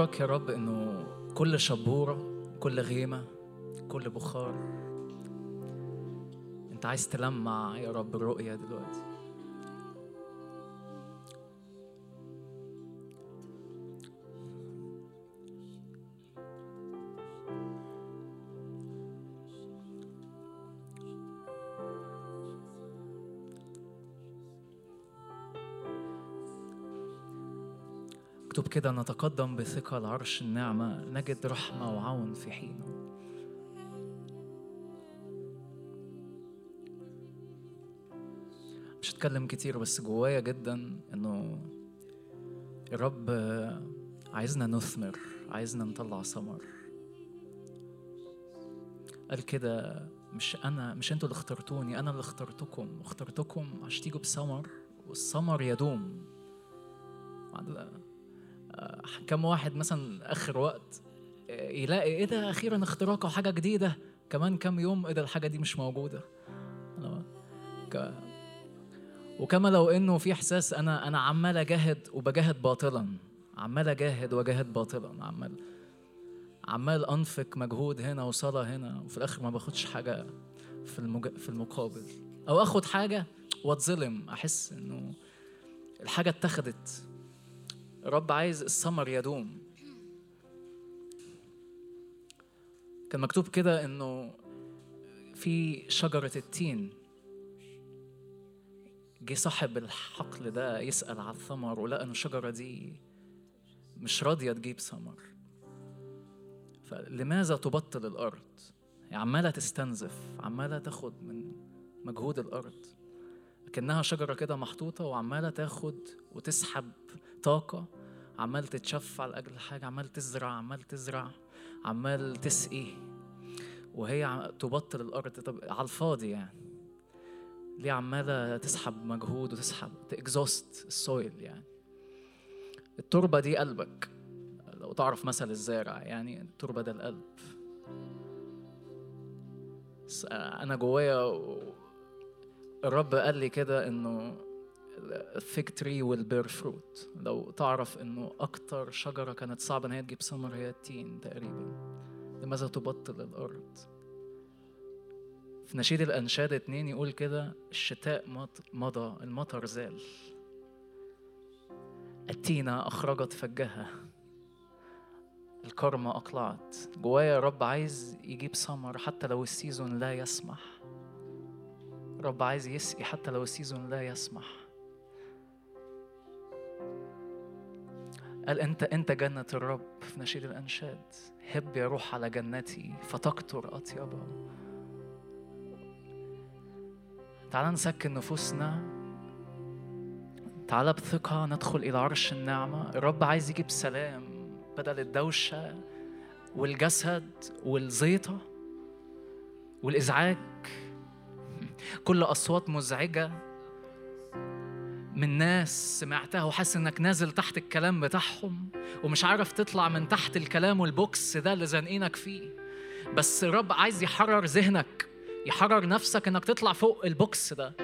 أشكرك يا رب إنه كل شبورة كل غيمة كل بخار. أنت عايز تلمع يا رب الرؤية دلوقتي. كده نتقدم بثقة لعرش النعمة نجد رحمة وعون في حينه مش هتكلم كتير بس جوايا جدا إنه الرب عايزنا نثمر عايزنا نطلع ثمر. قال كده مش أنا مش أنتوا اللي اخترتوني أنا اللي اخترتكم واخترتكم عشان تيجوا بثمر والثمر يدوم. كم واحد مثلا آخر وقت يلاقي إيه ده أخيرا اختراق أو حاجة جديدة كمان كم يوم إيه ده الحاجة دي مش موجودة. ك... وكما لو إنه في إحساس أنا أنا عمال أجاهد وبجاهد باطلا عمال أجاهد وأجاهد باطلا عمال عمال أنفق مجهود هنا وصلاة هنا وفي الآخر ما باخدش حاجة في المج... في المقابل. أو آخد حاجة وأتظلم أحس إنه الحاجة اتخذت. الرب عايز الثمر يدوم. كان مكتوب كده إنه في شجرة التين. جه صاحب الحقل ده يسأل على الثمر ولقى ان الشجرة دي مش راضية تجيب ثمر. فلماذا تبطل الأرض؟ يعني عمالة تستنزف عمالة تاخد من مجهود الأرض. كأنها شجرة كده محطوطة وعمالة تاخد وتسحب طاقة عمال تتشفع لأجل حاجة عمال تزرع عمال تزرع عمال تسقي. وهي تبطل الأرض. طب على الفاضي يعني. ليه عمالة تسحب مجهود وتسحب تإكزوست السويل يعني؟ التربة دي قلبك. لو تعرف مثل الزارع يعني التربة ده القلب. أنا جوايا الرب قال لي كده إنه tree will bear fruit. لو تعرف إنه أكتر شجرة كانت صعبة إن هي تجيب ثمر هي التين تقريبا. لماذا تبطل الأرض؟ في نشيد الأنشاد اتنين يقول كده الشتاء مضى المطر زال. التينة أخرجت فجها. الكرمة أقلعت. جوايا رب عايز يجيب ثمر حتى لو ال season لا يسمح. رب عايز يسقي حتى لو ال season لا يسمح. قال انت أنت جنة الرب في نشيد الأنشاد. هب يا روح على جنتي فتكتر اطيبها تعال نسكن نفوسنا. تعال بثقة ندخل إلى عرش النعمة. الرب عايز يجيب سلام بدل الدوشة والجسد والزيطة والإزعاج. كل أصوات مزعجة. من ناس سمعتها وحاسس إنك نازل تحت الكلام بتاعهم ومش عارف تطلع من تحت الكلام والبوكس ده اللي زانقينك فيه. بس الرب عايز يحرر ذهنك يحرر نفسك إنك تطلع فوق البوكس ده.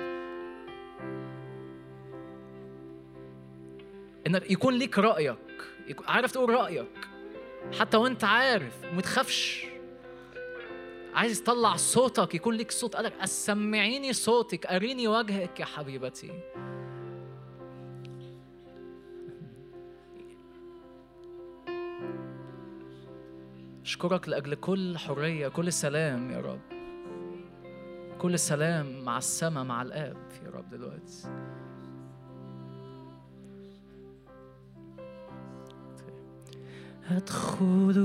إنك يكون ليك رأيك عارف تقول رأيك حتى وأنت عارف وما تخافش. عايز تطلع صوتك يكون ليك صوت قالك سمعيني صوتك أريني وجهك يا حبيبتي. أشكرك لأجل كل حرية كل سلام يا رب. كل سلام مع السماء مع الآب يا رب دلوقتي. أدخل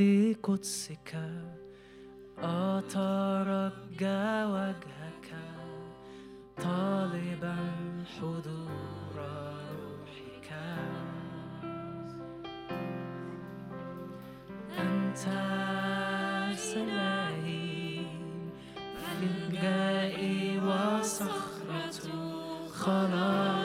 لقدسك أترجى وجهك طالبا حضور أنت في الجاء وصخرة خلاصي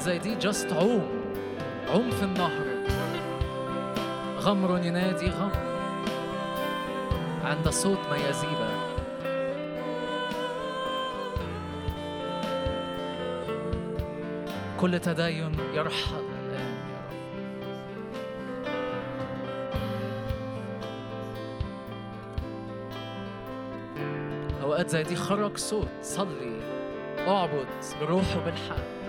زي دي جاست عوم. عوم في النهر. غمر ينادي غمر عند صوت ما يزيبه كل تدين يرحل. الآن يا رب أوقات زي دي خرج صوت. صلي. اعبد بالروح وبالحق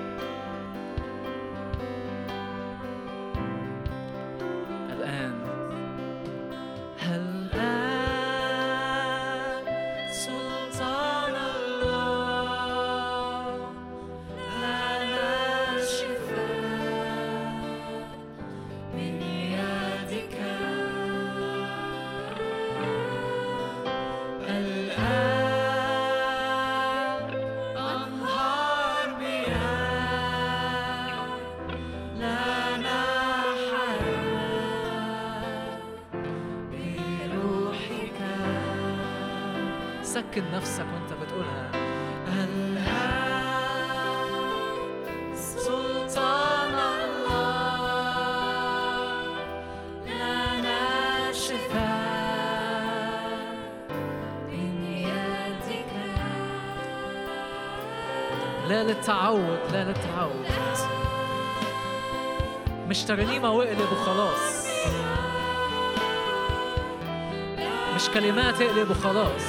كلمات اقلب وخلاص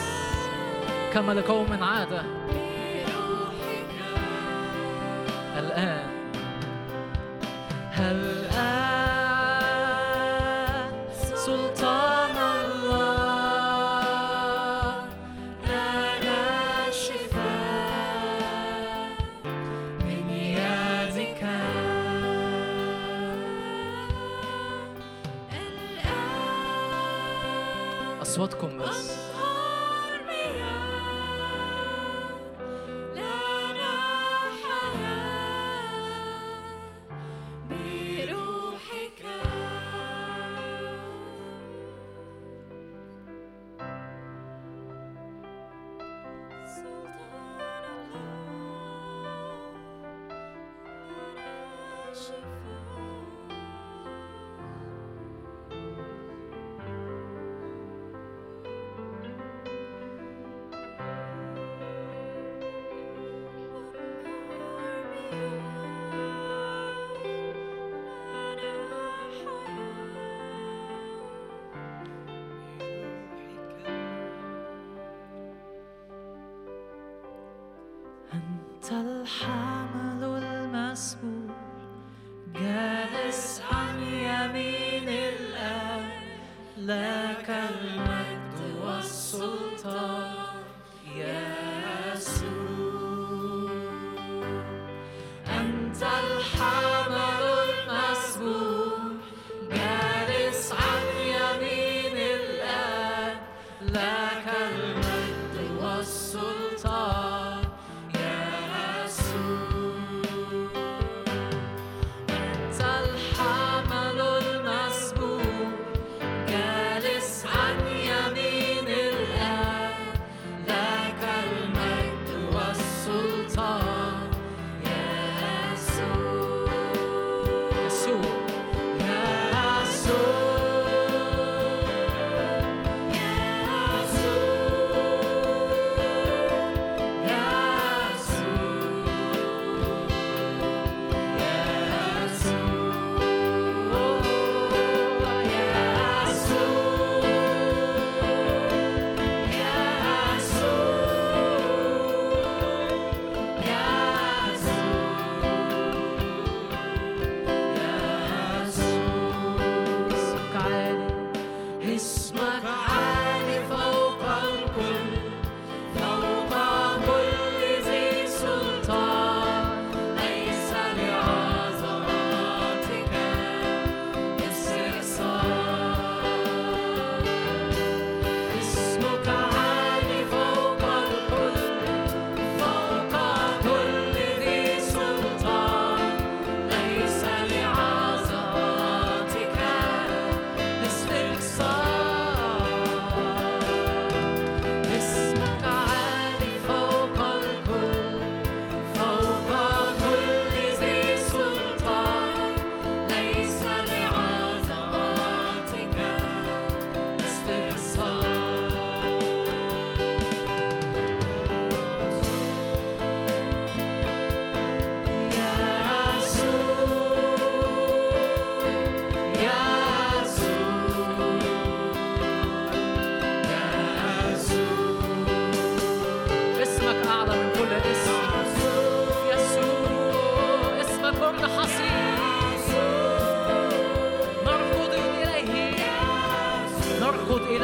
كما لقوم عادة.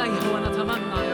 إليه ونتمنى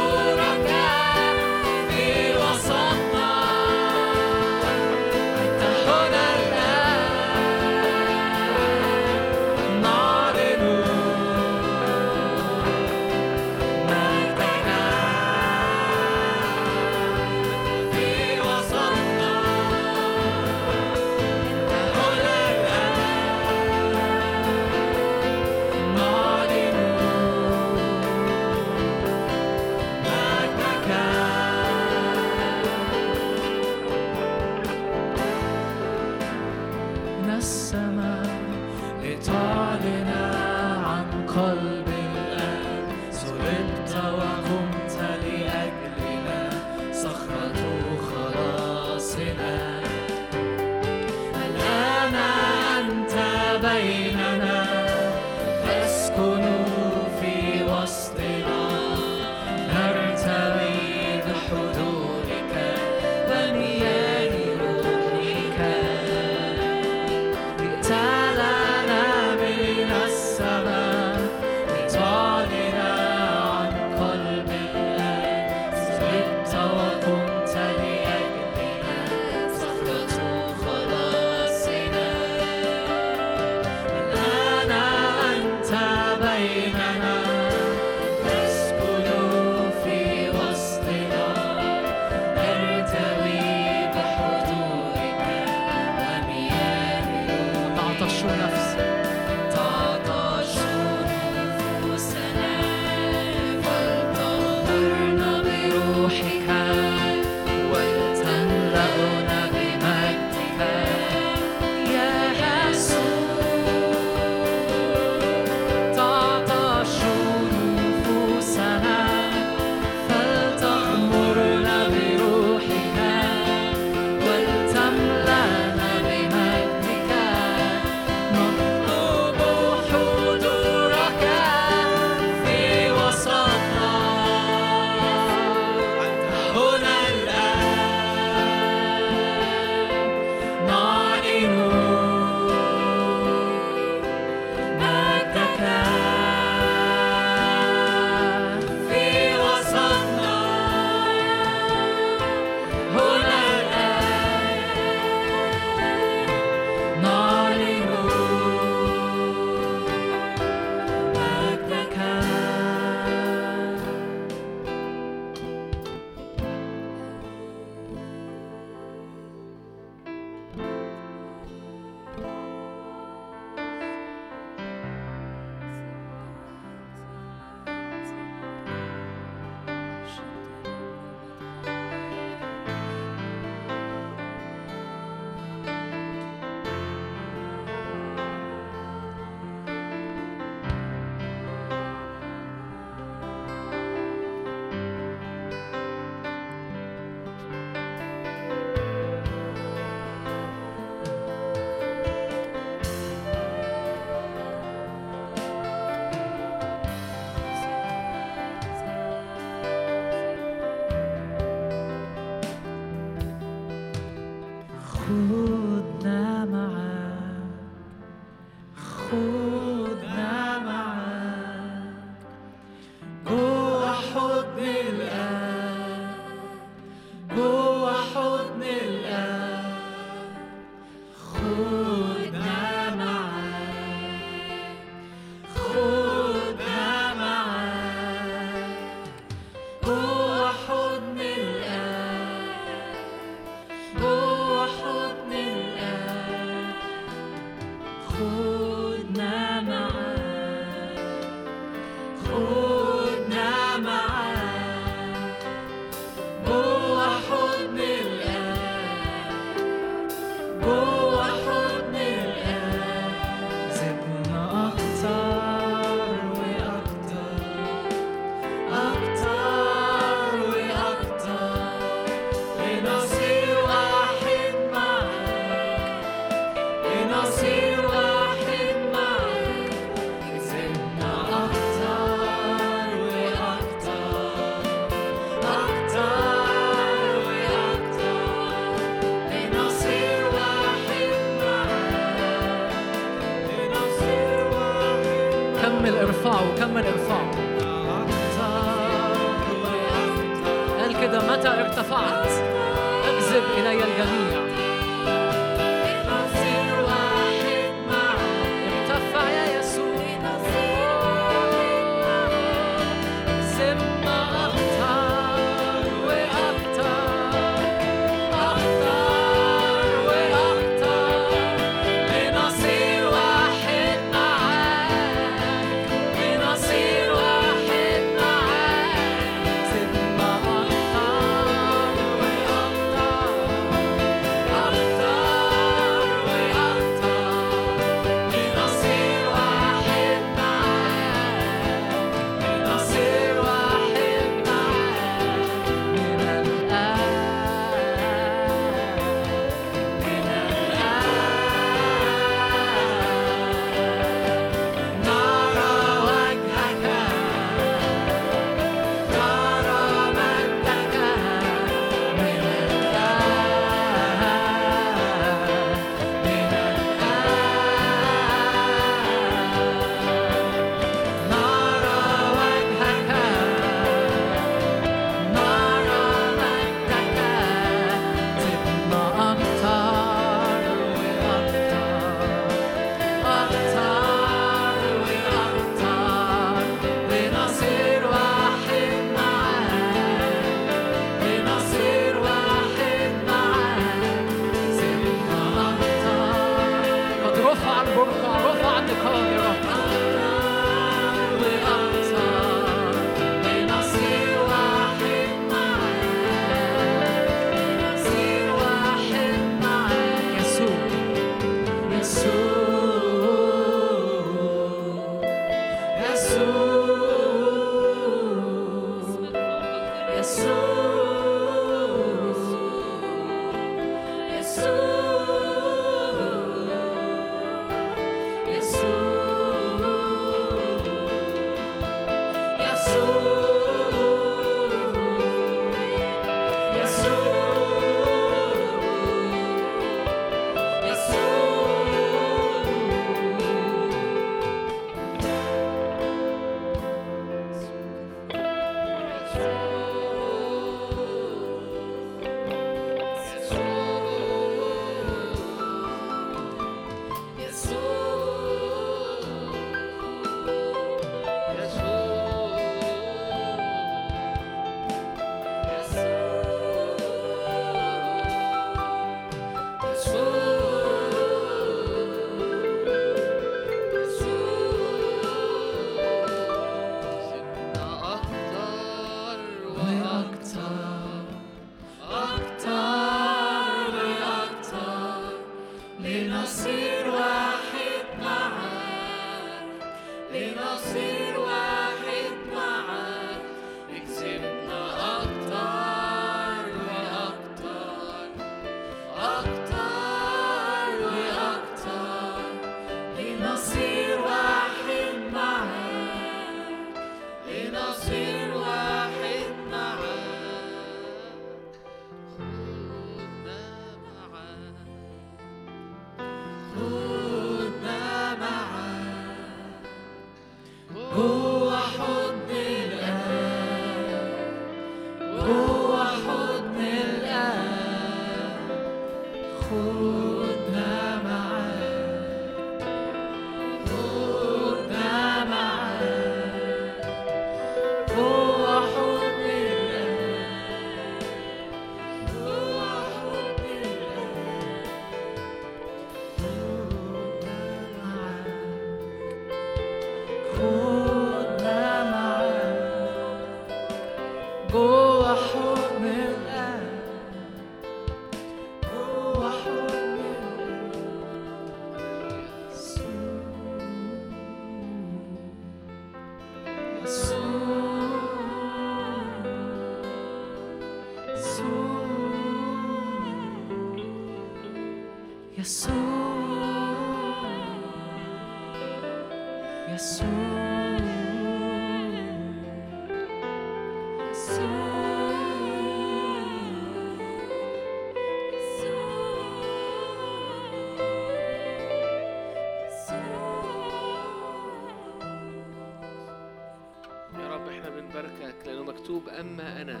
مكتوب أما أنا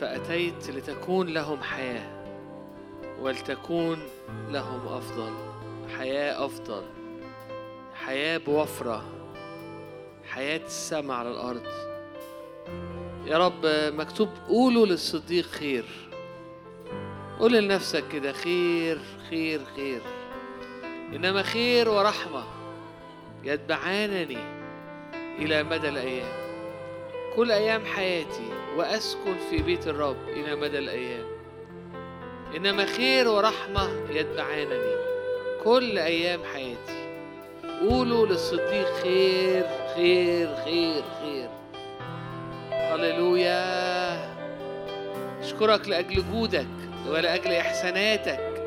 فأتيت لتكون لهم حياة ولتكون لهم أفضل. حياة أفضل. حياة بوفرة. حياة السماء على الأرض. يا رب مكتوب قولوا للصديق خير. قول لنفسك كده خير خير خير. إنما خير ورحمة يتبعانني إلى مدى الأيام. كل أيام حياتي وأسكن في بيت الرب إلى مدى الأيام. إنما خير ورحمة يتبعانني كل أيام حياتي. قولوا للصديق خير خير خير خير. هللويا. أشكرك لأجل جودك ولأجل إحساناتك.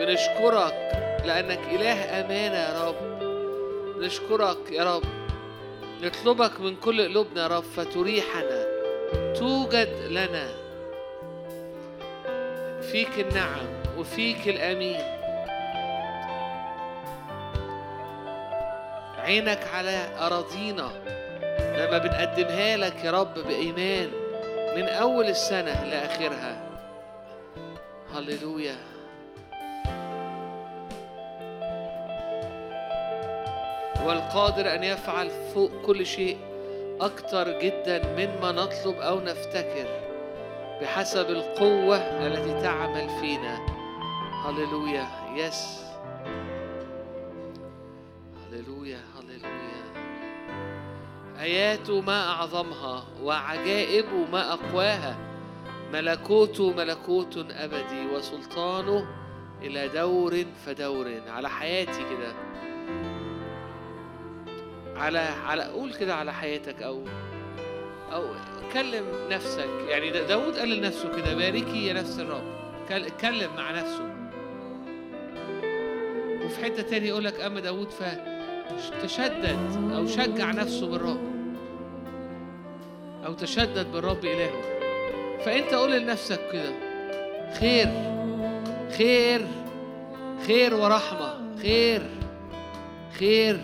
بنشكرك لأنك إله أمانة يا رب. نشكرك يا رب. نطلبك من كل قلوبنا يا رب فتريحنا توجد لنا. فيك النعم وفيك الأمين. عينك على أراضينا لما بنقدمها لك يا رب بإيمان من أول السنة لآخرها. هللويا. والقادر أن يفعل فوق كل شيء أكتر جدا مما نطلب أو نفتكر بحسب القوة التي تعمل فينا. هللويا. يس هللويا. هللويا. آياته ما أعظمها وعجائبه ما أقواها. ملكوته ملكوت أبدي وسلطانه إلى دور فدور. على حياتي كده. على على قول كده على حياتك أو أو كلم نفسك. يعني دا- داود قال لنفسه كده باركي يا نفس الرب. كل- اتكلم مع نفسه. وفي حتة تاني يقول لك أما داود فتشدد أو شجع نفسه بالرب. أو تشدد بالرب إلهه. فأنت قول لنفسك كده خير خير خير ورحمة خير خير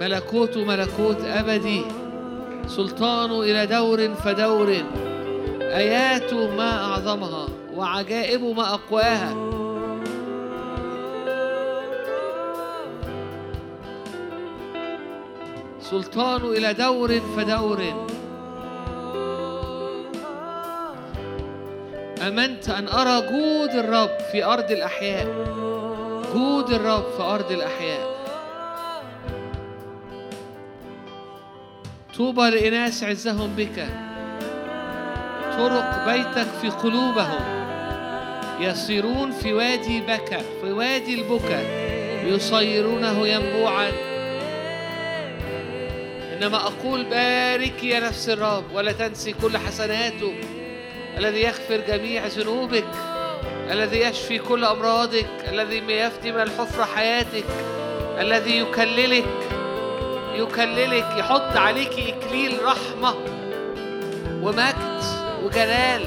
ملكوته ملكوت أبدي سلطانه إلى دور فدور. آياته ما أعظمها وعجائبه ما أقواها. سلطانه إلى دور فدور. آمنت أن أرى جود الرب في أرض الأحياء. جود الرب في أرض الأحياء. طوبى لإناس عزهم بك. طرق بيتك في قلوبهم. يسيرون في وادي بكى في وادي البكا يصيرونه ينبوعا. إنما أقول باركي يا نفس الرب ولا تنسي كل حسناته. الذي يغفر جميع ذنوبك. الذي يشفي كل أمراضك. الذي يفدي من الحفرة حياتك. الذي يكللك. يكللك يحط عليك إكليل رحمة ومجد وجلال.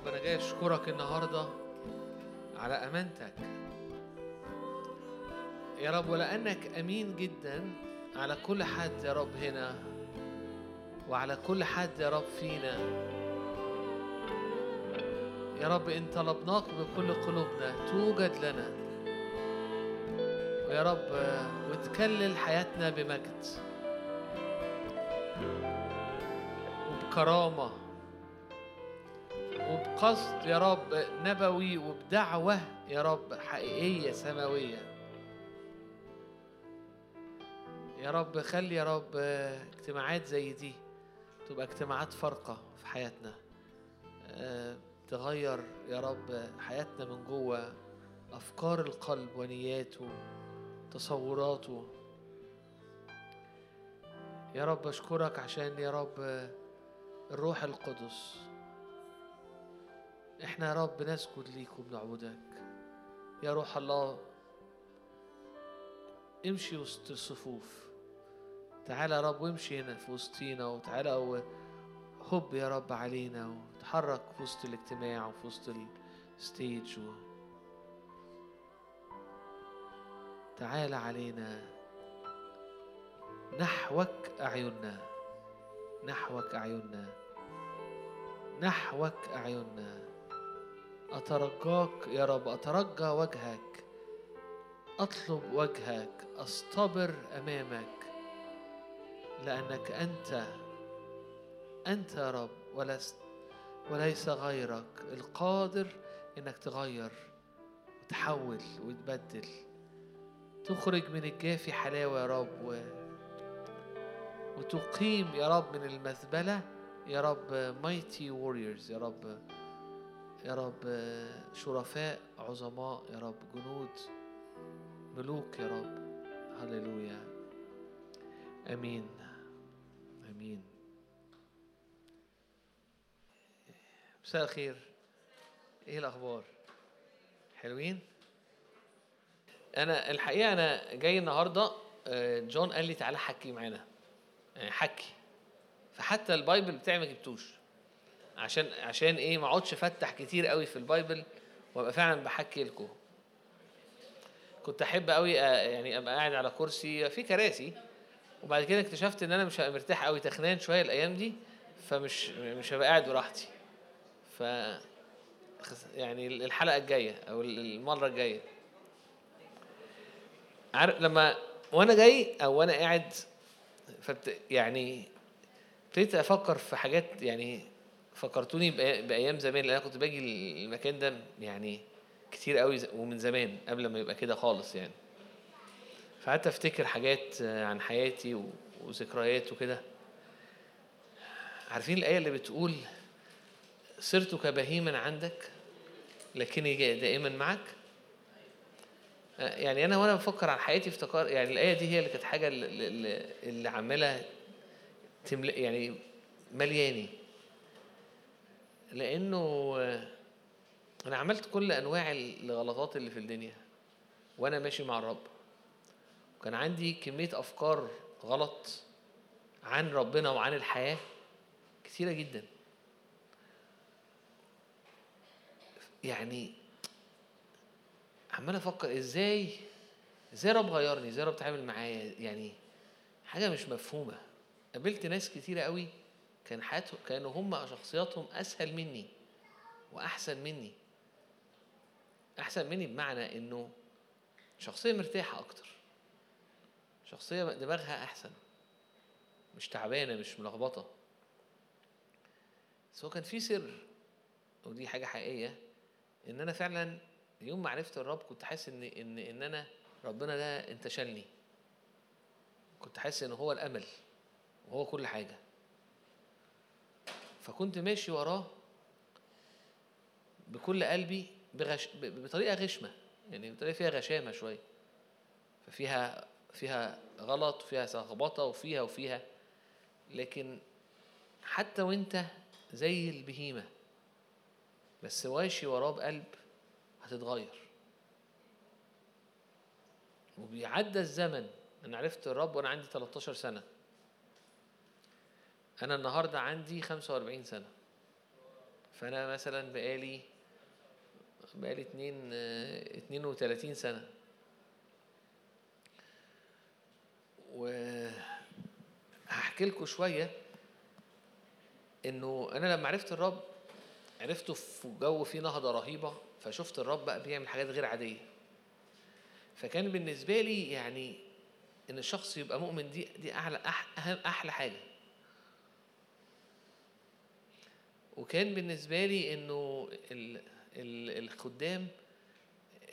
رب أنا جاي أشكرك النهارده على أمانتك. يا رب ولأنك أمين جدا على كل حد يا رب هنا وعلى كل حد يا رب فينا. يا رب إن طلبناك بكل قلوبنا توجد لنا. ويا رب وتكلل حياتنا بمجد وبكرامة. وبقصد يا رب نبوي وبدعوة يا رب حقيقية سماوية. يا رب خلي يا رب اجتماعات زي دي تبقى اجتماعات فارقة في حياتنا. آه، تغير يا رب حياتنا من جوه أفكار القلب ونياته تصوراته. يا رب أشكرك عشان يا رب الروح القدس إحنا يا رب نسجد ليك وبنعبدك يا روح الله امشي وسط الصفوف. تعالى يا رب وامشي هنا في وسطينا وتعالى وهب يا رب علينا وتحرك في وسط الاجتماع وفي وسط الستيج. و... تعالى علينا. نحوك أعيننا. نحوك أعيننا. نحوك أعيننا. أترجاك يا رب أترجى وجهك أطلب وجهك أصطبر أمامك لأنك أنت أنت يا رب ولست وليس غيرك القادر إنك تغير وتحول وتبدل. تخرج من الجافي حلاوة يا رب و... وتقيم يا رب من المذبلة يا رب mighty warriors يا رب. يا رب شرفاء عظماء يا رب جنود ملوك يا رب. هللويا. آمين. آمين. مساء الخير. إيه الأخبار؟ حلوين؟ أنا الحقيقة أنا جاي النهارده آه، جون قال لي تعالى حكي معانا. يعني حكي. فحتى ال Bible بتاعي ما جبتوش. عشان عشان إيه ما اقعدش افتح كتير قوي في ال Bible وابقى فعلا بحكي لكم. كنت أحب قوي آه، يعني أبقى قاعد على كرسي. في كراسي. وبعد كده اكتشفت إن أنا مش هبقى مرتاح قوي تخنان شوية الأيام دي فمش مش هبقى قاعد براحتي. ف يعني الحلقة الجاية أو المرة الجاية. عارف لما وأنا جاي أو وأنا قاعد فبت يعني ابتديت أفكر في حاجات يعني فكرتوني بأيام زمان لأن أنا كنت باجي المكان ده يعني كتير قوي ومن زمان قبل ما يبقى كده خالص يعني. فقعدت أفتكر حاجات عن حياتي وذكريات وكده. عارفين الآية اللي بتقول صرت كبهيما عندك لكني دائما معك يعني أنا وأنا بفكر عن حياتي افتكر يعني الآية دي هي اللي كانت حاجة اللي عمالة تملأ يعني ملياني. لأنه أنا عملت كل أنواع الغلطات اللي في الدنيا وأنا ماشي مع الرب. وكان عندي كمية أفكار غلط عن ربنا وعن الحياة كتيرة جدا. يعني عمال أفكر إزاي إزاي رب غيرني إزاي رب تعامل معايا؟ يعني حاجة مش مفهومة. قابلت ناس كتيرة قوي كان حياتهم كانوا هم شخصياتهم أسهل مني وأحسن مني. أحسن مني بمعنى إنه شخصية مرتاحة أكتر. شخصية دماغها أحسن. مش تعبانة مش ملخبطة. بس هو كان في سر ودي حاجة حقيقية إن أنا فعلا يوم ما عرفت الرب كنت حاسس إن إن إن أنا ربنا ده انت شالني كنت حاسس إن هو الأمل وهو كل حاجة. فكنت ماشي وراه بكل قلبي بغش... بطريقة غشمة يعني بطريقة فيها غشامة شوية. ففيها فيها غلط وفيها لخبطه وفيها وفيها. لكن حتى وانت زي البهيمة بس ماشي وراه بقلب هتتغير. وبيعدى الزمن أنا عرفت الرب وأنا عندي 13 سنة. أنا النهارده عندي 45 سنة. فأنا مثلا بقالي بقالي اتنين آه، 32 سنة. وهحكي لكم شوية إنه أنا لما عرفت الرب عرفته في جو فيه نهضة رهيبة فشفت الرب بقى بيعمل حاجات غير عادية. فكان بالنسبة لي يعني إن الشخص يبقى مؤمن دي دي أعلى أح أهم أحلى حاجة وكان بالنسبة لي إنه ال ال الخدام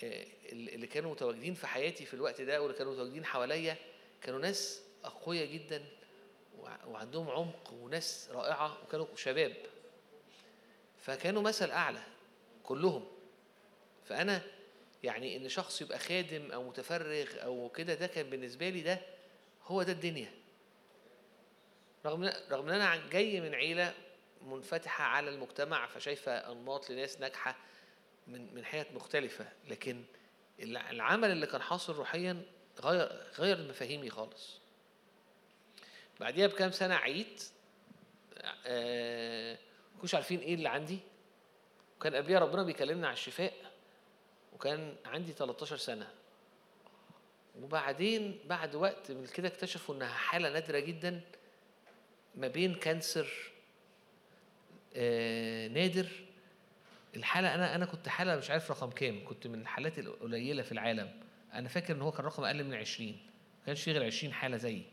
آه، اللي كانوا متواجدين في حياتي في الوقت ده واللي كانوا متواجدين حواليا كانوا ناس أقوياء جدا وع- وعندهم عمق وناس رائعة وكانوا شباب. فكانوا مثل أعلى كلهم. فأنا يعني إن شخص يبقى خادم أو متفرغ أو كده ده كان بالنسبة لي ده هو ده الدنيا. رغم رغم إن أنا جاي من عيلة منفتحة على المجتمع فشايفة أنماط لناس ناجحة من من حتت مختلفة. لكن الع- العمل اللي كان حاصل روحيا غير غير مفاهيمي خالص. بعديها بكام سنة عيت آه كنتش عارفين إيه اللي عندي. وكان قبليها ربنا بيكلمنا على الشفاء وكان عندي 13 سنة. وبعدين بعد وقت من كده اكتشفوا إنها حالة نادرة جدا ما بين كانسر نادر. الحالة أنا أنا كنت حالة مش عارف رقم كام كنت من الحالات القليلة في العالم. أنا فاكر إن هو كان رقم أقل من 20 ما كانش في غير 20 حالة زيي.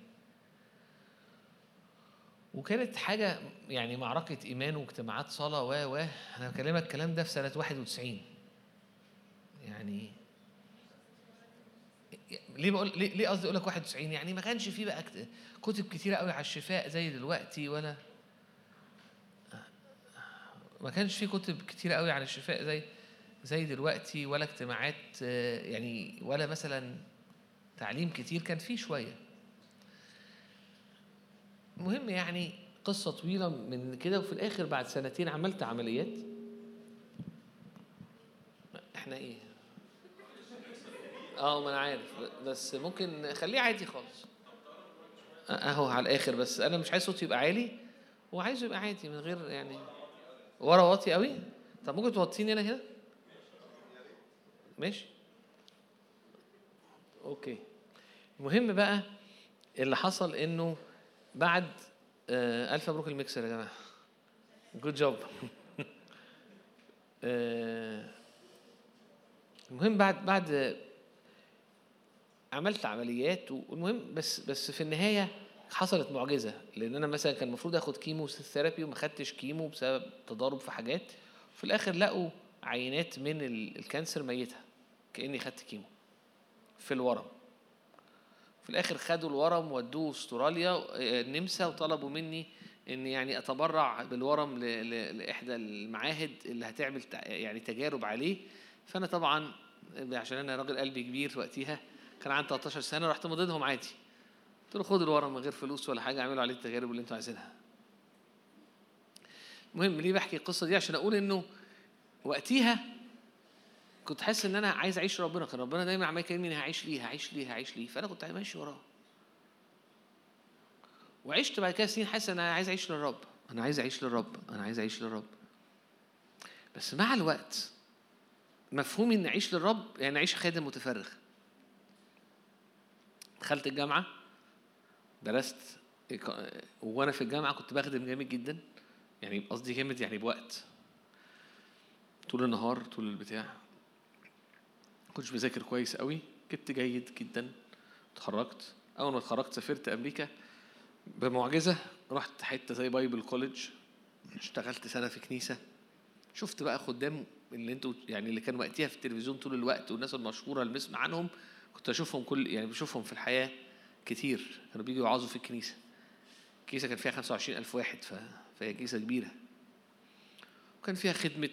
وكانت حاجة يعني معركة إيمان واجتماعات صلاة و و. أنا بكلمك الكلام ده في سنة 91 يعني ليه بقول ليه قصدي أقول لك 91 يعني ما كانش في بقى كت- كتب كتيرة قوي على الشفاء زي دلوقتي ولا ما كانش في كتب كتيره قوي عن الشفاء زي زي دلوقتي ولا اجتماعات آه، يعني ولا مثلا تعليم كتير كان فيه شوية. المهم يعني قصة طويلة من كده وفي الآخر بعد سنتين عملت عمليات. إحنا إيه؟ آه ما أنا عارف بس ممكن خليه عادي خالص. أهو على الآخر بس أنا مش عايز صوتي يبقى عالي وعايزه يبقى عادي من غير يعني ورا واطي قوي؟ طب ممكن توطيني أنا هنا ماشي. okay. المهم بقى اللي حصل انه بعد آه ألف مبروك الميكسر يا جماعة. good job المهم بعد بعد عملت عمليات والمهم بس بس في النهاية حصلت معجزة لأن أنا مثلا كان المفروض آخد chemotherapy وما خدتش chemo بسبب تضارب في حاجات في الآخر لقوا عينات من ال- ال cancer ميته كأني خدت chemo في الورم. في الآخر خدوا الورم ودوه أستراليا آه، النمسا وطلبوا مني إن يعني أتبرع بالورم لإحدى المعاهد اللي هتعمل تع- يعني تجارب عليه. فأنا طبعا عشان أنا راجل قلبي كبير وقتها كان عندي 13 سنة رحت مديهم عادي. قلت له خد الورم من غير فلوس ولا حاجة اعملوا عليه التجارب اللي أنتوا عايزينها. المهم ليه بحكي القصة دي؟ عشان أقول إنه وقتها كنت حاسس إن أنا عايز أعيش ربنا كان ربنا دايما عمال يكلمني هعيش ليه هعيش ليه هعيش ليه. فأنا كنت ماشي وراه. وعشت بعد كده سنين حاسس إن أنا عايز أعيش للرب. أنا عايز أعيش للرب أنا عايز أعيش للرب. بس مع الوقت مفهومي ان أعيش للرب يعني أعيش خادم متفرغ. دخلت الجامعة درست وأنا في الجامعة كنت بخدم جامد جدا يعني قصدي جامد يعني بوقت. طول النهار طول البتاع. كنتش بذاكر كويس قوي جبت جيد جدا. اتخرجت. أول ما اتخرجت سافرت أمريكا. بمعجزة رحت حتة زي Bible college اشتغلت سنة في كنيسة. شفت بقى خدام اللي أنتوا يعني اللي كانوا وقتها في التلفزيون طول الوقت والناس المشهورة اللي بنسمع عنهم كنت اشوفهم كل يعني بشوفهم في الحياة. كتير. كانوا بيجوا يوعظوا في الكنيسة. الكنيسة كان فيها 25 ألف واحد. فهي كنيسة كبيرة. وكان فيها خدمة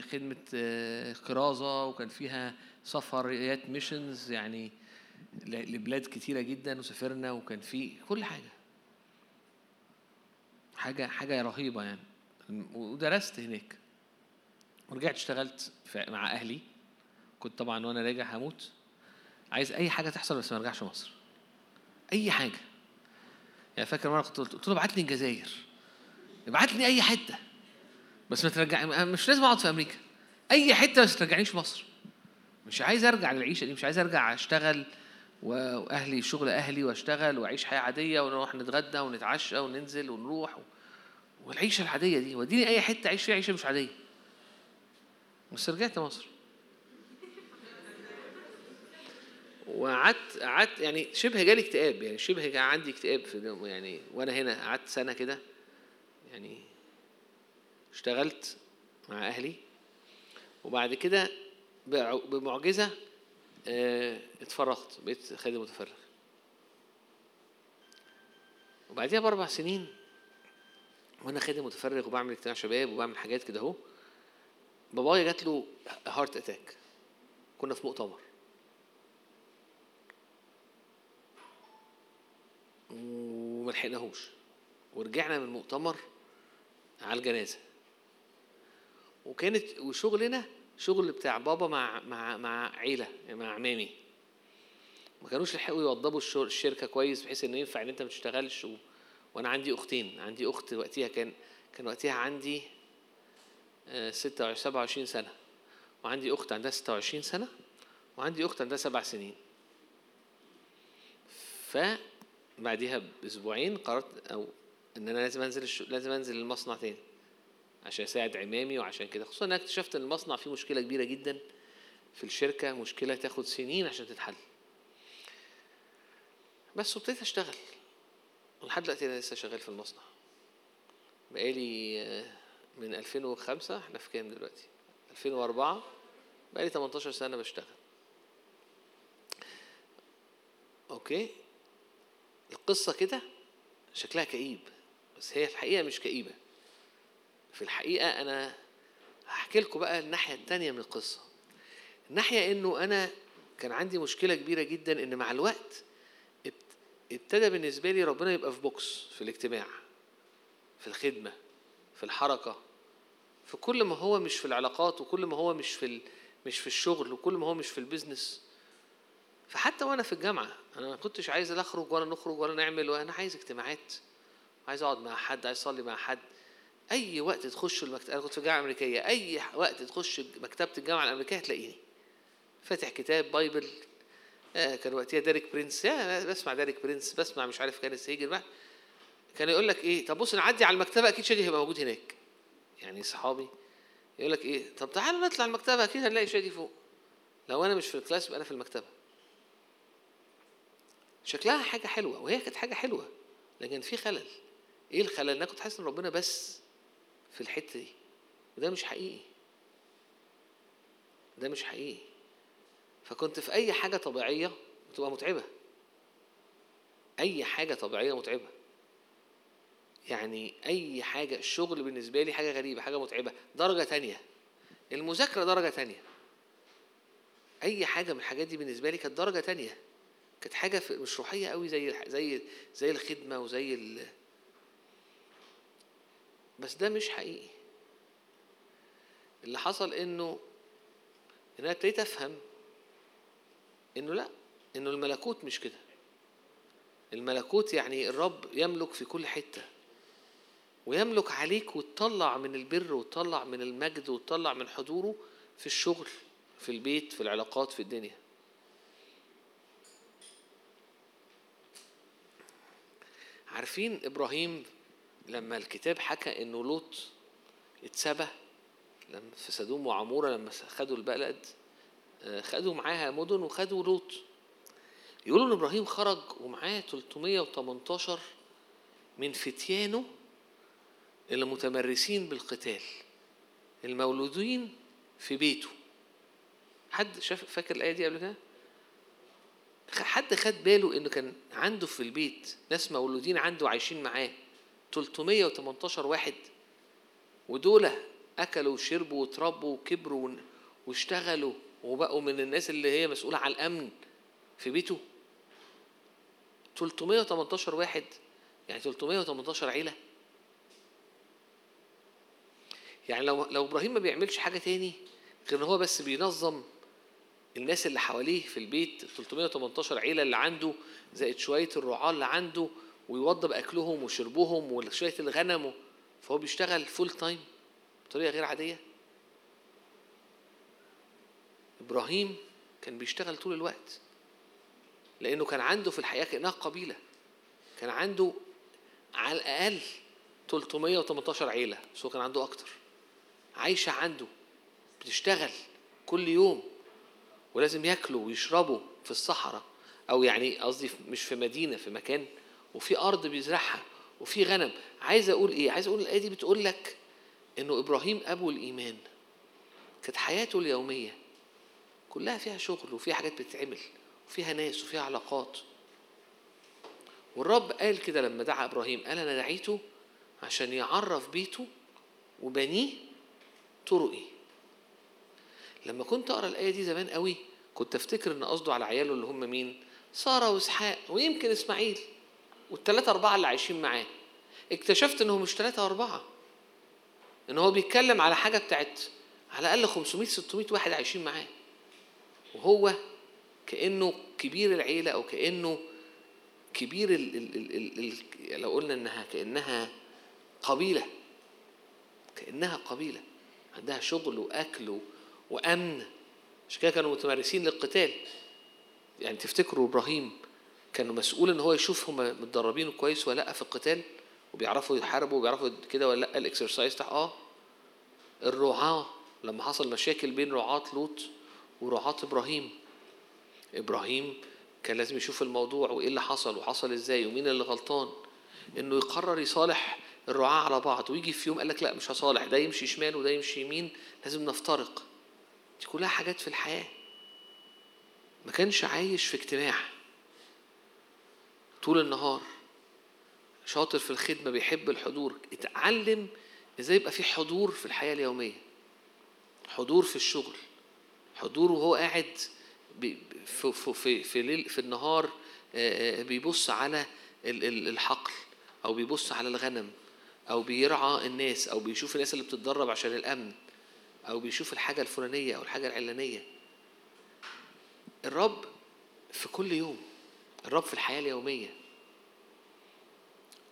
خدمة آه، كرازة وكان فيها سفريات ميشنز يعني لبلاد كتيرة جدا وسافرنا وكان في كل حاجة. حاجة حاجة رهيبة يعني. ودرست هناك. ورجعت اشتغلت مع أهلي. كنت طبعا وأنا راجع هموت. عايز أي حاجة تحصل بس ما أرجعش مصر. أي حاجة. يعني فاكر مرة كنت قلت له ابعت لي الجزائر. ابعت لي أي حتة. بس ما ترجع مش لازم أقعد في أمريكا. أي حتة بس ترجعنيش مصر. مش عايز أرجع للعيشة دي مش عايز أرجع أشتغل وأهلي شغل أهلي وأشتغل وأعيش حياة عادية ونروح نتغدى ونتعشى وننزل ونروح و... والعيشة العادية دي. وديني أي حتة أعيش فيها عيشة مش عادية. بس رجعت مصر. وقعدت قعدت يعني شبه جالي اكتئاب يعني شبه كان عندي اكتئاب في يعني وأنا هنا قعدت سنة كده يعني اشتغلت مع أهلي وبعد كده بمعجزة آه، اتفرغت بقيت خادم متفرغ. وبعديها بأربع سنين وأنا خادم متفرغ وبعمل اجتماع شباب وبعمل حاجات كده أهو بابايا جات له heart attack كنا في مؤتمر. وما لحقناهوش. ورجعنا من المؤتمر على الجنازة. وكانت وشغلنا شغل بتاع بابا مع مع مع عيلة مع عمامي. ما كانوش لحقوا يوضبوا الشركة كويس بحيث إنه ينفع إن أنت ما تشتغلش و... وأنا عندي أختين. عندي أخت وقتها كان كان وقتها عندي آه، 26 27 سنة. وعندي أخت عندها 26 سنة وعندي أخت عندها سبع سنين. فبعديها بأسبوعين قررت أو إن أنا لازم أنزل الش... لازم أنزل المصنع تاني عشان أساعد عمامي وعشان كده. خصوصا إن أنا اكتشفت إن المصنع فيه مشكلة كبيرة جدا في الشركة مشكلة تاخد سنين عشان تتحل. بس وابتديت أشتغل. ولحد دلوقتي أنا لسه شغال في المصنع. بقالي آه، من 2005 إحنا في كام دلوقتي؟ 2004 بقالي 18 سنة بشتغل. أوكي؟ القصة كده شكلها كئيب بس هي الحقيقة مش كئيبة في الحقيقة أنا هحكي لكم بقى الناحية التانية من القصة الناحية إنه أنا كان عندي مشكلة كبيرة جدا إن مع الوقت ابت- ابتدى بالنسبة لي ربنا يبقى في box في الاجتماع في الخدمة في الحركة في كل ما هو مش في العلاقات وكل ما هو مش في. مش في الشغل وكل ما هو مش في ال business فحتى وأنا في الجامعة أنا ما كنتش عايز لا أخرج ولا نخرج ولا نعمل وأنا عايز اجتماعات عايز أقعد مع حد عايز أصلي مع حد. أي وقت تخش المكتبه أنا كنت في الجامعة الأمريكية أي وقت تخش مكتبة الجامعة الأمريكية هتلاقيني. فاتح كتاب Bible آه كان وقتها ديريك برينس يا بسمع ديريك برينس بسمع مش عارف كان هيجن بقى كان يقول لك إيه طب بص نعدي على المكتبة أكيد شادي هيبقى موجود هناك. يعني صحابي يقول لك إيه طب تعالوا نطلع المكتبة أكيد هنلاقي شادي فوق. لو أنا مش في ال class يبقى أنا في المكتبة. شكلها حاجة حلوة وهي كانت حاجة حلوة لكن في خلل. إيه الخلل؟ أنا كنت حاسس إن ربنا بس في الحتة دي. وده مش حقيقي. ده مش حقيقي. فكنت في أي حاجة طبيعية بتبقى متعبة. أي حاجة طبيعية متعبة. يعني أي حاجة الشغل بالنسبة لي حاجة غريبة حاجة متعبة درجة تانية. المذاكرة درجة تانية. أي حاجة من الحاجات دي بالنسبة لي كانت درجة تانية. كانت حاجة مش روحية قوي زي زي زي الخدمة وزي ال... بس ده مش حقيقي. اللي حصل إنه إن أنا ابتديت أفهم إنه لأ إنه الملكوت مش كده. الملكوت يعني الرب يملك في كل حتة. ويملك عليك وتطلع من البر وتطلع من المجد وتطلع من حضوره في الشغل في البيت في العلاقات في الدنيا. عارفين إبراهيم لما الكتاب حكى إنه لوط اتسبى لما في سدوم وعمورة لما خدوا البلد آه، خدوا معاها مدن وخدوا لوط. يقولوا إن إبراهيم خرج ومعاه 318 من فتيانه اللي متمرسين بالقتال المولودين في بيته. حد شاف فاكر الآية دي قبل كده؟ حد خد باله إنه كان عنده في البيت ناس مولودين عنده عايشين معاه 318 واحد ودول أكلوا وشربوا وتربوا وكبروا واشتغلوا وبقوا من الناس اللي هي مسؤولة على الأمن في بيته. 318 واحد يعني 318 عيلة. يعني لو لو إبراهيم ما بيعملش حاجة تاني غير إن هو بس بينظم الناس اللي حواليه في البيت 318 عيلة اللي عنده زائد شوية الرعاة اللي عنده ويوضب أكلهم وشربهم وشوية الغنم فهو بيشتغل full time بطريقة غير عادية. إبراهيم كان بيشتغل طول الوقت لأنه كان عنده في الحياة كأنها قبيلة كان عنده على الأقل 318 عيلة بس هو كان عنده أكتر. عايشة عنده بتشتغل كل يوم. ولازم ياكلوا ويشربوا في الصحراء أو يعني قصدي مش في مدينة في مكان وفي أرض بيزرعها وفي غنم. عايز أقول إيه؟ عايز أقول الآية دي بتقول لك إنه إبراهيم أبو الإيمان. كانت حياته اليومية كلها فيها شغل وفيها حاجات بتتعمل وفيها ناس وفيها علاقات. والرب قال كده لما دعا إبراهيم قال أنا دعيته عشان يعرف بيته وبنيه طرقي. لما كنت أقرأ الآية دي زمان قوي كنت أفتكر إن قصده على عياله اللي هم مين؟ سارة وإسحاق ويمكن إسماعيل والثلاثه أربعة اللي عايشين معاه. اكتشفت انه مش ثلاثة أربعة إن هو بيتكلم على حاجة بتاعت على الأقل 500 600 واحد عايشين معاه. وهو كأنه كبير العيلة أو كأنه كبير ال ال ال ال ال لو قلنا إنها كأنها قبيلة كأنها قبيلة عندها شغل وأكل و- وأمن. عشان كده كانوا متمارسين للقتال. يعني تفتكروا إبراهيم كانوا مسؤول إن هو يشوف هم متدربين كويس ولا لأ في القتال؟ وبيعرفوا يحاربوا وبيعرفوا كده ولا لأ؟ الإكسرسايز بتاع آه. الرعاة. لما حصل مشاكل بين رعاة لوط ورعاة إبراهيم. إبراهيم كان لازم يشوف الموضوع وإيه اللي حصل وحصل إزاي ومين اللي غلطان. إنه يقرر يصالح الرعاة على بعض. ويجي في يوم قال لك لأ مش هصالح. ده يمشي شمال وده يمشي يمين. لازم نفترق. دي كلها حاجات في الحياة. ما كانش عايش في اجتماع. طول النهار شاطر في الخدمة بيحب الحضور. اتعلم إزاي يبقى في حضور في الحياة اليومية. حضور في الشغل. حضور وهو قاعد في في في في, النهار بيبص على ال- ال- الحقل أو بيبص على الغنم أو بيرعى الناس أو بيشوف الناس اللي بتتدرب عشان الأمن. أو بيشوف الحاجة الفلانية أو الحاجة العلانية. الرب في كل يوم الرب في الحياة اليومية.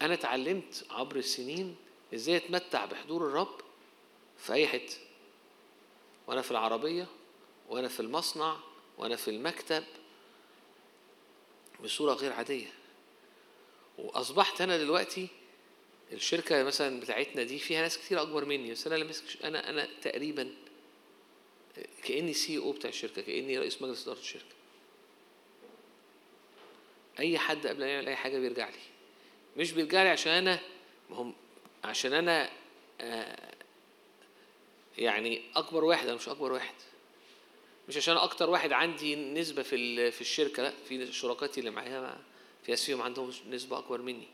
أنا اتعلمت عبر السنين إزاي أتمتع بحضور الرب في أي حتة. وأنا في العربية وأنا في المصنع وأنا في المكتب بصورة غير عادية. وأصبحت أنا دلوقتي الشركة مثلا بتاعتنا دي فيها ناس كتير أكبر مني بس أنا اللي ماسك أنا أنا تقريبا كأني سي أو بتاع الشركة كأني رئيس مجلس إدارة الشركة. أي حد قبل ما يعمل أي حاجة بيرجع لي. مش بيرجع لي عشان أنا ما هم عشان أنا آه، يعني أكبر واحد أنا مش أكبر واحد. مش عشان أكتر واحد عندي نسبة في في الشركة لأ في شركاتي اللي معايا في ناس فيهم عندهم نسبة أكبر مني.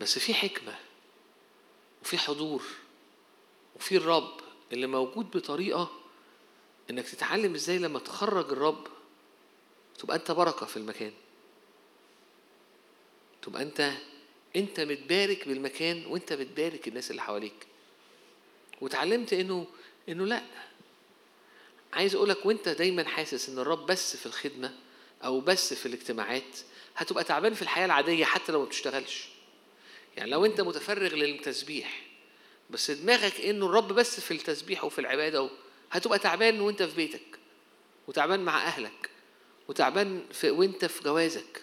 بس في حكمة وفي حضور وفي الرب اللي موجود بطريقة إنك تتعلم إزاي لما تخرج الرب تبقى أنت بركة في المكان. تبقى أنت أنت متبارك بالمكان وأنت بتبارك الناس اللي حواليك. وتعلمت إنه إنه لأ. عايز أقولك وأنت دايما حاسس إن الرب بس في الخدمة أو بس في الاجتماعات هتبقى تعبان في الحياة العادية حتى لو ما بتشتغلش. يعني لو انت متفرغ للتسبيح بس دماغك انه الرب بس في التسبيح وفي العبادة. هتبقى تعبان وانت في بيتك وتعبان مع أهلك وتعبان في وانت في جوازك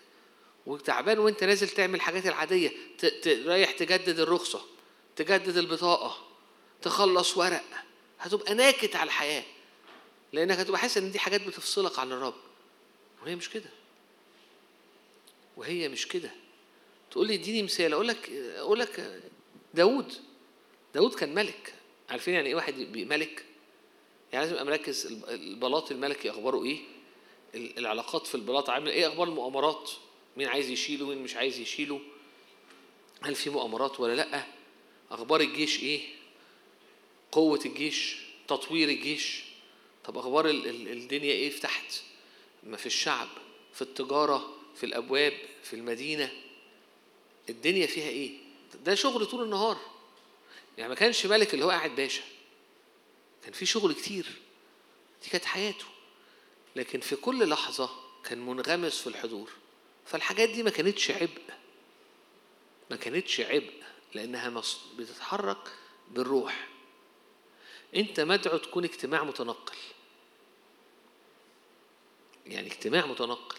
وتعبان وانت نازل تعمل الحاجات العادية. رايح تجدد الرخصة تجدد البطاقة تخلص ورق هتبقى ناكت على الحياة لأنك هتبقى حاسس إن دي حاجات بتفصلك عن الرب وهي مش كده وهي مش كده تقول لي اديني مثال. أقول لك أقول لك داوود داوود كان ملك. عارفين يعني إيه واحد ملك؟ يعني لازم ابقى مركز الب- البلاط الملكي اخباره إيه؟ ال- العلاقات في البلاط عاملة إيه؟ أخبار المؤامرات. مين عايز يشيله مين مش عايز يشيله. هل في مؤامرات ولا لأ؟ أخبار الجيش إيه؟ قوة الجيش تطوير الجيش. طب أخبار ال- ال- الدنيا إيه؟ في تحت ما في الشعب في التجارة في الأبواب في المدينة. الدنيا فيها إيه؟ ده شغل طول النهار. يعني ما كانش ملك اللي هو قاعد باشا. كان في شغل كتير. دي كانت حياته. لكن في كل لحظة كان منغمس في الحضور. فالحاجات دي ما كانتش عبء. ما كانتش عبء لأنها بتتحرك بالروح. أنت مدعو تكون اجتماع متنقل. يعني اجتماع متنقل.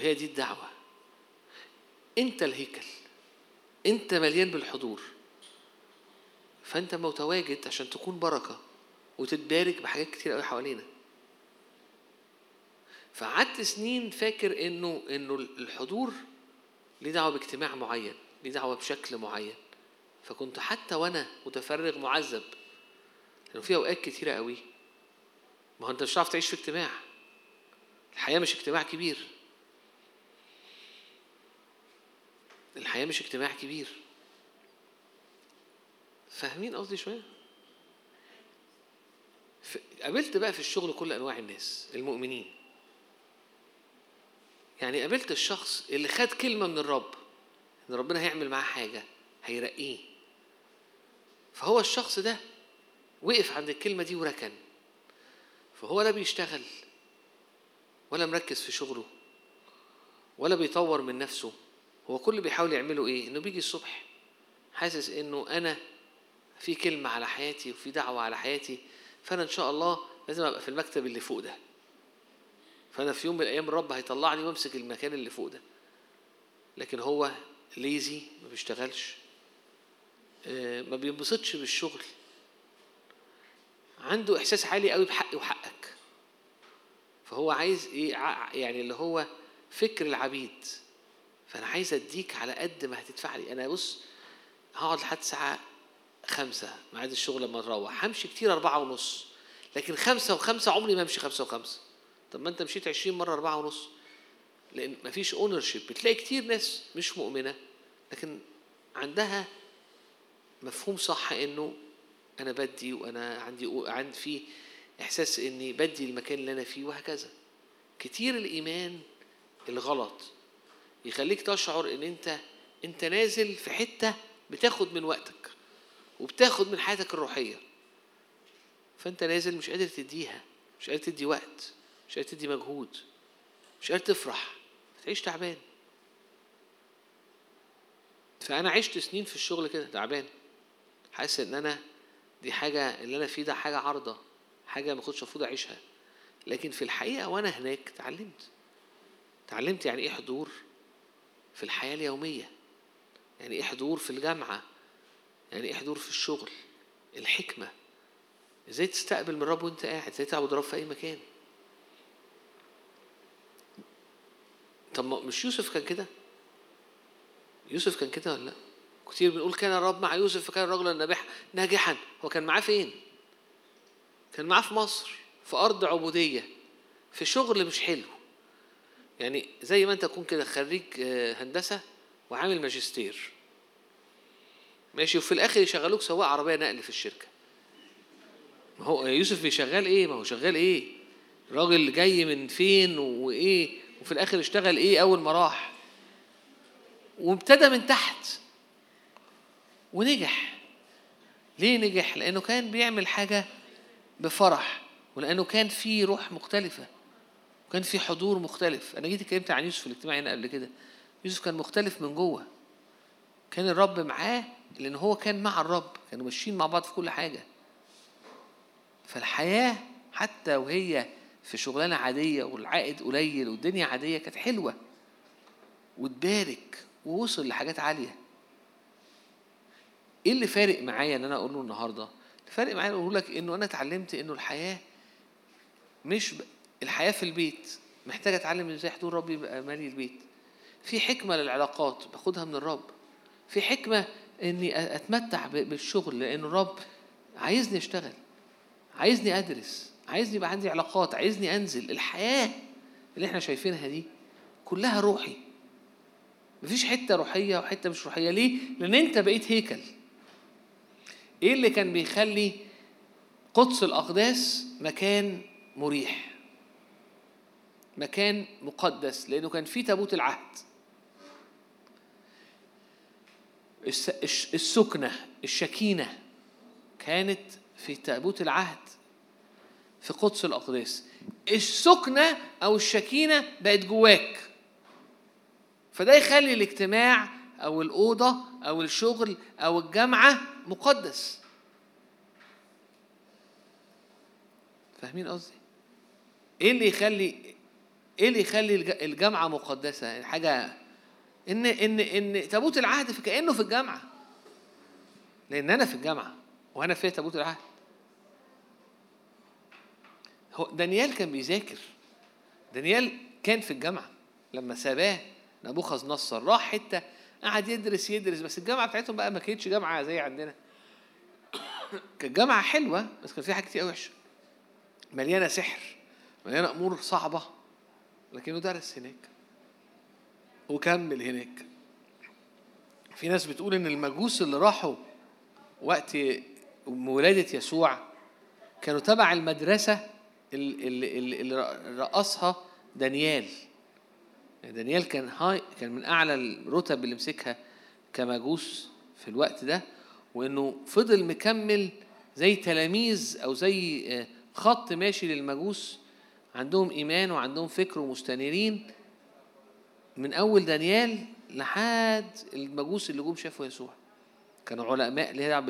هي دي الدعوة. أنت الهيكل. أنت مليان بالحضور. فأنت متواجد عشان تكون بركة وتتبارك بحاجات كتير قوي حوالينا. فقعدت سنين فاكر انه انه الحضور ليه دعوة باجتماع معين ليه دعوة بشكل معين. فكنت حتى وأنا متفرغ معذب. لأنه في أوقات كتيرة قوي. ما هو أنت مش هتعرف تعيش في اجتماع. الحياة مش اجتماع كبير. الحياة مش اجتماع كبير. فاهمين قصدي شوية؟ ف- قابلت بقى في الشغل كل أنواع الناس المؤمنين. يعني قابلت الشخص اللي خد كلمة من الرب إن ربنا هيعمل معاه حاجة هيرقيه. فهو الشخص ده وقف عند الكلمة دي وركن. فهو لا بيشتغل ولا مركز في شغله ولا بيطور من نفسه. هو كل اللي بيحاول يعمله إيه؟ إنه بيجي الصبح حاسس إنه أنا في كلمة على حياتي وفي دعوة على حياتي فأنا إن شاء الله لازم أبقى في المكتب اللي فوق ده. فأنا في يوم من الأيام الرب هيطلعني وأمسك المكان اللي فوق ده. لكن هو ليزي ما بيشتغلش آه، ما بينبسطش بالشغل. عنده إحساس عالي قوي بحقي وحقك. فهو عايز ع- يعني اللي هو فكر العبيد. فأنا عايز أديك على قد ما هتدفع لي. أنا بص هقعد لحد الساعة خمسة ميعاد الشغل لما نروح همشي كتير أربعة ونص لكن خمسة وخمسة عمري ما امشي خمسة وخمسة. طب ما أنت مشيت عشرين مرة أربعة ونص. لأن مفيش اونرشيب بتلاقي كتير ناس مش مؤمنة لكن عندها مفهوم صح إنه أنا بدي وأنا عندي عندي في إحساس إني بدي المكان اللي أنا فيه وهكذا. كتير الإيمان الغلط. يخليك تشعر إن أنت أنت نازل في حتة بتاخد من وقتك وبتاخد من حياتك الروحية. فأنت نازل مش قادر تديها مش قادر تدي وقت مش قادر تدي مجهود مش قادر تفرح فتعيش تعبان. فأنا عشت سنين في الشغل كده تعبان. حاسس إن أنا دي حاجة اللي أنا فيه ده حاجة عارضة حاجة ما كنتش المفروض أعيشها. لكن في الحقيقة وأنا هناك اتعلمت. اتعلمت يعني إيه حضور في الحياة اليومية يعني إيه حضور في الجامعة يعني إيه حضور في الشغل الحكمة. إزاي تستقبل من الرب وأنت قاعد؟ إزاي تعبد الرب في أي مكان؟ طب مش يوسف كان كده؟ يوسف كان كده ولا لأ؟ كتير بنقول كان الرب مع يوسف فكان رجلا ناجحا ناجحا. هو كان معاه فين؟ كان معاه في مصر في أرض عبودية في شغل مش حلو. يعني زي ما انت تكون كده خريج آه، هندسة وعامل ماجستير. ماشي وفي الآخر يشغلوك سواق عربية نقل في الشركة. ما هو يوسف بيشغال إيه؟ ما هو شغال إيه؟ راجل جاي من فين وإيه؟ وفي الآخر اشتغل إيه أول ما راح؟ وابتدى من تحت ونجح. ليه نجح؟ لأنه كان بيعمل حاجة بفرح ولأنه كان في روح مختلفة. وكان في حضور مختلف. أنا جيت اتكلمت عن يوسف في الاجتماع هنا قبل كده. يوسف كان مختلف من جوه. كان الرب معاه لأن هو كان مع الرب. كانوا ماشيين مع بعض في كل حاجة. فالحياة حتى وهي في شغلانة عادية والعائد قليل والدنيا عادية كانت حلوة وتبارك ووصل لحاجات عالية. إيه اللي فارق معايا إن أنا أقول له النهارده؟ اللي فارق معايا أقول لك إنه أنا اتعلمت إنه الحياة مش. الحياة في البيت محتاجه أتعلم إزاي حضور ربي يبقى مالي البيت. في حكمة للعلاقات باخدها من الرب. في حكمة إني أتمتع بالشغل لأن الرب عايزني أشتغل عايزني أدرس عايزني يبقى عندي علاقات عايزني أنزل. الحياة اللي إحنا شايفينها دي كلها روحي. مفيش حتة روحية وحتة مش روحية. ليه؟ لأن أنت بقيت هيكل. إيه اللي كان بيخلي قدس الأقداس مكان مريح؟ مكان مقدس لأنه كان فيه تابوت العهد. الس- الش- السكنة الشكينة كانت في تابوت العهد في قدس الأقداس. السكنة أو الشكينة بقت جواك. فده يخلي الاجتماع أو الأوضة أو الشغل أو الجامعة مقدس. فاهمين قصدي؟ إيه اللي يخلي إيه اللي يخلي الج- الجامعة مقدسة؟ حاجة إن إن إن تابوت العهد كأنه في الجامعة. لأن أنا في الجامعة وأنا في تابوت العهد. هو دانيال كان بيذاكر. دانيال كان في الجامعة. لما ساباه نبوخذ نصر راح حتة قعد يدرس يدرس بس الجامعة بتاعتهم بقى ما كانتش جامعة زي عندنا. كانت جامعة حلوة بس كان فيها حاجات كتير قوي وحشة. مليانة سحر مليانة أمور صعبة. لكنه درس هناك. وكمل هناك. في ناس بتقول إن المجوس اللي راحوا وقت ولادة يسوع كانوا تبع المدرسة اللي, اللي, رأسها دانيال. دانيال كان هاي كان من أعلى الرتب اللي مسكها كمجوس في الوقت ده وإنه فضل مكمل زي تلاميذ أو زي آه، خط ماشي للمجوس عندهم إيمان وعندهم فكر ومستنيرين من أول دانيال لحد المجوس اللي جم شافوا يسوع. كانوا علماء اللي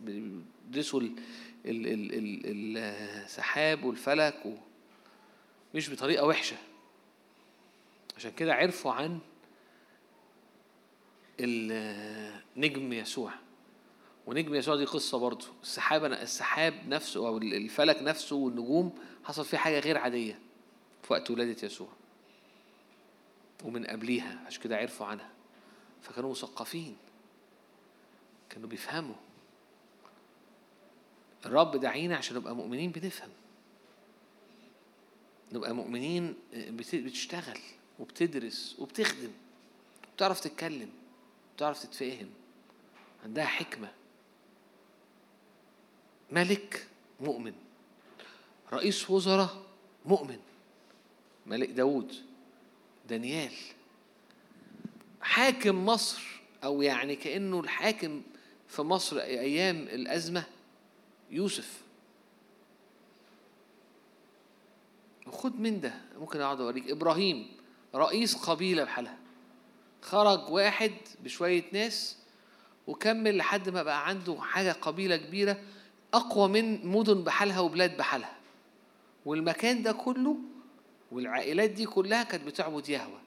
بيدرسوا ال- ال- ال- ال- السحاب والفلك مش بطريقة وحشة. عشان كده عرفوا عن ال- نجم يسوع. ونجم يسوع دي قصة برضه. السحاب السحاب نفسه أو الفلك نفسه والنجوم حصل فيه حاجة غير عادية في وقت ولادة يسوع. ومن قبليها عشان كده عرفوا عنها. فكانوا مثقفين. كانوا بيفهموا. الرب دعينا عشان نبقى مؤمنين بنفهم. نبقى مؤمنين بت- بتشتغل وبتدرس وبتخدم. بتعرف تتكلم. بتعرف تتفاهم. عندها حكمة. ملك مؤمن. رئيس وزراء مؤمن ملك داود دانيال. حاكم مصر أو يعني كأنه الحاكم في مصر أيام الأزمة يوسف. وخد من ده ممكن أقعد أوريك. إبراهيم رئيس قبيلة بحالها. خرج واحد بشوية ناس وكمل لحد ما بقى عنده حاجة قبيلة كبيرة أقوى من مدن بحالها وبلاد بحالها. والمكان ده كله والعائلات دي كلها كانت بتعبد يهوه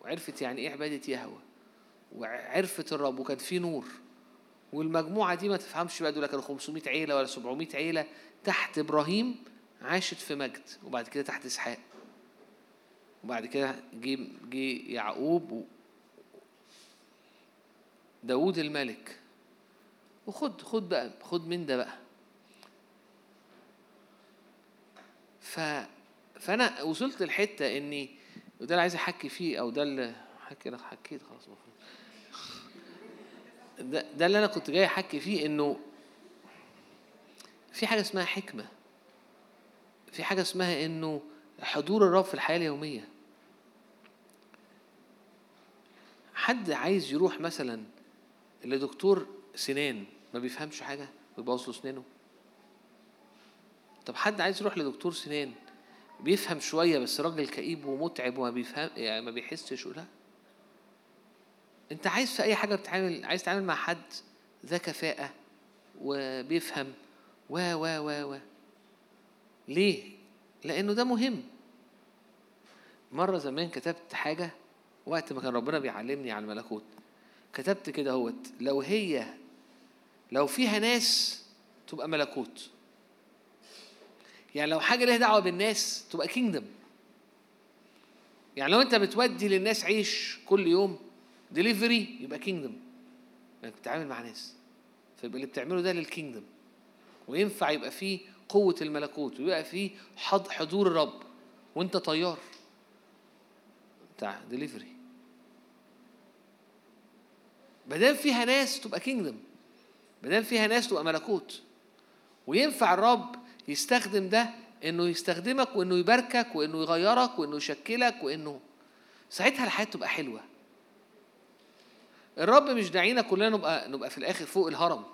وعرفت يعني إيه عبادة يهوه وعرفت الرب وكان في نور. والمجموعة دي ما تفهمش بقى دول كانوا 500 عيلة ولا 700 عيلة تحت إبراهيم عاشت في مجد وبعد كده تحت إسحاق. وبعد كده جه جه يعقوب داوود الملك. وخد خد بقى خد من ده بقى. فأنا وصلت لحتة إني وده اللي عايز أحكي فيه أو ده اللي حكي لك حكيت خلاص ده, ده اللي أنا كنت جاي أحكي فيه إنه في حاجة اسمها حكمة. في حاجة اسمها إنه حضور الرب في الحياة اليومية. حد عايز يروح مثلا لدكتور سنان ما بيفهمش حاجة ويبوظ له سنانه؟ طب حد عايز يروح لدكتور سنان؟ بيفهم شوية بس راجل كئيب ومتعب وما بيفهم يعني ما بيحسش لا انت عايز في أي حاجة بتتعامل عايز تتعامل مع حد ذا كفاءة وبيفهم و و و و. ليه؟ لأنه ده مهم. مرة زمان كتبت حاجة وقت ما كان ربنا بيعلمني على الملكوت. كتبت كده أهوت لو هي لو فيها ناس تبقى ملكوت. يعني لو حاجة ليها دعوة بالناس تبقى كينجدم يعني لو انت بتودي للناس عيش كل يوم ديليفري يبقى kingdom انك بتتعامل مع ناس. فيبقى اللي بتعمله ده لل kingdom وينفع يبقى فيه قوة الملكوت ويبقى فيه حض حضور الرب. وانت طيار. بتاع ديليفري بدل فيها ناس تبقى kingdom بدل فيها ناس تبقى ملكوت. وينفع الرب يستخدم ده إنه يستخدمك وإنه يباركك وإنه يغيرك وإنه يشكلك وإنه ساعتها الحياة تبقى حلوة. الرب مش داعينا كلنا نبقى نبقى في الآخر فوق الهرم.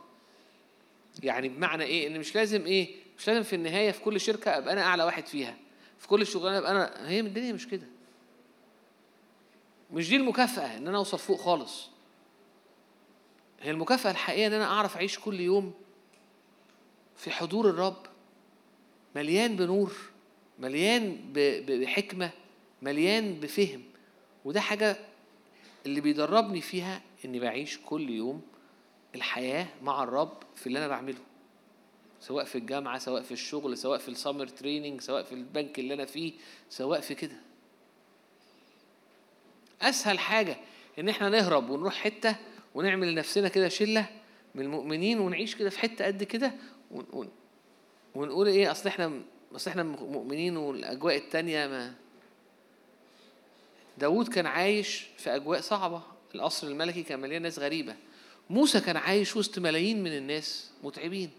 يعني بمعنى إيه؟ إن مش لازم إيه؟ مش لازم في النهاية في كل شركة أبقى أنا أعلى واحد فيها. في كل شغلانة أبقى أنا هي الدنيا مش كده. مش دي المكافأة إن أنا أوصل فوق خالص. هي المكافأة الحقيقية إن أنا أعرف أعيش كل يوم في حضور الرب. مليان بنور مليان ب- ب- بحكمة مليان بفهم. وده حاجة اللي بيدربني فيها إني بعيش كل يوم الحياة مع الرب في اللي أنا بعمله. سواء في الجامعة سواء في الشغل سواء في السمر تريننج سواء في البنك اللي أنا فيه سواء في كده. أسهل حاجة إن إحنا نهرب ونروح حتة ونعمل لنفسنا كده شلة من المؤمنين ونعيش كده في حتة قد كده ونقول إيه أصل إحنا أصل إحنا مؤمنين والأجواء التانية ما داود كان عايش في أجواء صعبة. القصر الملكي كان مليان ناس غريبة. موسى كان عايش وسط ملايين من الناس متعبين.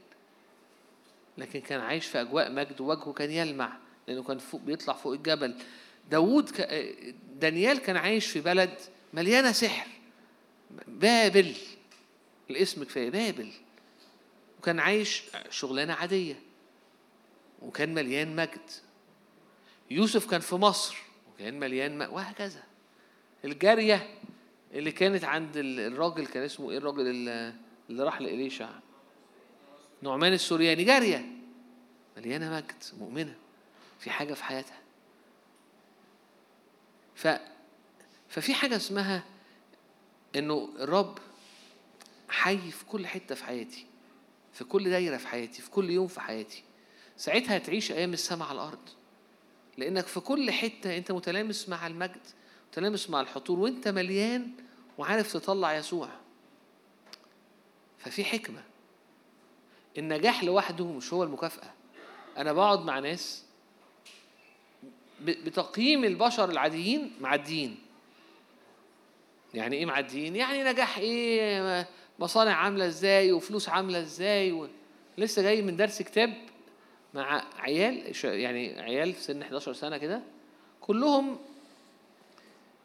لكن كان عايش في أجواء مجد ووجهه كان يلمع لأنه كان فوق بيطلع فوق الجبل. داود ك... دانيال كان عايش في بلد مليانة سحر. بابل. الاسم كفاية بابل. وكان عايش شغلانة عادية. وكان مليان مجد. يوسف كان في مصر وكان مليان مجد وهكذا. الجارية اللي كانت عند ال- الراجل كان اسمه إيه الراجل اللي راح لإليشع؟ نعمان السورياني. جارية مليانة مجد مؤمنة في حاجة في حياتها. ف ففي حاجة اسمها إنه الرب حي في كل حتة في حياتي في كل دايرة في حياتي في كل يوم في حياتي. ساعتها هتعيش أيام السماء على الأرض. لأنك في كل حتة أنت متلامس مع المجد متلامس مع الحضور وأنت مليان وعارف تطلع يسوع. ففي حكمة. النجاح لوحده مش هو المكافأة. أنا بقعد مع ناس بتقييم البشر العاديين معديين. يعني إيه معديين؟ يعني نجاح إيه؟ مصانع عاملة إزاي؟ وفلوس عاملة إزاي؟ و... لسه جاي من درس كتاب مع عيال يعني عيال سن 11 سنة كده كلهم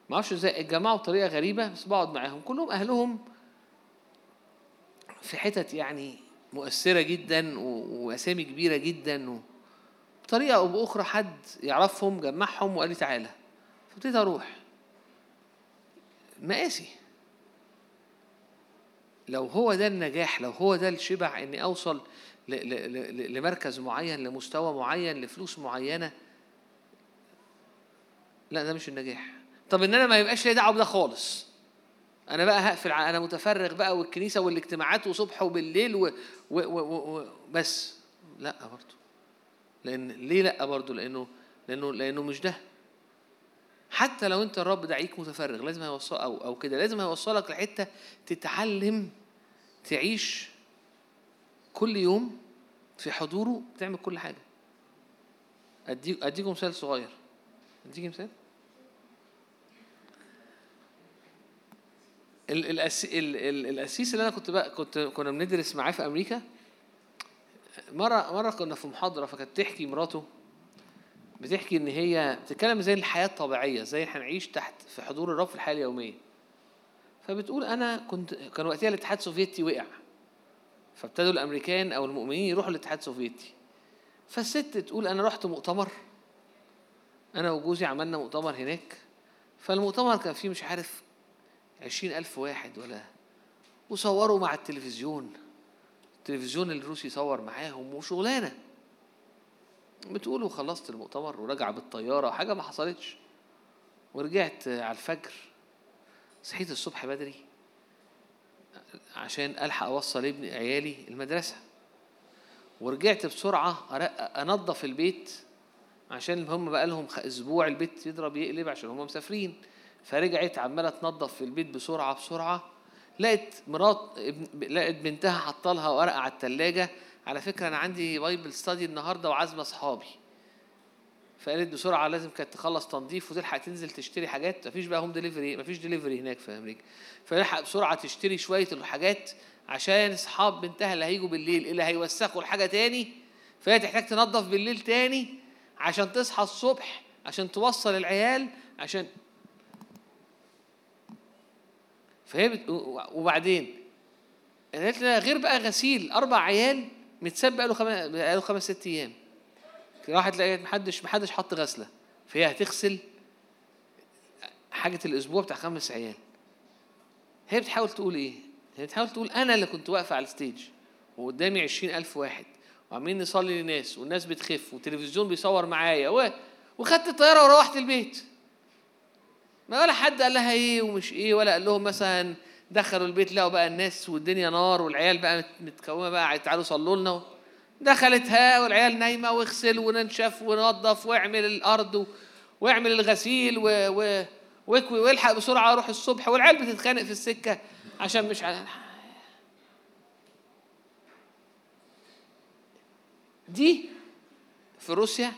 ما أعرفش إزاي اتجمعوا بطريقة غريبة بس بقعد معاهم كلهم أهلهم في حتت يعني مؤثرة جدا. وأسامي كبيرة جدا. بطريقة أو بأخرى حد يعرفهم جمعهم وقال لي تعالى فابتديت أروح مقاسي لو هو ده النجاح لو هو ده الشبع إني أوصل لمركز معين لمستوى معين لفلوس معينة. لا ده مش النجاح. طب إن أنا ما يبقاش لي دعوة بده خالص. أنا بقى هقفل أنا متفرغ بقى والكنيسة والاجتماعات وصبح وبالليل. و... و... و... و... بس. لا برضه لأن ليه لا برضه لأنه لأنه لأنه مش ده. حتى لو أنت الرب دعيك متفرغ لازم هيوصل أو أو كده لازم هيوصلك لحتة تتعلم تعيش كل يوم في حضوره تعمل كل حاجة. اديك أديكم مثال صغير. اديك مثال؟ ال- الأس- ال- ال- القسيس اللي أنا كنت بقى كنت كنا بندرس معاه في أمريكا مره مرة كنا في محاضرة فكانت تحكي مراته بتحكي إن هي بتتكلم زي الحياة الطبيعية زي هنعيش تحت في حضور الرب في الحياة اليومية. فبتقول أنا كنت كان وقتها الاتحاد السوفيتي وقع. فابتدوا الأمريكان أو المؤمنين يروحوا الاتحاد السوفيتي. فالست تقول أنا رحت مؤتمر. أنا وجوزي عملنا مؤتمر هناك. فالمؤتمر كان فيه مش عارف عشرين ألف واحد ولا وصوروا مع التلفزيون. التلفزيون الروسي صور معاهم وشغلانة. بتقول وخلصت المؤتمر وراجعه بالطيارة حاجة ما حصلتش. ورجعت على الفجر. صحيت الصبح بدري. عشان ألحق أوصل ابني عيالي المدرسة. ورجعت بسرعة أرق- أنظف البيت عشان هم بقى لهم أسبوع البيت يضرب يقلب عشان هم مسافرين. فرجعت عمالة تنظف في البيت بسرعة بسرعة. لقت مرات ابن- لقت بنتها حاطة لها ورقة على الثلاجه على فكرة أنا عندي Bible study النهارده وعازمة أصحابي. فقالت بسرعة لازم كانت تخلص تنظيف وتلحق تنزل تشتري حاجات. مفيش بقى home delivery مفيش ديليفري هناك في أمريكا. فلحق بسرعة تشتري شوية الحاجات عشان أصحاب بنتها اللي هيجوا بالليل اللي هيوسخوا الحاجة تاني. فهي تحتاج تنظف بالليل تاني عشان تصحى الصبح عشان توصل العيال عشان فهي بت... وبعدين؟ قالت لنا غير بقى غسيل أربع عيال متساب بقاله خمس خمس ست أيام. راحت لقيت محدش محدش حط غسلة. فهي هتغسل حاجة الأسبوع بتاع خمس عيال. هي بتحاول تقول إيه؟ هي بتحاول تقول أنا اللي كنت واقفة على الستيج وقدامي عشرين ألف واحد وعمالين نصلي للناس والناس بتخف والتلفزيون بيصور معايا و... وخدت الطيارة وروحت البيت. ما ولا حد قال لها إيه ومش إيه ولا قال لهم مثلا دخلوا البيت لقوا بقى الناس والدنيا نار والعيال بقى مت- متكومة بقى تعالوا صلوا لنا. دخلتها والعيال نايمة واغسل وننشف وننظف واعمل الأرض واعمل الغسيل و... و... واكوي والحق بسرعة روح الصبح. والعيال بتتخانق في السكة عشان مش ع... دي في روسيا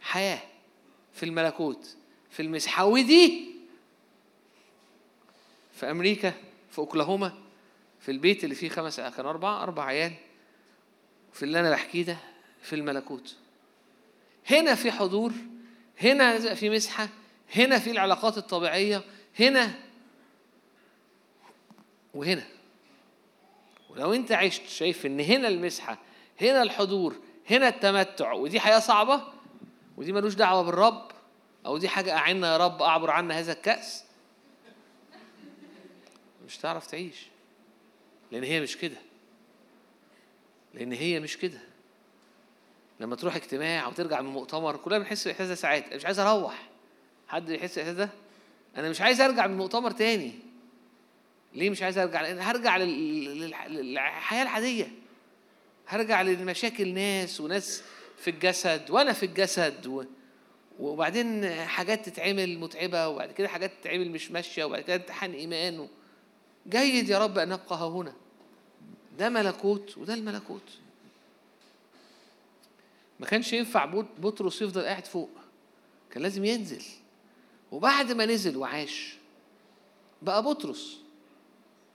حياة. في الملكوت في المسحة ودي في أمريكا في أوكلاهوما في البيت اللي فيه خمس كانوا أربعة أربع عيال. في اللي أنا بحكيه ده في الملكوت. هنا في حضور هنا في مسحة هنا في العلاقات الطبيعية هنا وهنا. ولو أنت عشت شايف إن هنا المسحة هنا الحضور هنا التمتع ودي حياة صعبة ودي ملوش دعوة بالرب أو دي حاجة أعنا يا رب أعبر عنا هذا الكأس. مش تعرف تعيش لأن هي مش كده. لأن هي مش كده. لما تروح اجتماع وترجع من مؤتمر كلنا بنحس بالإحساس ده ساعات. أنا مش عايز أروح. حد بيحس بالإحساس ده؟ أنا مش عايز أرجع من المؤتمر تاني. ليه مش عايز أرجع؟ لأن هرجع لل- للح- للحياة العادية. هرجع لمشاكل ناس وناس في الجسد وأنا في الجسد و... وبعدين حاجات تتعمل متعبة وبعد كده حاجات تتعمل مش ماشية وبعد كده امتحان إيمان و... جيد يا رب أن نبقى ها هنا. ده ملكوت وده الملكوت. ما كانش ينفع بط- بطرس يفضل قاعد فوق. كان لازم ينزل. وبعد ما نزل وعاش بقى بطرس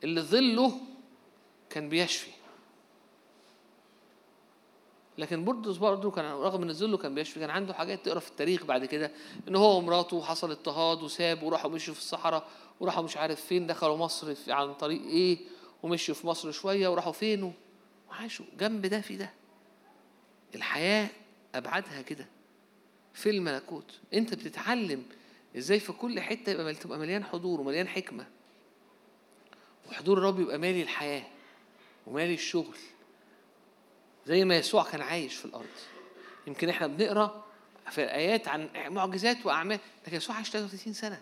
اللي ظله كان بيشفي. لكن بطرس برضه كان رغم إن ظله كان بيشفي كان عنده حاجات تقرأ في التاريخ بعد كده. إن هو ومراته حصل اضطهاد وساب وراحوا مشوا في الصحراء وراحوا مش عارف فين دخلوا مصر عن طريق إيه؟ ومشوا في مصر شوية وراحوا فين وعاشوا جنب ده في ده. الحياة ابعادها كده. في الملكوت. أنت بتتعلم إزاي في كل حتة يبقى تبقى مليان حضور ومليان حكمة. وحضور الرب يبقى مالي الحياة ومالي الشغل. زي ما يسوع كان عايش في الأرض. يمكن إحنا بنقرأ في الايات عن معجزات وأعمال لكن يسوع عاش 33 سنة.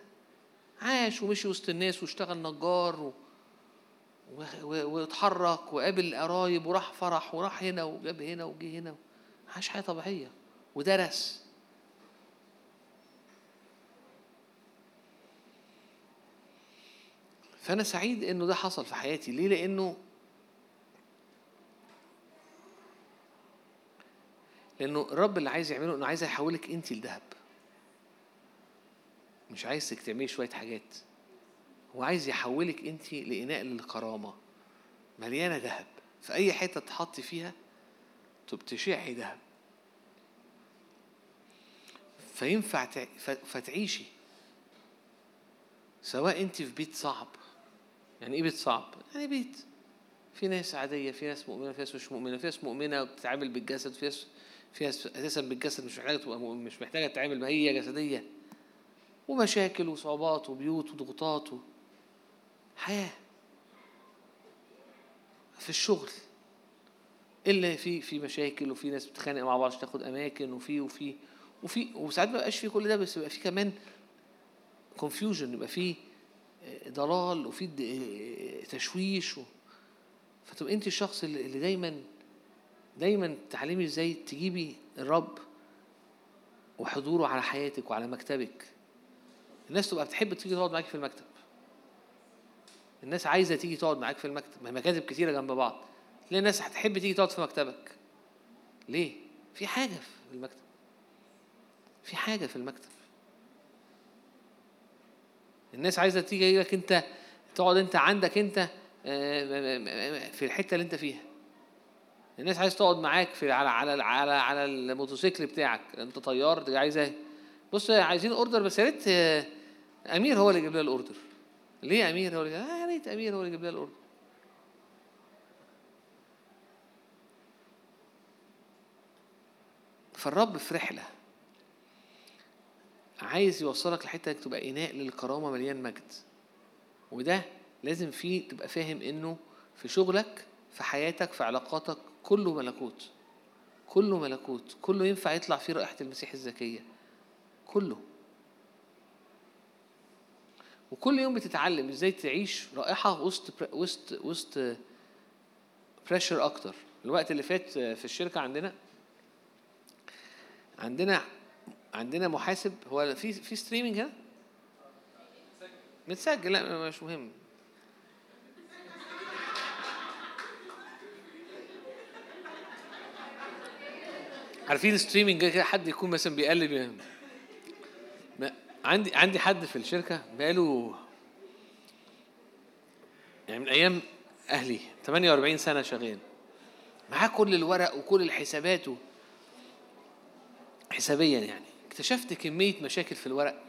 عاش ومشي وسط الناس واشتغل نجار و... واتحرك وقابل قرايب وراح فرح وراح هنا وجاب هنا وجه هنا. عاش حياة طبيعية. ودرس فأنا سعيد إنه ده حصل في حياتي. ليه؟ لأنه لأنه الرب اللي عايز يعمله إنه عايز يحولك أنت لذهب. مش عايزك تعملي شوية حاجات. هو عايز يحولك انت لإناء للكرامة مليانة ذهب. في أي حتة تحطي فيها تبتشعي ذهب. فينفع. فتعيشي. سواء انت في بيت صعب. يعني إيه بيت صعب؟ يعني بيت. في ناس عادية في ناس مؤمنة في ناس مش مؤمنة في ناس مؤمنة وبتتعامل بالجسد في ناس في ناس أساسا بالجسد مش محتاجة تبقى مش محتاجة تتعامل ما هي جسدية. ومشاكل وصعوبات وبيوت وضغوطات و... حياة. في الشغل إلا في في مشاكل وفي ناس بتتخانق مع بعض تاخد أماكن وفي وفي وفي وساعات ما بيبقاش في كل ده بس بيبقى في كمان كونفيوجن يبقى في ضلال وفي د- تشويش و... فتبقى انت الشخص اللي دايما دايما تعلمي إزاي تجيبي الرب وحضوره على حياتك وعلى مكتبك. الناس تبقى بتحب تيجي تقعد معاك في المكتب. الناس عايزة تيجي تقعد معاك في المكتب ما مكاتب كتيرة جنب بعض. تلاقي الناس هتحب تيجي تقعد في مكتبك. ليه؟ في حاجة في المكتب. في حاجة في المكتب. الناس عايزة تيجي لك أنت تقعد أنت عندك أنت آه، في الحتة اللي أنت فيها. الناس عايز تقعد معاك في على على على على الموتوسيكل بتاعك. أنت طيار دي عايزه إيه؟ بص عايزين order بس يا ريت آه، أمير هو اللي يجيب لنا ال order. ليه أمير هو اللي آه يا ريت أمير هو اللي يجيب لنا ال order فالرب في رحلة عايز يوصلك لحتة إنك تبقى إناء للكرامة مليان مجد. وده لازم فيه تبقى فاهم إنه في شغلك في حياتك في علاقاتك كله ملكوت. كله ملكوت. كله ينفع يطلع فيه رائحة المسيح الزكية. كله. وكل يوم بتتعلم إزاي تعيش رائحة وسط وسط وسط pressure أكتر. الوقت اللي فات في الشركة عندنا عندنا عندنا محاسب هو في في streaming هنا؟ متسجل. لا مش مهم. عارفين streaming كده حد يكون مثلا بيقلب ما- عندي عندي حد في الشركة بقاله يعني من أيام أهلي 48 سنة شغال. معاه كل الورق وكل الحسابات حسابيا يعني. اكتشفت كمية مشاكل في الورق.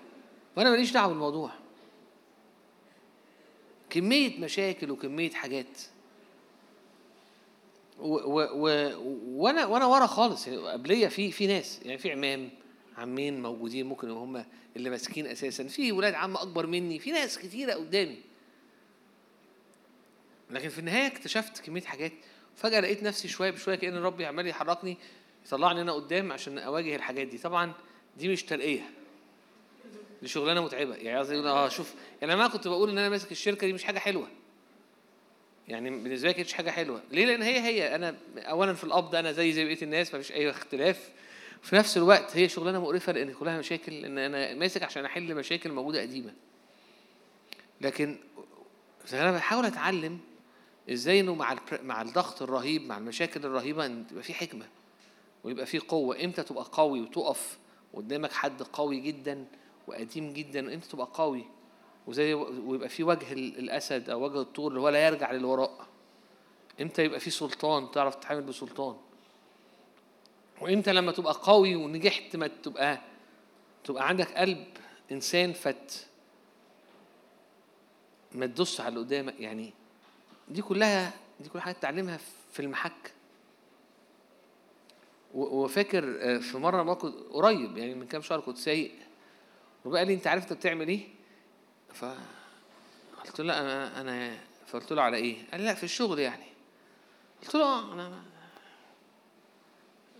وأنا ماليش دعوة بالموضوع. كمية مشاكل وكمية حاجات. و و و وأنا وأنا ورا خالص. يعني قبلية في في ناس. يعني في عمام. عمين موجودين ممكن هم اللي ماسكين أساسا. في ولاد عم أكبر مني في ناس كتيرة قدامي. لكن في النهاية اكتشفت كمية حاجات. فجأة لقيت نفسي شوية بشوية كأن ربي عمال يحركني يطلعني أنا قدام عشان أواجه الحاجات دي. طبعا دي مش ترقية. دي شغلانة متعبة. يعني قصدي آه شوف يعني أنا ما كنت بقول إن أنا ماسك الشركة دي مش حاجة حلوة. يعني بالنسبة لي كانتش حاجة حلوة. ليه؟ لأن هي هي. أنا اولا في القبض أنا زي زي بقية الناس ما فيش أي اختلاف. في نفس الوقت هي شغلانة مقرفة لأن كلها مشاكل إن أنا ماسك عشان أحل مشاكل موجودة قديمة. لكن أنا بحاول أتعلم إزاي إنه مع مع الضغط الرهيب مع المشاكل الرهيبة إن تبقى في حكمة ويبقى في قوة. إمتى تبقى قوي وتقف قدامك حد قوي جدا وقديم جدا إمتى تبقى قوي؟ وزي ويبقى في وجه ال- الأسد أو وجه الطور اللي هو لا يرجع للوراء. إمتى يبقى في سلطان تعرف تتعامل بسلطان؟ وإمتى لما تبقى قوي ونجحت ما تبقى تبقى عندك قلب إنسان فت ما تدوس على اللي قدامك يعني دي كلها دي كل حاجة تتعلمها في المحك وفاكر آه، في مرة كنت قريب يعني من كام شهر كنت سايق وبقى لي أنت عارف انت بتعمل إيه؟ ف قلت له أنا أنا فقلت له على إيه؟ قال لي لا في الشغل يعني قلت له آه أنا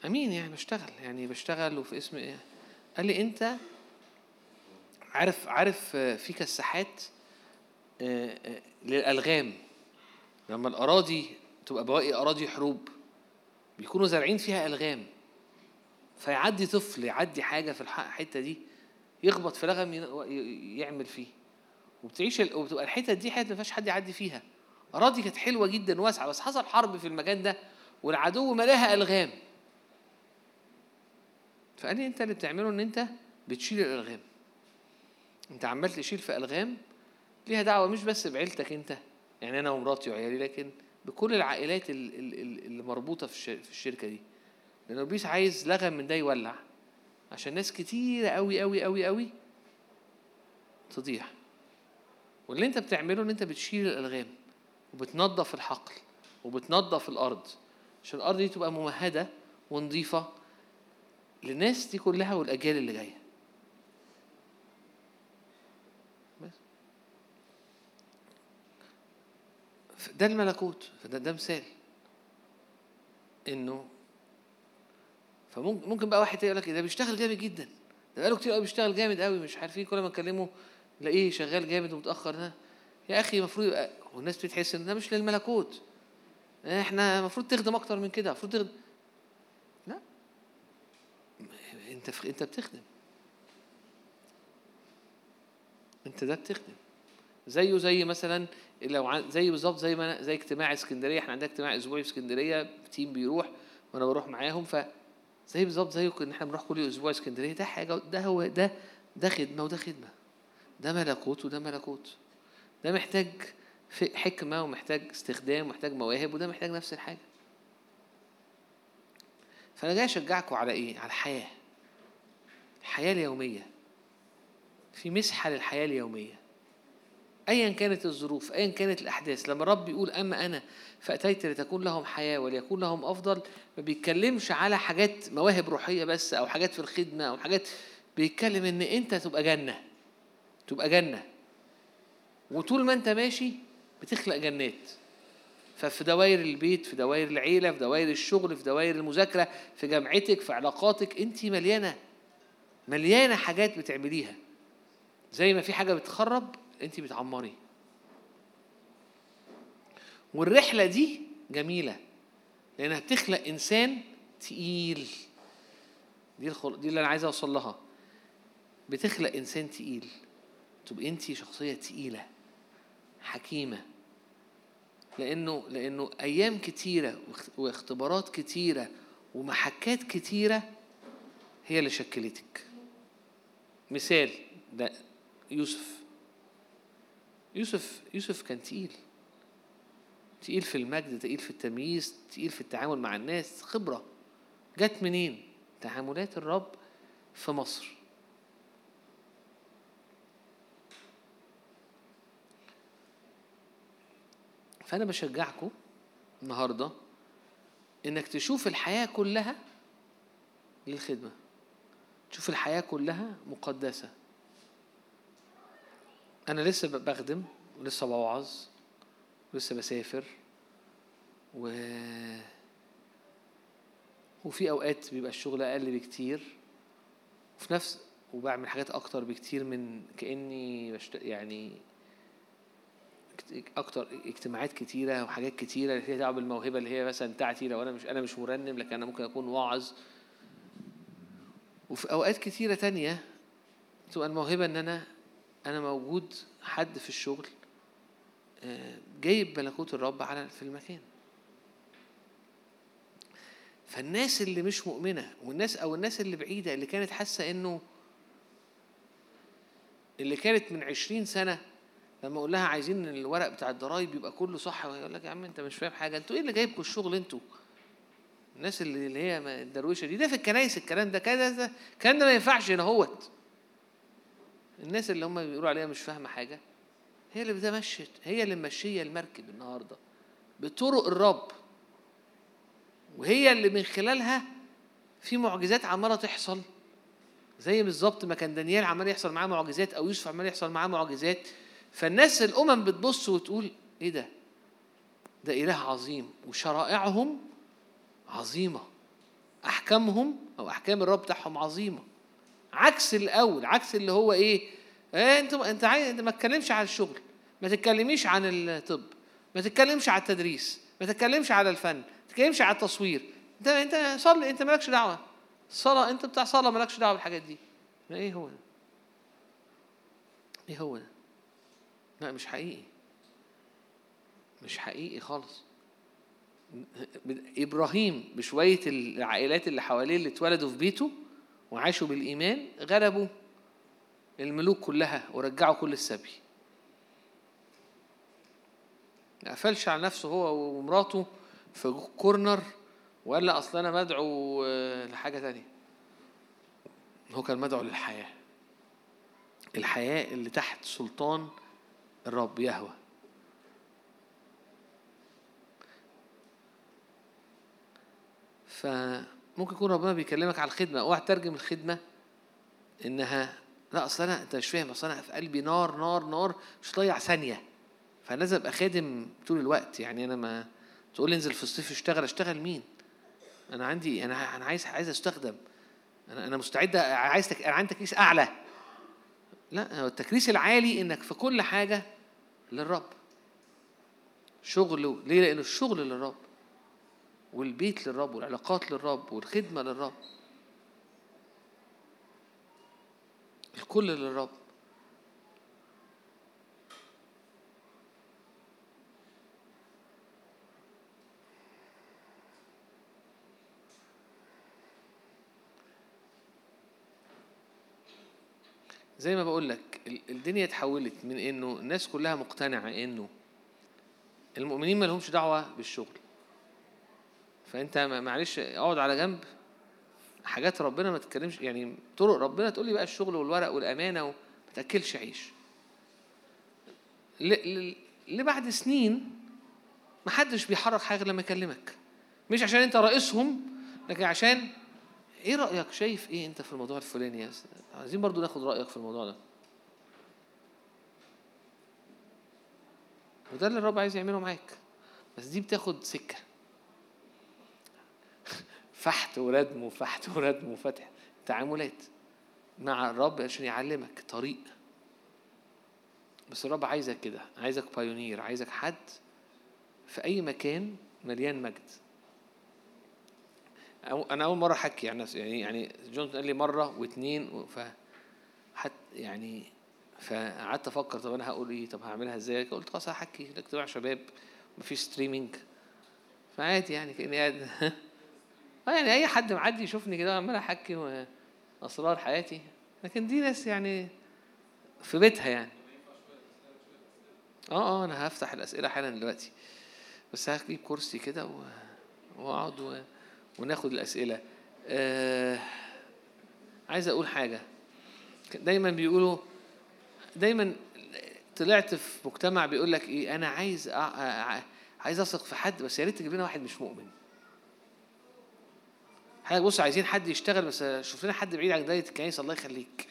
أمين يعني بشتغل يعني بشتغل وفي اسم إيه؟ قال لي أنت عارف عارف في كساحات آه، آه، للألغام. لما الأراضي تبقى بواقي أراضي حروب بيكونوا زارعين فيها ألغام. فيعدي طفل يعدي حاجة في الح- الحتة دي يخبط في لغم يعمل فيه. وبتعيش وبتبقى الحتت دي حتت ما فيهاش حد يعدي فيها. أراضي كانت حلوة جدا واسعة بس حصل حرب في المكان ده والعدو ملاها ألغام. فقال لي أنت اللي بتعمله إن أنت بتشيل الألغام. أنت عمال تشيل في ألغام ليها دعوة مش بس بعيلتك أنت يعني أنا ومراتي وعيالي لكن بكل العائلات ال- ال- ال- اللي مربوطة في الش- في الشركة دي. لأن إبليس عايز لغم من ده يولع عشان ناس كتيرة قوي قوي قوي قوي تضيع. واللي أنت بتعمله إن أنت بتشيل الألغام وبتنظف الحقل وبتنظف الأرض عشان الأرض دي تبقى ممهدة ونظيفة للناس دي كلها والأجيال اللي جاية. بس. ده الملكوت فده ده مثال. إنه فممكن ممكن بقى واحد يقول لك ده بيشتغل جامد جدا. ده بقاله كتير قوي بيشتغل جامد قوي مش عارفين كل ما نكلمه نلاقيه شغال جامد ومتأخر. ده يا أخي المفروض يبقى والناس بتحس إن ده مش للملكوت. إحنا المفروض تخدم أكتر من كده المفروض تخدم لا انت. انت بتخدم. انت ده بتخدم. زيه زي مثلا لو زي بالظبط زي ما أنا- زي اجتماع اسكندرية. إحنا عندنا اجتماع أسبوعي في اسكندرية تيم بيروح وأنا بروح معاهم. ف زي بالظبط زي ان إحنا بنروح كل أسبوع اسكندرية. ده حاجة ده هو ده ده خدمة وده خدمة. ده ملكوت وده ملكوت. ده محتاج حكمة ومحتاج استخدام ومحتاج مواهب وده محتاج نفس الحاجة. فأنا جاي أشجعكم على إيه؟ على الحياة. الحياة اليومية في مسحة للحياة اليومية. ايا كانت الظروف ايا كانت الأحداث لما الرب يقول أما أنا فأتيت لتكون لهم حياة وليكون لهم أفضل. ما بيتكلمش على حاجات مواهب روحية بس أو حاجات في الخدمة أو حاجات. بيتكلم إن أنت تبقى جنة تبقى جنة. وطول ما أنت ماشي بتخلق جنات. ففي دوائر البيت في دوائر العيلة في دوائر الشغل في دوائر المذاكرة في جامعتك في علاقاتك أنت مليانة مليانة حاجات بتعمليها. زي ما في حاجة بتخرب انت بتعمري. والرحلة دي جميلة لأنها بتخلق إنسان تقيل. دي الخل... دي اللي أنا عايز أوصل لها. بتخلق إنسان تقيل. تبقى انت شخصية تقيلة حكيمة. لأنه لأنه أيام كتيرة واخت- واختبارات كتيرة ومحكات كتيرة هي اللي شكلتك. مثال ده يوسف. يوسف يوسف كان تقيل. تقيل في المجد تقيل في التمييز تقيل في التعامل مع الناس. خبرة. جت منين؟ تعاملات الرب في مصر. فأنا بشجعكم النهاردة إنك تشوف الحياة كلها للخدمة. تشوف الحياة كلها مقدسة. أنا لسه بخدم ولسه بوعظ ولسه بسافر و وفي أوقات بيبقى الشغل أقل بكتير وفي نفس وبعمل حاجات أكتر بكتير من كأني بشت... يعني اكت- أكتر اجتماعات كتيرة وحاجات كتيرة اللي فيها دعوة بالموهبة اللي هي مثلا بتاعتي لو أنا مش أنا مش مرنم لكن أنا ممكن أكون واعظ. وفي أوقات كتيرة تانية تبقى الموهبة إن أنا أنا موجود حد في الشغل آه، جايب ملكوت الرب على في المكان. فالناس اللي مش مؤمنة والناس أو الناس اللي بعيدة اللي كانت حاسة إنه اللي كانت من عشرين سنة لما أقول لها عايزين الورق بتاع الضرايب يبقى كله صح يقول لك يا عم أنت مش فاهم حاجة أنتوا إيه اللي جايبكم الشغل أنتوا؟ الناس اللي اللي هي الدرويشة دي ده في الكنايس الكلام ده كده ده الكلام ده ما ينفعش هنا هوت. الناس اللي هم بيقولوا عليها مش فاهمة حاجة هي اللي بتمشت هي اللي ماشية المركب النهاردة بطرق الرب. وهي اللي من خلالها في معجزات عمالة تحصل. زي بالظبط ما كان دانيال عمال يحصل معاه معجزات أو يوسف عمال يحصل معاه معجزات. فالناس الأمم بتبص وتقول إيه ده؟ ده إله عظيم. وشرائعهم عظيمة. أحكامهم أو أحكام الرب بتاعهم عظيمة. عكس الأول عكس اللي هو إيه إيه أنت أنت عايز أنت ما تتكلمش عن الشغل ما تتكلميش عن الطب ما تتكلمش على التدريس ما تتكلمش على الفن ما تتكلمش على التصوير. انت أنت صلي أنت مالكش دعوة. الصلاه أنت بتاع صلاة مالكش دعوة بالحاجات دي. ما إيه هو ده؟ إيه هو ده؟ لا مش حقيقي. مش حقيقي خالص. إبراهيم بشوية العائلات اللي حواليه اللي اتولدوا في بيته وعاشوا بالإيمان غلبوا الملوك كلها ورجعوا كل السبي. ما قفلش على نفسه هو ومراته في كورنر وقال لا أصل أنا مدعو آه، لحاجة تانية. هو كان مدعو للحياة. الحياة اللي تحت سلطان الرب يهوى. فممكن يكون ربنا بيكلمك على الخدمة. اوعى تترجم الخدمة إنها لا أصل أنا أنت مش فاهم. أصل أنا في قلبي نار نار نار مش ضيع ثانية. فلازم أبقى خادم طول الوقت. يعني أنا ما تقول لي انزل في الصيف اشتغل اشتغل مين؟ أنا عندي أنا أنا عايز عايز أستخدم. أنا أنا مستعد عايز تك... أنا عندي تكريس أعلى. لا التكريس العالي إنك في كل حاجة للرب. شغله ليه؟ لأن الشغل للرب. والبيت للرب والعلاقات للرب والخدمة للرب. الكل للرب. زي ما بقول لك ال- الدنيا اتحولت من إنه الناس كلها مقتنعة إنه المؤمنين ما لهمش دعوة بالشغل. فأنت معلش اقعد على جنب. حاجات ربنا ما تتكلمش يعني طرق ربنا تقول لي بقى الشغل والورق والأمانة وما تأكلش عيش. لبعد سنين ما حدش بيحرك حاجة لما يكلمك. مش عشان انت رئيسهم لكن عشان إيه رأيك؟ شايف إيه انت في الموضوع الفلاني يا؟ عايزين برضو ناخد رأيك في الموضوع ده. وده اللي الرب عايز يعمله معاك. بس دي بتاخد سكة. فحت وردم وفحت وردم وفتح تعاملات مع الرب عشان يعلمك طريق. بس الرب عايزك كده عايزك بايونير عايزك حد في أي مكان مليان مجد. أو أنا أول مرة أحكي عن نفسي يعني يعني جون قال لي مرة واثنين ف حت يعني فقعدت أفكر طب أنا هقول إيه؟ طب هعملها إزاي؟ قلت خلاص هحكي. اجتماع شباب مفيش streaming فعادي يعني كأني قاعد يعني أي حد معدي يشوفني كده عمال أحكي أسرار حياتي. لكن دي ناس يعني في بيتها يعني. آه آه أنا هفتح الأسئلة حالا دلوقتي. بس هجيب كرسي كده وأقعد و... وناخد الأسئلة. آه... عايز أقول حاجة. دايما بيقولوا دايما طلعت في مجتمع بيقول لك إيه أنا عايز. أ... عايز أثق في حد بس يا ريت تجيب لنا واحد مش مؤمن. حاجة بص عايزين حد يشتغل بس شوف لنا حد بعيد عن دايرة الكنيسه الله يخليك.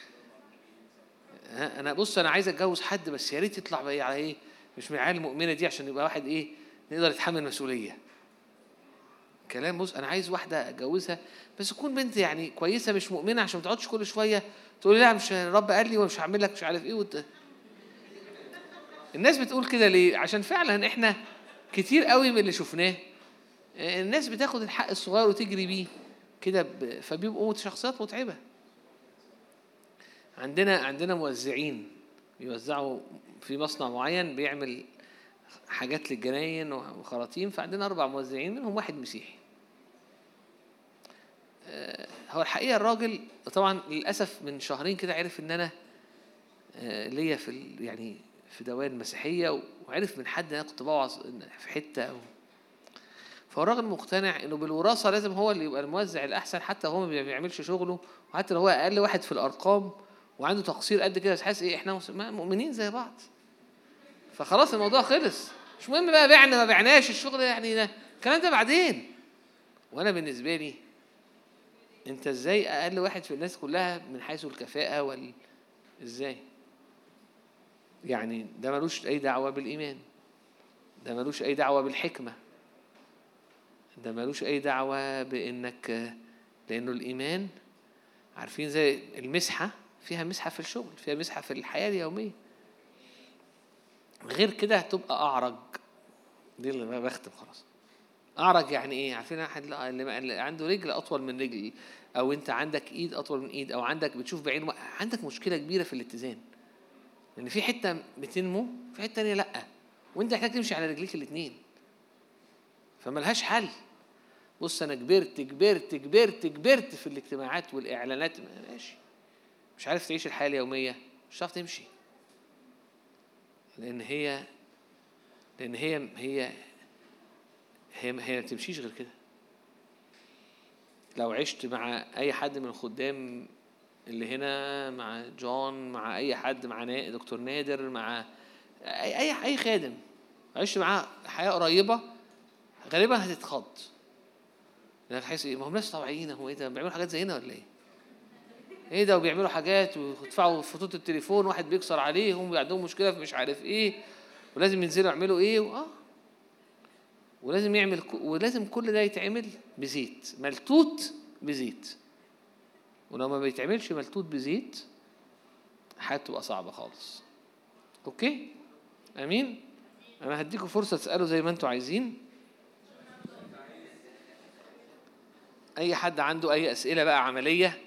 أنا بص أنا عايز أتجوز حد بس يا ريت يطلع بقى على إيه مش من العيال المؤمنة دي عشان يبقى واحد إيه نقدر يتحمل مسؤولية. كلام بص أنا عايز واحدة أتجوزها بس تكون بنت يعني كويسة مش مؤمنة عشان ما تقعدش كل شوية تقول لا مش الرب قال لي ومش هعمل لك مش عارف إيه وت... الناس بتقول كده ليه؟ عشان فعلا إحنا كتير قوي من اللي شفناه الناس بتاخد الحق الصغير وتجري بيه. كده. فبيبقوا شخصيات متعبة عندنا عندنا موزعين بيوزعوا في مصنع معين بيعمل حاجات للجناين وخراطيم فعندنا أربع موزعين منهم واحد مسيحي آه، هو الحقيقة الراجل طبعا للأسف من شهرين كده عرف إن أنا آه، ليا في يعني في دوائر مسيحية وعرف من حد أنا كنت بوعظ في حتة أو فهو الراجل مقتنع إنه بالوراثة لازم هو اللي يبقى الموزع الأحسن حتى هو ما بيعملش شغله وحتى لو هو أقل واحد في الأرقام وعنده تقصير قد كده بس حاسس إيه إحنا مؤمنين زي بعض. فخلاص الموضوع خلص. مش مهم بقى بعنا ما بعناش الشغل يعني ده. الكلام ده بعدين. وأنا بالنسبة لي أنت إزاي أقل واحد في الناس كلها من حيث الكفاءة وال إزاي؟ يعني ده ملوش أي دعوة بالإيمان. ده ملوش أي دعوة بالحكمة. ده ملوش أي دعوة بإنك لأنه الإيمان عارفين زي المسحة فيها مسحة في الشغل فيها مسحة في الحياة اليومية. غير كده هتبقى أعرج. دي اللي بختم خلاص. أعرج يعني إيه؟ عارفين لا- اللي عنده رجل أطول من رجل أو أنت عندك إيد أطول من إيد أو عندك بتشوف بعين عندك مشكلة كبيرة في الاتزان. لأن في حتة بتنمو في حتة تانية لأ. وأنت محتاج تمشي على رجليك الاثنين فملهاش حل. بص أنا كبرت كبرت كبرت كبرت في الاجتماعات والإعلانات. ماشي. مش عارف تعيش الحياة اليومية. مش هتعرف تمشي. لأن هي لأن هي هي هي هي ما تمشيش غير كده. لو عشت مع أي حد من الخدام اللي هنا مع جون مع أي حد مع دكتور نادر مع أي أي أي خادم عشت معاه حياة قريبة غالبا هتتخض. إيه ما هم ناس طبيعيين هو إيه ده؟ بيعملوا حاجات زينا ولا إيه؟ إيه ده؟ وبيعملوا حاجات ويدفعوا خطوط التليفون واحد بيكسر عليهم وعندهم مشكلة في مش عارف إيه. ولازم ينزلوا يعملوا إيه؟ آه. ولازم يعمل ولازم كل ده يتعمل بزيت. ملتوت بزيت. ولو ما بيتعملش ملتوت بزيت حياته تبقى صعبة خالص. أوكي؟ آمين؟ أنا هديكم فرصة تسألوا زي ما أنتوا عايزين. أي حد عنده أي أسئلة بقى عملية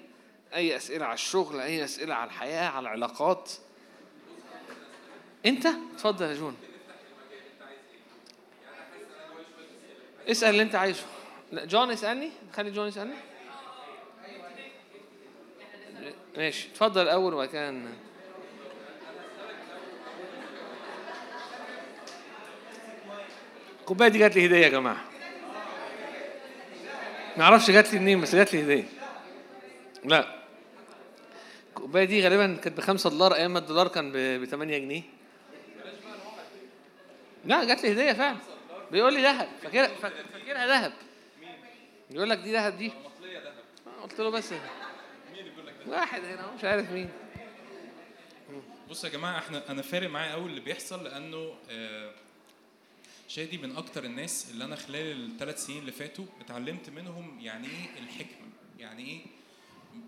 أي أسئلة على الشغل أي أسئلة على الحياة على العلاقات. أنت؟ اتفضل يا جون. اسأل اللي أنت عايزه. لا جون اسألني. خلي جون يسألني. ماشي. اتفضل الأول وبعد كده الكوبايه دي جات لي هدية يا جماعة. ما أعرفش جات لي منين بس جات لي هدية. لا. الكوباية دي غالبا كانت ب 5 دولار أيام ما الدولار كان ب 8 جنيه. لا جات لي هدية فعلا. بيقول لي ذهب. فاكرها فاكرها ذهب. يقول لك دي ذهب دي. قلت له بس. واحد هنا مش عارف مين. بص يا جماعة إحنا أنا فارق معايا قوي اللي بيحصل لأنه آه، شادي من أكتر الناس اللي أنا خلال الثلاث سنين اللي فاتوا اتعلمت منهم يعني إيه الحكمة يعني إيه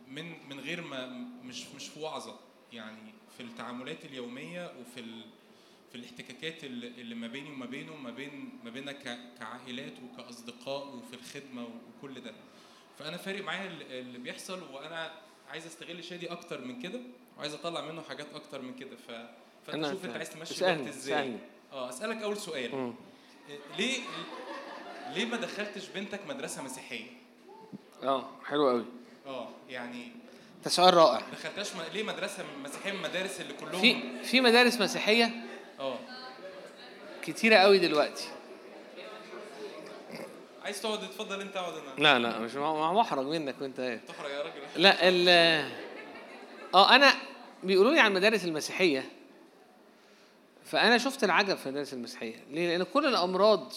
من من غير ما مش مش في وعظة يعني في التعاملات اليومية وفي ال في الاحتكاكات اللي اللي ما بيني وما بينه ما بين ما بيننا ك- كعائلات وكأصدقاء وفي الخدمة وكل ده فأنا فارق معايا ال- اللي بيحصل وأنا عايز أستغل شادي أكتر من كده وعايز أطلع منه حاجات أكتر من كده ف فانت شوف أنت. عايز تمشي الوقت إزاي. آه أسألك أول سؤال مم. ليه ليه ما دخلتش بنتك مدرسة مسيحية؟ آه حلو قوي. آه يعني ده سؤال رائع. ما دخلتهاش م- ليه مدرسة مسيحية من المدارس اللي كلهم في في مدارس مسيحية آه. كتيرة قوي دلوقتي. عايز تقعد اتفضل انت اقعد أنا لا لا مش مع- محرج منك وانت إيه. تحرج يا راجل. لا ال آه أنا بيقولوا لي عن المدارس المسيحية فأنا شفت العجب في المدارس المسيحية. ليه؟ لأن كل الأمراض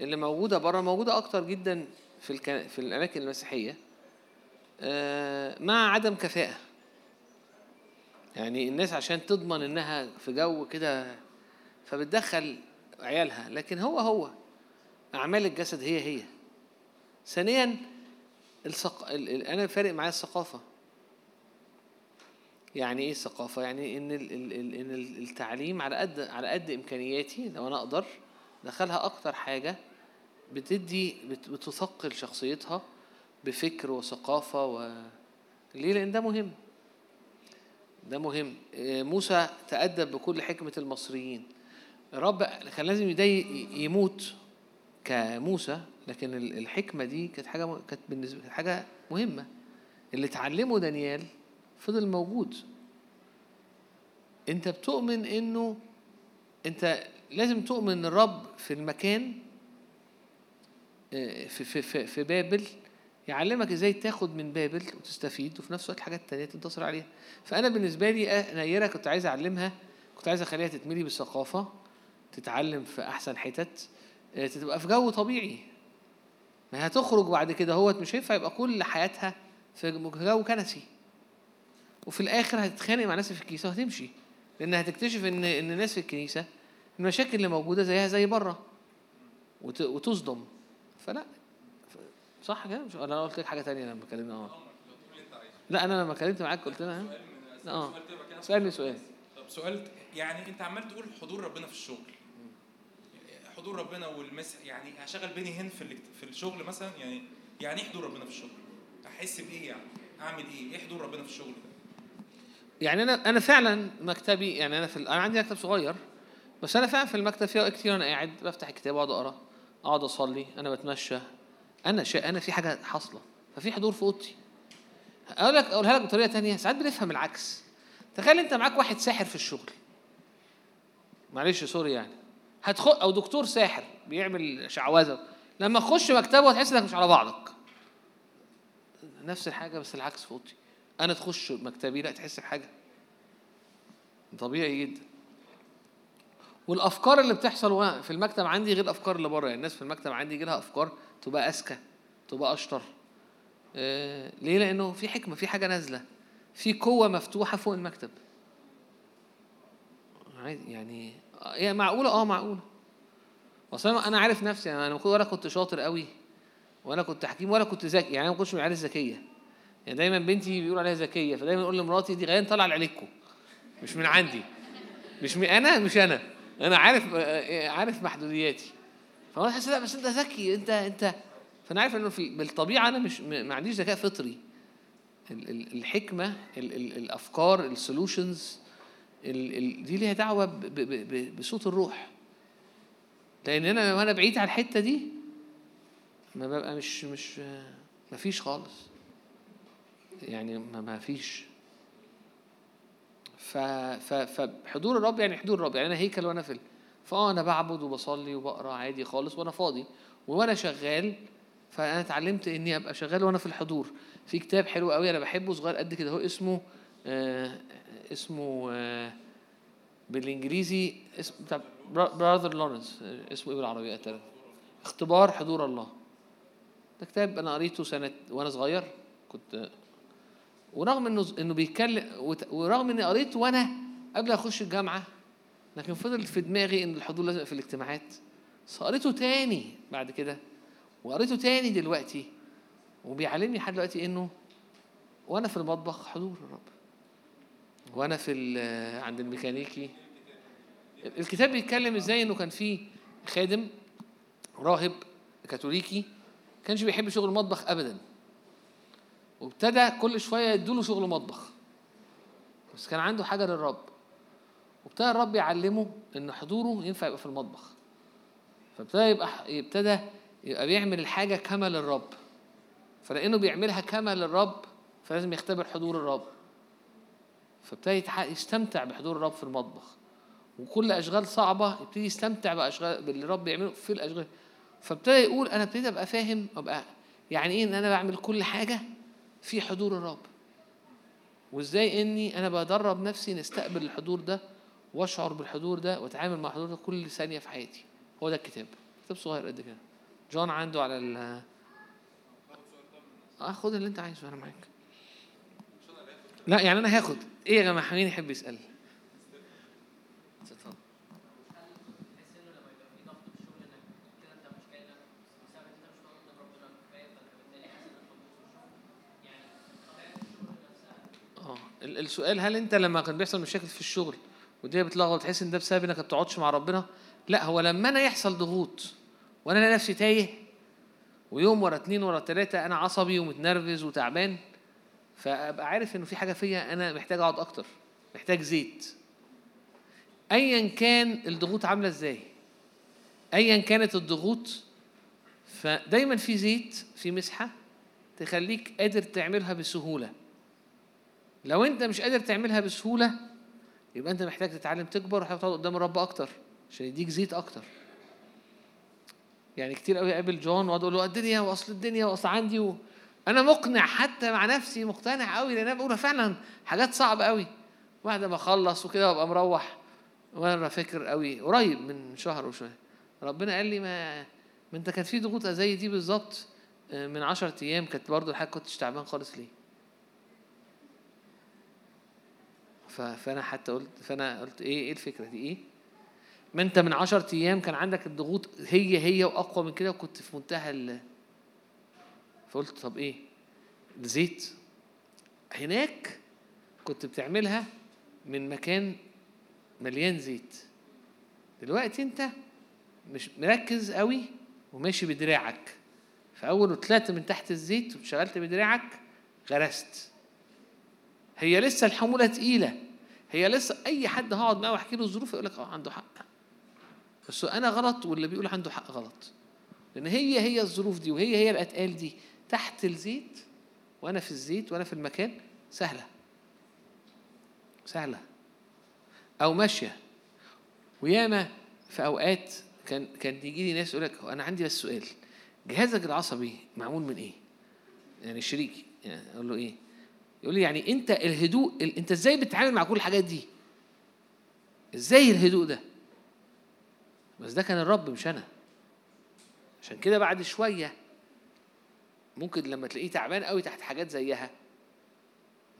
اللي موجودة بره موجودة أكتر جدا في الك... في الأماكن المسيحية آه، مع عدم كفاءة. يعني الناس عشان تضمن إنها في جو كده فبتدخل عيالها. لكن هو هو أعمال الجسد هي هي. ثانيا الثق... ال... ال... أنا فارق معايا الثقافة. يعني إيه الثقافه يعني إن. إن ال- التعليم على قد على قد إمكانياتي لو أنا أقدر دخلها أكتر حاجة بتدي بت... بتثقل شخصيتها بفكر وثقافة و ليه؟ لأن ده مهم. ده مهم. آه، موسى تأدب بكل حكمة المصريين. رب كان لازم ده ي- يموت كموسى لكن ال- الحكمة دي كانت حاجة كانت بالنسبة حاجة مهمة. اللي اتعلمه دانيال فضل موجود. انت بتؤمن انه انت لازم تؤمن إن الرب في المكان آه، في في في, في بابل يعلمك إزاي تاخد من بابل وتستفيد وفي نفس الوقت حاجات تانية تنتصر عليها. فأنا بالنسبة لي آه، نيره كنت عايز أعلمها كنت عايز أخليها تتملي بالثقافة تتعلم في أحسن حتت آه، تبقى في جو طبيعي. ما هتخرج بعد كده هو مش هينفع يبقى كل حياتها في جو كنسي. وفي الآخر هتتخانق مع ناس في الكنيسة وهتمشي. لأن هتكتشف ان إن الناس في الكنيسة المشاكل اللي موجودة زيها زي بره. وت- وتصدم. فلا. صح كده؟ مش أنا قلت لك حاجة تانية لما اتكلمنا. آه. لا أنا لما اتكلمت معاك قلت لها. ها؟ آه. سألني سؤال. طب سؤال يعني أنت عمال تقول حضور ربنا في الشغل. حضور ربنا والمسح يعني هشغل بيني هن في في الشغل مثلا؟ يعني يعني إيه حضور ربنا في الشغل؟ أحس بإيه يعني؟ أعمل إيه؟ إيه حضور ربنا في الشغل ده؟ يعني أنا أنا فعلا مكتبي يعني أنا في أنا عندي مكتب صغير بس أنا فعلا في المكتب فيه كتير أنا قاعد بفتح الكتاب واقعد أقرأ أقعد أصلي أنا بتمشى. أنا شا... أنا في حاجة حاصلة ففي حضور في أوضتي. أقول لك أقولها لك بطريقة تانية ساعات بنفهم العكس. تخيل أنت معاك واحد ساحر في الشغل. معلش سوري يعني. هتخ أو دكتور ساحر بيعمل شعوذة لما تخش مكتبه هتحس إنك مش على بعضك. نفس الحاجة بس العكس في أوضتي. أنا تخش مكتبي لا تحس بحاجة. طبيعي جدا. والأفكار اللي بتحصل وأنا في المكتب عندي غير الأفكار اللي بره. يعني الناس في المكتب عندي يجي لها أفكار تبقى أذكى تبقى أشطر. آه ليه؟ لأنه في حكمة في حاجة نازلة. في قوة مفتوحة فوق المكتب. يعني هي معقولة؟ آه معقولة. أصل أنا عارف نفسي أنا ولا كنت شاطر قوي ولا كنت حكيم ولا كنت ذكي. يعني أنا ما كنتش من العيال الذكية. يعني دايما بنتي بيقولوا عليها ذكية فدايما أقول لمراتي دي غيان طالعة لعيلتكم مش من عندي مش من أنا مش أنا أنا عارف آه، عارف محدودياتي. فأنا حاسس لا بس أنت ذكي أنت أنت. فأنا عارف إنه في بالطبيعة أنا مش ما عنديش ذكاء فطري. ال- ال- الحكمة ال- ال- الأفكار السولوشنز دي ليها دعوة بصوت الروح. لأن أنا وأنا بعيد عن الحتة دي ما ببقى مش مش ما فيش خالص. يعني ما فيش. ف ف فحضور الرب يعني حضور الرب يعني أنا هيكل وأنا في فآه أنا بعبد وبصلي وبقرأ عادي خالص وأنا فاضي. وأنا شغال فأنا اتعلمت إني أبقى شغال وأنا في الحضور. في كتاب حلو قوي أنا بحبه صغير قد كده هو اسمه آه اسمه آه بالإنجليزي اسم بتاع براذر لورنس اسمه إيه بالعربي؟ اترى اختبار حضور الله. ده كتاب أنا قريته سنة وأنا صغير كنت ورغم إنه إنه بيتكلم ورغم إني قريته وأنا قبل أخش الجامعة لكن فضل في دماغي إن الحضور لازم في الاجتماعات. بس قريته تاني بعد كده وقريته تاني دلوقتي وبيعلمني لحد دلوقتي إنه وأنا في المطبخ حضور الرب. وأنا في عند الميكانيكي. الكتاب بيتكلم إزاي إنه كان في خادم راهب كاثوليكي كانش بيحب شغل المطبخ ابدا. وابتدى كل شوية يدوله شغل مطبخ. بس كان عنده حاجة للرب. وابتدى الرب يعلمه إن حضوره ينفع يبقى في المطبخ. فابتدى يبقى ابتدى يبقى بيعمل الحاجة كما للرب. فلأنه بيعملها كما للرب فلازم يختبر حضور الرب. فابتدى يستمتع بحضور الرب في المطبخ. وكل أشغال صعبة يبتدي يستمتع باشغال باللي الرب بيعمله في الأشغال. فابتدى يقول أنا ابتديت أبقى فاهم أبقى يعني إيه إن أنا بعمل كل حاجة؟ في حضور الرب. وازاي اني أنا بدرب نفسي نستقبل الحضور ده واشعر بالحضور ده واتعامل مع الحضور ده كل ثانية في حياتي. هو ده الكتاب. كتاب صغير قد كده. جون عنده على ال آه خد اللي انت عايزه أنا معاك. لا يعني أنا هاخد. إيه يا جماعة؟ مين يحب يسأل اتفضل. آه ال- السؤال هل أنت لما كان بيحصل مشاكل في الشغل والدنيا بتلخبط تحس إن ده بسبب إنك ما بتقعدش مع ربنا؟ لا هو لما أنا يحصل ضغوط وأنا نفسي تايه ويوم ورا اتنين ورا تلاتة أنا عصبي ومتنرفز وتعبان فأبقى عارف إنه في حاجة فيا أنا محتاج أقعد أكتر محتاج زيت. ايا كان الضغوط عاملة إزاي؟ ايا كانت الضغوط فدايما في زيت في مسحة تخليك قادر تعملها بسهولة. لو انت مش قادر تعملها بسهولة يبقى انت محتاج تتعلم تكبر ومحتاج تقعد قدام الرب أكتر عشان يديك زيت أكتر. يعني كتير قوي اقابل جون واقعد أقول له الدنيا وأصل الدنيا وأصل عندي و... أنا مقنع حتى مع نفسي مقتنع قوي لأن أنا بقول فعلا حاجات صعبة قوي. بعد ما أخلص وكده وأبقى مروح وأنا فاكر قوي قريب من شهر وشوية. ربنا قال لي ما ما انت كان في ضغوط زي دي بالظبط آه، من 10 أيام كانت برضه الحاجة كنتش تعبان خالص ليه ف- فأنا حتى قلت فأنا قلت إيه إيه الفكرة دي؟ إيه؟ ما أنت من 10 أيام كان عندك الضغوط هي هي وأقوى من كده وكنت في منتهى ال فقلت طب إيه؟ زيت هناك كنت بتعملها من مكان مليان زيت. دلوقتي أنت مش مركز قوي وماشي بدراعك. فأول ما طلعت من تحت الزيت وشغلت بدراعك غرست. هي لسه الحمولة تقيلة. هي لسه أي حد هقعد معاه وأحكي له الظروف يقول لك آه عنده حق. بس أنا غلط واللي بيقول عنده حق غلط. لأن هي هي الظروف دي وهي هي الأتقال دي. تحت الزيت وأنا في الزيت وأنا في المكان سهلة. سهلة. أو ماشية. وياما في أوقات كان كان يجي لي ناس يقول لك أنا عندي بس سؤال. جهازك العصبي معمول من إيه؟ يعني شريكي. يعني أقول له إيه؟ يقول لي يعني انت الهدوء ال- انت إزاي بتتعامل مع كل الحاجات دي؟ إزاي الهدوء ده؟ بس ده كان الرب مش أنا عشان كده بعد شوية ممكن لما تلاقيه تعبان قوي تحت حاجات زيها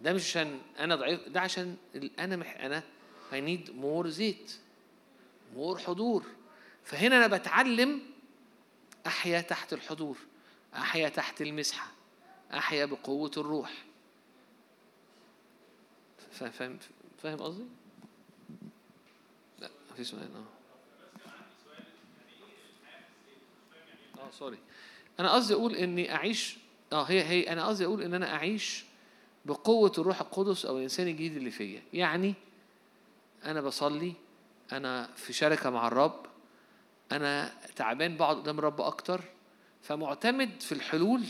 ده مش عشان أنا ضعيف ده عشان أنا مح أنا I need more زيت مور حضور فهنا أنا بتعلم أحيا تحت الحضور أحيا تحت المسحة أحيا بقوة الروح فاهم فاهم قصدي؟ لا في سؤال آه. آه سوري أنا قصدي أقول إني أعيش آه هي هي أنا قصدي أقول إن أنا أعيش بقوة الروح القدس أو الإنسان الجديد اللي فيا. يعني أنا بصلي أنا في شركة مع الرب أنا تعبان بقعد قدام الرب أكتر فمعتمد في الحلول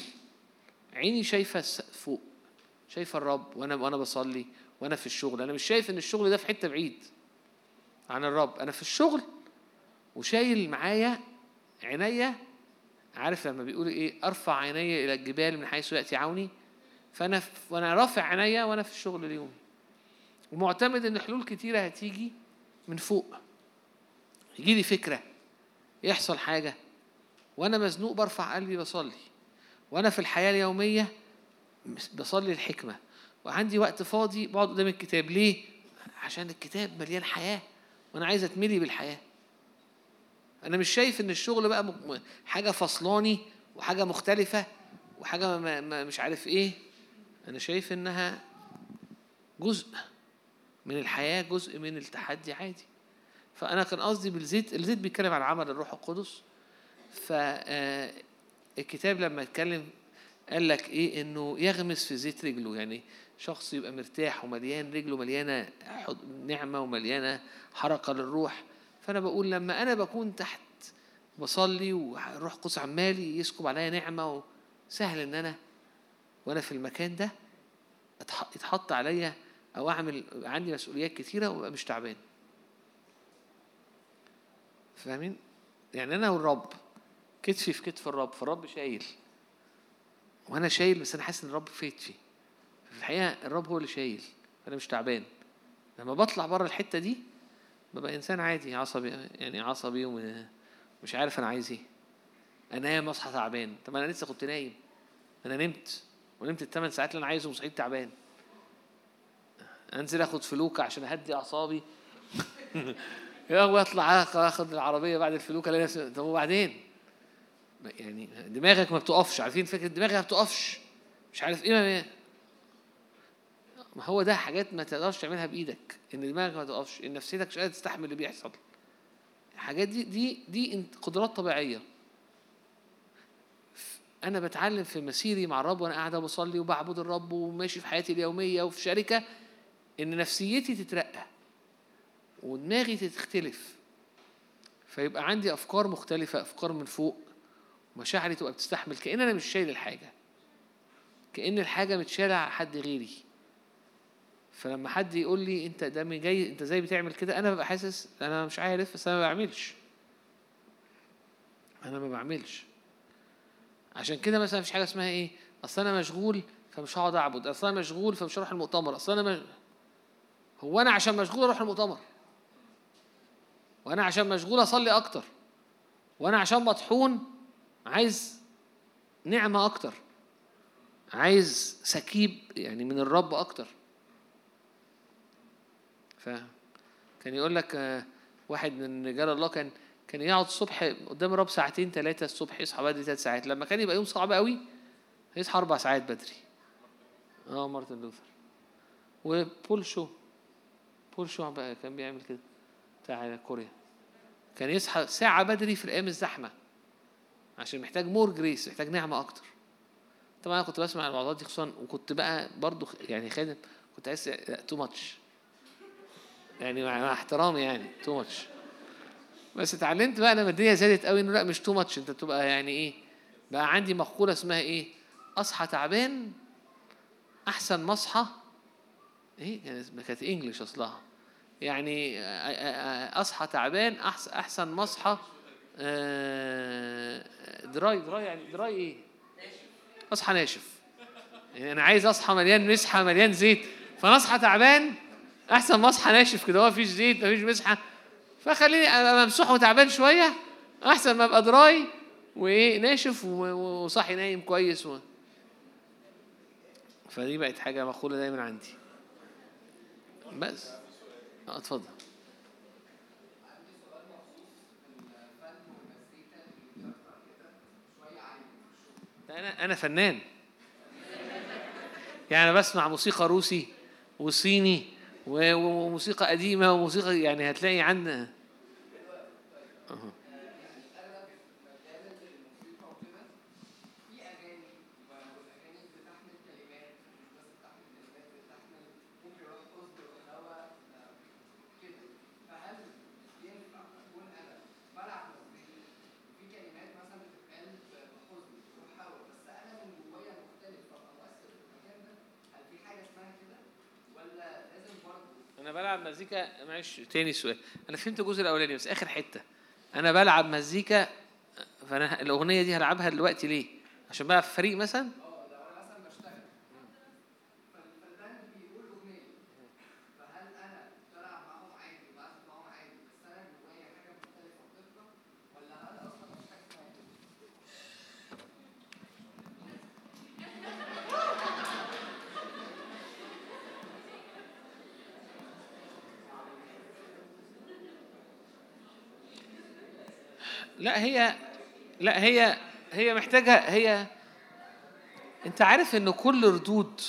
عيني شايفة فوق شايفة الرب وأنا وأنا بصلي. وأنا في الشغل. أنا مش شايف إن الشغل ده في حتة بعيد عن الرب. أنا في الشغل وشايل معايا عينيا عارف لما بيقول إيه أرفع عيني إلى الجبال من حيث يأتي عوني. فأنا وأنا رافع عينيا وأنا في الشغل اليومي. ومعتمد إن حلول كتيرة هتيجي من فوق. يجي لي فكرة. يحصل حاجة. وأنا مزنوق برفع قلبي بصلي. وأنا في الحياة اليومية بصلي الحكمة. وعندي وقت فاضي بقعد قدام الكتاب. ليه؟ عشان الكتاب مليان حياة وأنا عايز أتملي بالحياة. أنا مش شايف إن الشغل بقى حاجة فصلاني وحاجة مختلفة وحاجة ما ما مش عارف إيه. أنا شايف إنها جزء من الحياة جزء من التحدي عادي. فأنا كان قصدي بالزيت الزيت بيتكلم عن عمل الروح القدس. ف آه، لما اتكلم قال لك إيه؟ إنه يغمس في زيت رجله. يعني شخص يبقى مرتاح ومليان رجله مليانه حض- نعمة ومليانة حركة للروح. فأنا بقول لما أنا بكون تحت بصلي والروح القدس عمال يسكب عليا نعمة سهل إن أنا وأنا في المكان ده يتحط عليا أو أعمل عندي مسؤوليات كتيرة وأبقى مش تعبان. فاهمين؟ يعني أنا والرب كتفي في كتف الرب فالرب شايل. وأنا شايل بس أنا حاسس إن الرب في كتفي في الحقيقة الرب هو اللي شايل أنا مش تعبان. لما بطلع بره الحتة دي ببقى إنسان عادي عصبي يعني عصبي ومش عارف أنا عايز إيه. أنام أصحى تعبان. طب أنا لسه كنت نايم. أنا نمت. ونمت الثمان ساعات اللي أنا عايزه وصحيت تعبان. أنزل آخد فلوكة عشان أهدي أعصابي. واطلع آخد العربية بعد الفلوكة الاقي نفسي طب وبعدين؟ يعني دماغك ما بتقفش عارفين فكرة دماغك ما بتقفش. مش عارف إيه ما هو ده حاجات ما تقدرش تعملها بإيدك إن دماغك ما تقفش إن نفسيتك مش قادرة تستحمل اللي بيحصل. الحاجات دي دي دي قدرات طبيعية. أنا بتعلم في مسيري مع الرب وأنا قاعدة بصلي وبعبد الرب وماشي في حياتي اليومية وفي شركة إن نفسيتي تترقى ودماغي تختلف. فيبقى عندي أفكار مختلفة أفكار من فوق مشاعري تبقى بتستحمل كأن أنا مش شايل الحاجة كأن الحاجة متشالة على حد غيري. فلما حد يقول لي انت ده جاي انت إزاي بتعمل كده؟ أنا ببقى حاسس أنا مش عارف بس أنا ما بعملش. أنا ما بعملش. عشان كده مثلا مفيش حاجة اسمها إيه؟ اصل أنا مشغول فمش هقعد اعبد اصل أنا مشغول فمش هروح المؤتمر اصل أنا مش... هو أنا عشان مشغول أروح المؤتمر؟ وأنا عشان مشغول اصلي أكتر؟ وأنا عشان مطحون عايز نعمة أكتر؟ عايز سكيب يعني من الرب أكتر؟ ف كان يقول لك آه، واحد من رجال الله كان كان يقعد الصبح قدام الرب ساعتين ثلاثة الصبح يصحى بدري ثلاث ساعات. لما كان يبقى يوم صعب قوي يصحى أربع ساعات بدري. آه مارتن لوثر. وبول شو بول شو بقى كان بيعمل كده بتاع كوريا. كان يصحى ساعة بدري في الأيام الزحمة عشان محتاج more grace محتاج نعمة أكتر. طبعا أنا كنت بسمع الوعظات دي خصوصا وكنت بقى برضو يعني خادم كنت عايز too much يعني مع, احترامي يعني too much بس اتعلمت بقى لما الدنيا زادت قوي إنه لا مش too much انت تبقى يعني إيه بقى عندي مقولة اسمها إيه أصحى تعبان أحسن ما أصحى. إيه؟ كانت English أصلها. يعني أصحى تعبان احسن أحسن ما أصحى. آه، dry dry يعني dry إيه؟ أصحى ناشف. يعني أنا عايز أصحى مليان مسحة مليان زيت. فأنا أصحى تعبان أحسن ما اصحى ناشف كده هو مفيش زيت مفيش مسحة. فخليني ابقى ممسوح وتعبان شوية أحسن ما أبقى دراي وإيه ناشف وصاحي نايم كويس و... فدي بقت حاجة مقولة دايما عندي. بس. آه اتفضل. أنا أنا فنان. يعني بسمع موسيقى روسي وصيني وموسيقى قديمة وموسيقى يعني هتلاقي عندنا أنا بلعب مزيكا معلش تاني سؤال. أنا فهمت الجزء الأولاني بس آخر حتة. أنا بلعب مزيكا فأنا الأغنية دي هلعبها دلوقتي ليه؟ عشان بقى في فريق مثلا؟ لا هي لا هي هي محتاجة هي انت عارف ان كل ردود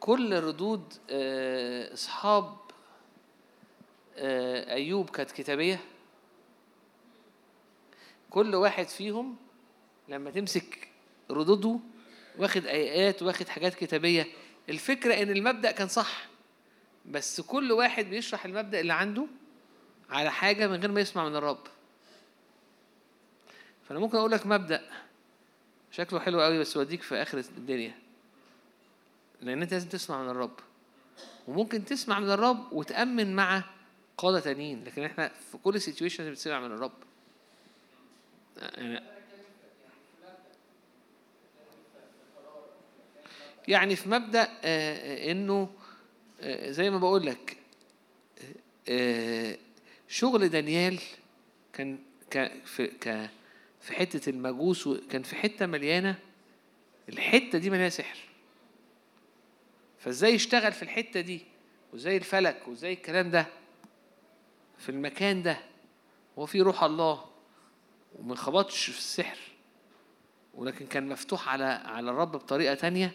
كل ردود آه، اصحاب آه، ايوب كانت كتابية؟ كل واحد فيهم لما تمسك ردوده واخد ايات واخد حاجات كتابية الفكرة ان المبدأ كان صح بس كل واحد بيشرح المبدأ اللي عنده على حاجة من غير ما يسمع من الرب. فأنا ممكن أقول لك مبدأ. شكله حلو قوي بس يوديك في آخر الدنيا. لأن أنت لازم تسمع من الرب. وممكن تسمع من الرب وتأمن مع قادة تانيين لكن إحنا في كل سيتويشن بتسمع من الرب. يعني يعني في مبدأ آه، إنه آه، زي ما بقول لك آه، شغل دانيال كان ك في حتة المجوس كان في حتة مليانة الحتة دي مليانة سحر. فازاي يشتغل في الحتة دي؟ وزي الفلك؟ وزي الكلام ده؟ في المكان ده. هو في روح الله. وما خبطش في السحر. ولكن كان مفتوح على على الرب بطريقة تانية.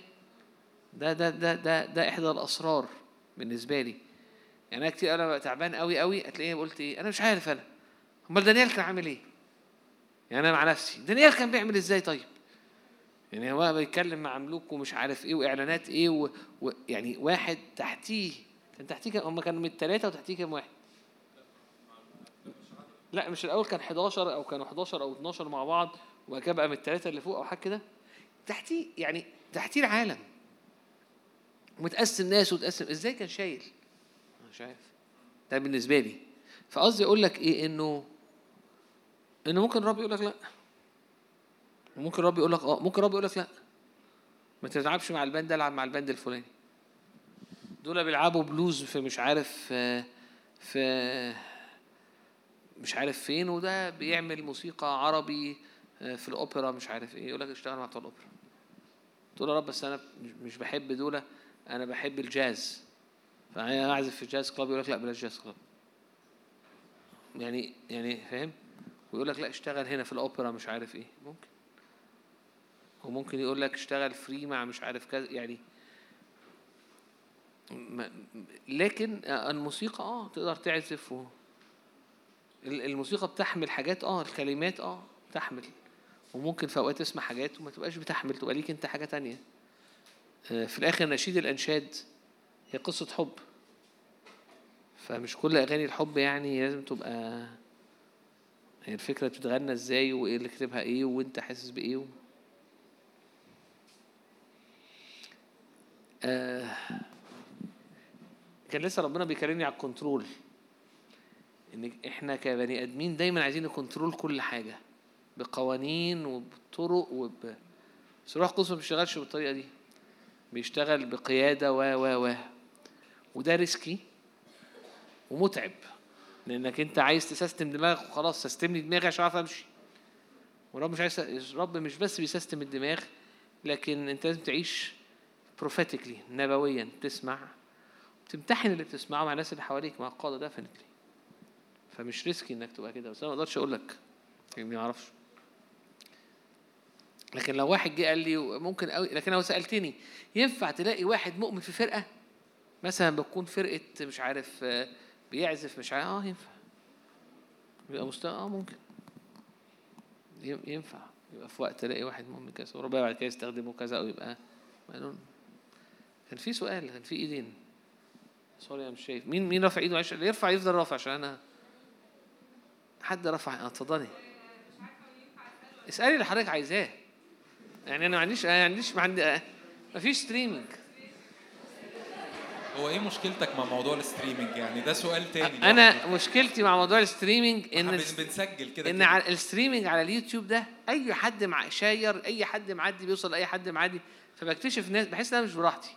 ده ده ده ده ده إحدى الأسرار بالنسبة لي. يعني أنا كتير ببقى تعبان قوي قوي هتلاقيني قلت إيه؟ أنا مش عارف أنا. أمال دانيال كان عامل إيه؟ يعني أنا مع نفسي. دانيال كان بيعمل إزاي طيب؟ يعني هو بيتكلم مع ملوك ومش عارف إيه وإعلانات إيه و... و... يعني واحد تحتيه. كان تحتيه كان هم كانوا من الثلاثه وتحتيه كام واحد؟ لا مش الأول كان 11 أو كانوا 11 أو 12 مع بعض وبعد كده بقى من الثلاثه اللي فوق أو حاجة كده. تحتيه يعني تحتيه العالم. ومتقسم ناس وتقسم إزاي كان شايل؟ مش عارف. ده بالنسبة لي. فقصدي أقول لك إيه إنه انه ممكن الرب يقول لك لأ. وممكن الرب يقول لك آه ممكن الرب يقول لك لأ. ما تلعبش مع ال band العب مع ال band الفلاني. دول بيلعبوا بلوز في مش عارف في, مش عارف فين وده بيعمل موسيقى عربي آه، في الأوبرا مش عارف إيه. يقول لك اشتغل مع بتوع الأوبرا. تقول يا رب بس أنا مش- بحب دول أنا بحب الجاز. فأنا اعزف في jazz club يقول لك لأ بلاش jazz club. يعني يعني فاهم؟ ويقول لك لا اشتغل هنا في الأوبرا مش عارف إيه. ممكن. وممكن يقول لك اشتغل free مع مش عارف كذا يعني لكن الموسيقى آه تقدر تعزف و ال- الموسيقى بتحمل حاجات آه الكلمات آه بتحمل. وممكن في أوقات تسمع حاجات وما تبقاش بتحمل تبقى ليك أنت حاجة تانية. آه، في الآخر نشيد الإنشاد هي قصة حب. فمش كل أغاني الحب يعني لازم تبقى هي الفكرة بتتغنى إزاي وإيه اللي كاتبها إيه وإنت حاسس بإيه و... آه كان لسه ربنا بيكلمني على ال control. إن إحنا كبني آدمين دايما عايزين ن control كل حاجة بقوانين وبطرق وب بس الروح القدس ما بيشتغلش بالطريقة دي. بيشتغل بقيادة و و و. وده risky ومتعب. لأنك أنت عايز ت system دماغك وخلاص system لي دماغي عشان أعرف أمشي. والرب مش عايز الرب مش بس بي system الدماغ لكن أنت لازم تعيش prophetically نبويا تسمع. تمتحن اللي بتسمعه مع الناس اللي حواليك مع القادة definitely فمش risky إنك تبقى كده بس أنا ما أقدرش أقول لك. يعني ما أعرفش. لكن لو واحد جه قال لي ممكن قوي لكن لو سألتني ينفع تلاقي واحد مؤمن في فرقة؟ مثلا بتكون فرقة مش عارف آه، بيعزف مش عارف. آه ينفع. يبقى مستوى آه ممكن. ينفع. يبقى في وقت الاقي واحد مؤمن كذا. وربنا بعد كده يستخدمه كذا أو يبقى معلوم. كان في سؤال كان في إيدين. sorry أنا مش شايف مين مين رافع إيده؟ اللي يرفع يفضل رافع عشان أنا حد رفع. آه اتفضلي. اسألي اللي حضرتك عايزاه. يعني أنا ما عنديش ما عنديش ما عندي ما فيش streaming هو إيه مشكلتك مع موضوع ال streaming يعني؟ ده سؤال تاني أنا مشكلتي مع موضوع ال streaming إن بنسجل كده إن. على ال streaming على اليوتيوب ده أي حد مع share أي حد معدي بيوصل لأي حد معدي فبكتشف ناس بحس إن أنا مش براحتي.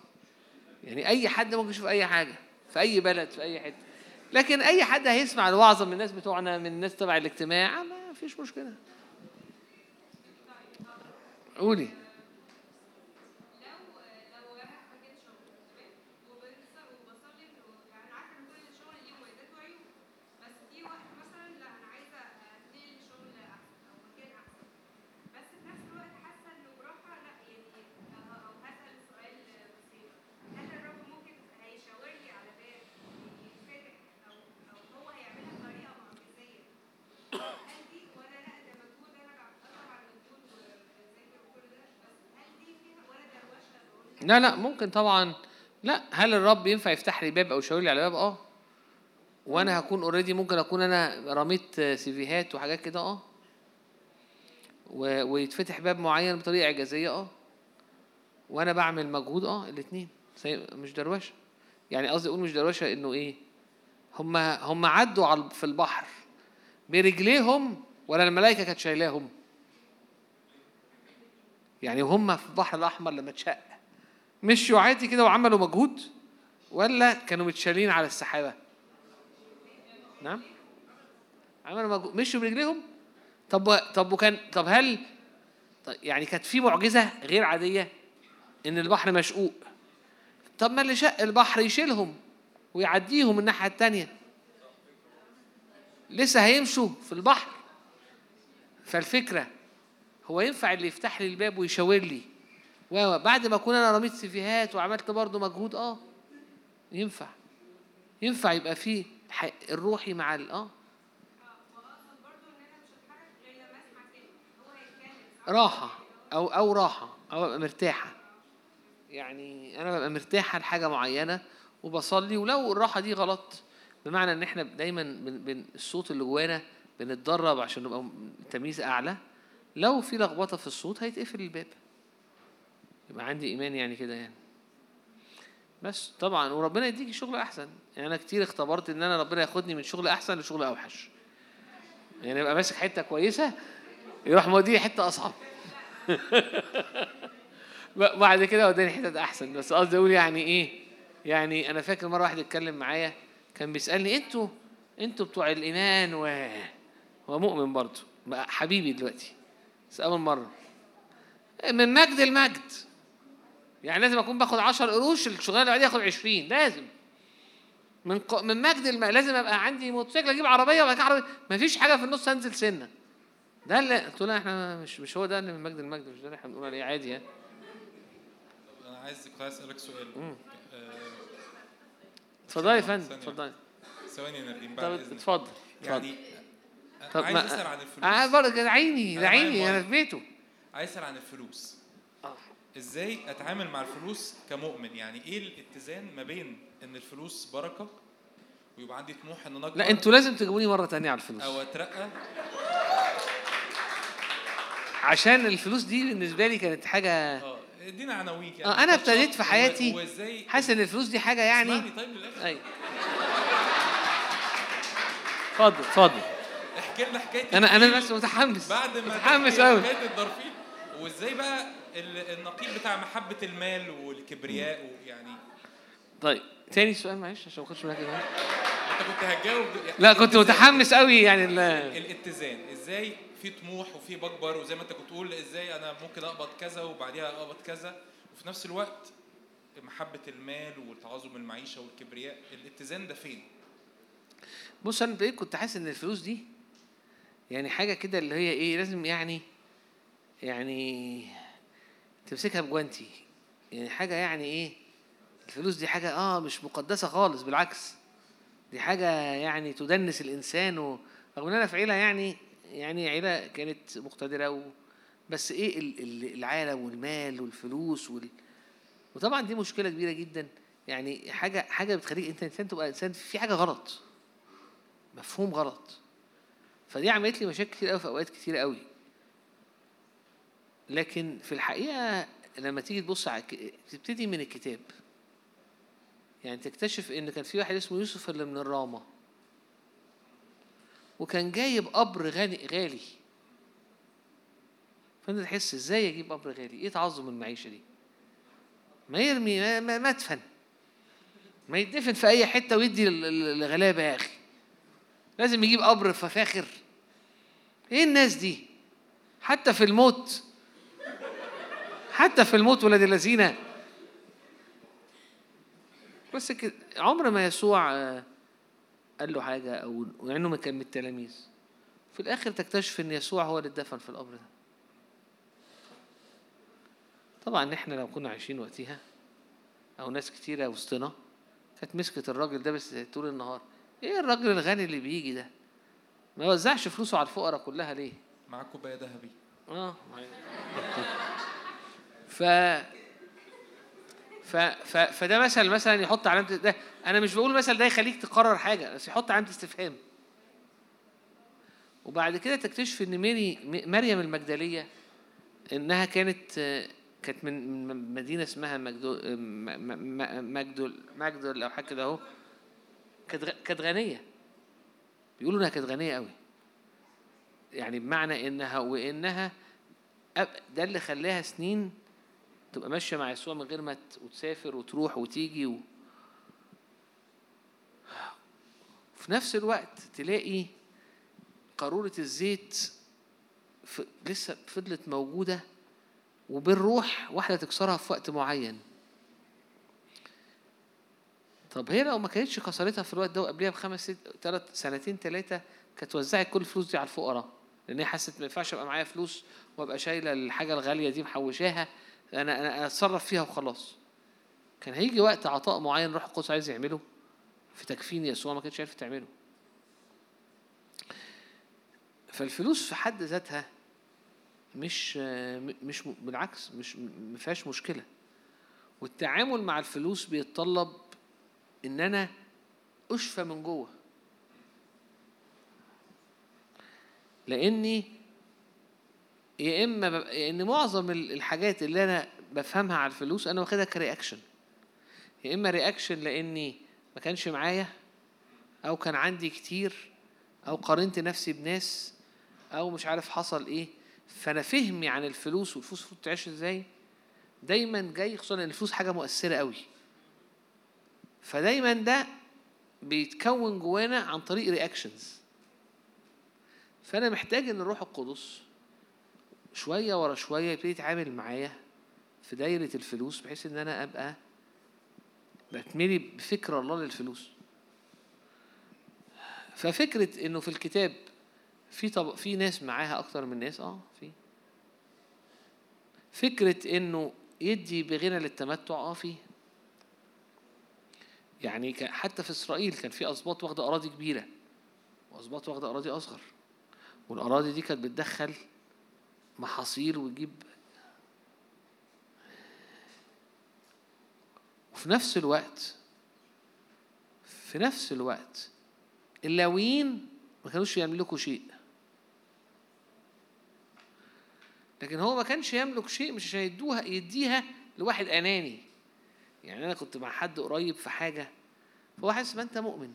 يعني أي حد ممكن يشوف أي حاجة في أي بلد في أي حتة. لكن أي حد هيسمع الوعظة من الناس بتوعنا من الناس تبع الاجتماع ما فيش مشكلة. قولي لو لو أنا حكيت شغل تمام وبنسى وبصلي و- يعني عارفه ان كل شغل ليه مميزات وعيوب بس في وقت مثلا لا أنا عايزه انقل شغل احسن أو مكان احسن بس في نفس الوقت حاسه انه براحه لا يعني أه- أو هسال سؤال بسيط هل الرب ممكن هيشاور لي على باب يتفتح أو أو هو هيعملها بطريقه معجزيه هل دي ولا لا ده مجهود أنا طبعا مجهود لا لا ممكن طبعا. لا هل الرب ينفع يفتح لي باب أو يشاور لي على باب؟ آه. وأنا هكون اوريدي ممكن أكون أنا رميت سيفيهات وحاجات كده آه. ويتفتح باب معين بطريقة إعجازية آه. وأنا بعمل مجهود آه الاثنين مش دروشة. يعني قصدي أقول مش دروشة إنه إيه؟ هم هم عدوا على في البحر. برجليهم ولا الملائكة كانت شايلاهم؟ يعني هم في البحر الأحمر لما اتشق. مشوا عادي كده وعملوا مجهود ولا كانوا متشالين على السحابة؟ نعم. عملوا مجهود مشوا برجليهم؟ طب طب وكان طب هل طب يعني كانت في معجزة غير عادية إن البحر مشقوق؟ طب ما اللي شق البحر يشيلهم ويعديهم الناحية التانية. لسه هيمشوا في البحر. فالفكرة هو ينفع اللي يفتح لي الباب ويشاور لي؟ و بعد ما أكون أنا رميت سيفيهات وعملت برضه مجهود آه ينفع. ينفع يبقى فيه الروحي مع ال آه. راحة أو أو راحة أو أبقى مرتاحة. يعني أنا ببقى مرتاحة لحاجة معينة وبصلي ولو الراحة دي غلط بمعنى إن إحنا دايما بن الصوت اللي جوانا بنتدرب عشان نبقى تمييز أعلى لو في لخبطة في الصوت هيتقفل الباب. يبقى عندي إيمان يعني كده يعني. بس طبعا وربنا يديكي شغل أحسن. يعني أنا كتير اختبرت إن أنا ربنا ياخدني من شغل أحسن لشغل أوحش. يعني أبقى ماسك حتة كويسة يروح موديني حتة أصعب. بعد كده وداني حتت أحسن. بس قصدي أقول يعني إيه؟ يعني أنا فاكر مرة واحد اتكلم معايا كان بيسألني أنتوا أنتوا بتوع الإيمان و هو مؤمن برضه. بقى حبيبي دلوقتي. بس أول مرة. من مجد المجد يعني لازم أكون باخد 10 قروش الشغلانة اللي بعديها آخد 20 لازم. من ق... من مجد الم... لازم أبقى عندي موتوسيكل أجيب عربية وبعد كده عربية. مفيش حاجة في النص انزل سنة. ده اللي قلت له إحنا مش مش هو ده اللي من مجد المجد مش ده اللي إحنا بنقول عليه. عادي يعني. أنا عايز كنت أسألك سؤال. آه، اتفضلي يا فندم. اتفضلي. ثواني يا نردين طب بعد إذنك. اتفضل يعني طب عايز ما- أسأل عن آه الفلوس. برضه كده عيني ده عيني أنا. في بيته. عايز أسأل عن الفلوس. آه. إزاي اتعامل مع الفلوس كمؤمن؟ يعني إيه الاتزان ما بين ان الفلوس بركة ويبقى عندي طموح ان أنا لا أنتوا لازم تجيبوني مرة تانية على الفلوس. أو أترقى؟ عشان الفلوس دي بالنسبة لي كانت حاجة آه إدينا عناوين آه أنا ابتديت في حياتي وازاي حاسس إن الفلوس دي حاجة يعني اسمعني طيب للاخر أيوه اتفضل اتفضل. احكي لنا حكاية أنا أنا بس متحمس. بعد ما متحمس قوي حكاية وإزاي بقى النقيض بتاع محبة المال والكبرياء ويعني طيب تاني سؤال معلش عشان ما اخدش الوقت. انت كنت هتجاوب يعني لا كنت متحمس قوي يعني ال- الاتزان إزاي في طموح وفي بكبر وزي ما انت كنت بتقول إزاي أنا ممكن أقبض كذا وبعديها أقبض كذا وفي نفس الوقت محبة المال وتعاظم المعيشة والكبرياء الاتزان ده فين؟ بص أنا ابتديت كنت حاسس إن الفلوس دي يعني حاجة كده اللي هي إيه لازم يعني يعني تمسكها بجوانتي. يعني حاجة يعني إيه؟ الفلوس دي حاجة آه مش مقدسة خالص بالعكس. دي حاجة يعني تدنس الإنسان و... رغم إن أنا في عيلة يعني يعني عيلة كانت مقتدرة و... بس إيه ال- العالم والمال والفلوس وال... وطبعا دي مشكلة كبيرة جدا. يعني حاجة حاجة بتخليك أنت إنسان تبقى إنسان في حاجة غلط. مفهوم غلط. فدي عملت لي مشاكل كتير قوي في أوقات كتير قوي لكن في الحقيقة لما تيجي تبص على تبتدي من الكتاب. يعني تكتشف إن كان في واحد اسمه يوسف اللي من الرامة. وكان جايب قبر غالي غالي. فأنت تحس إزاي أجيب قبر غالي؟ إيه تعظم المعيشة دي؟ ما يرمي ما- ما- مدفن ما يدفن في أي حتة ويدي للغلابه يا أخي. لازم يجيب قبر ففاخر. إيه الناس دي؟ حتى في الموت حتى في الموت ولاد الذين. بس كده عمر ما يسوع آه، قال له حاجة أو وإنه ما كان من التلاميذ. في الآخر تكتشف إن يسوع هو اللي اتدفن في القبر ده. طبعا إحنا لو كنا عايشين وقتها أو ناس كتيرة وسطنا كانت مسكت الراجل ده بس طول النهار. إيه الراجل الغني اللي بيجي ده؟ ما يوزعش فلوسه على الفقراء كلها ليه؟ معاك كوبايه ذهبي. آه ف ف فده مثل مثلا يحط علامة ده. أنا مش بقول مثل ده يخليك تقرر حاجة بس يحط علامة استفهام. وبعد كده تكتشف إن ميري مريم المجدلية إنها كانت كانت من مدينة اسمها مجدو م- م- م- مجدول مجدول أو حاجة كده أهو. كانت غ- كانت غنية. بيقولوا إنها كانت غنية قوي يعني بمعنى إنها وإنها أب- ده اللي خلاها سنين تبقى ماشية مع يسوع من غير ما ت- وتسافر وتروح وتيجي و... في نفس الوقت تلاقي قارورة الزيت ف... لسه فضلت موجودة وبالروح واحدة تكسرها في وقت معين. طب هي لو ما كانتش كسرتها في الوقت ده وقبلها بخمس ست ثلاث سنتين ثلاثة كانت وزعت كل الفلوس دي على الفقراء لأن هي حست ما ينفعش أبقى معايا فلوس وأبقى شايلة الحاجة الغالية دي محوشاها. أنا أنا أتصرف فيها وخلاص. كان هيجي وقت عطاء معين روح القدس عايز يعمله في تكفين يسوع ما كانتش عارف تعمله. فالفلوس في حد ذاتها مش مش بالعكس مش ما فيهاش مشكلة. والتعامل مع الفلوس بيتطلب إن أنا أشفى من جوه. لأني يا إما. إن معظم ال- الحاجات اللي أنا بفهمها على الفلوس أنا واخدها ك reaction يا إما reaction لإني ما كانش معايا أو كان عندي كتير أو قارنت نفسي بناس أو مش عارف حصل إيه. فأنا فهمي عن الفلوس والفلوس المفروض تعيش إزاي. دايما جاي خصوصا إن الفلوس حاجة مؤثرة قوي فدايما ده بيتكون جوانا عن طريق رياكشنز فأنا محتاج إن الروح القدس شوية ورا شوية يبتدي يتعامل معايا في دايرة الفلوس بحيث إن أنا أبقى بتملي بفكر الله للفلوس. ففكرة إنه في الكتاب في طب في ناس معاها أكتر من ناس آه في. فكرة إنه يدي بغنى للتمتع آه في. يعني حتى في إسرائيل كان في اسباط واخدة أراضي كبيرة واسباط واخدة أراضي أصغر والأراضي دي كانت بتدخل محاصيل وتجيب وفي نفس الوقت في نفس الوقت اللاويين ما كانوش يملكوا شيء. لكن هو ما كانش يملك شيء مش عشان يدوها يديها لواحد أناني. يعني أنا كنت مع حد قريب في حاجة فهو حاسس ما أنت مؤمن.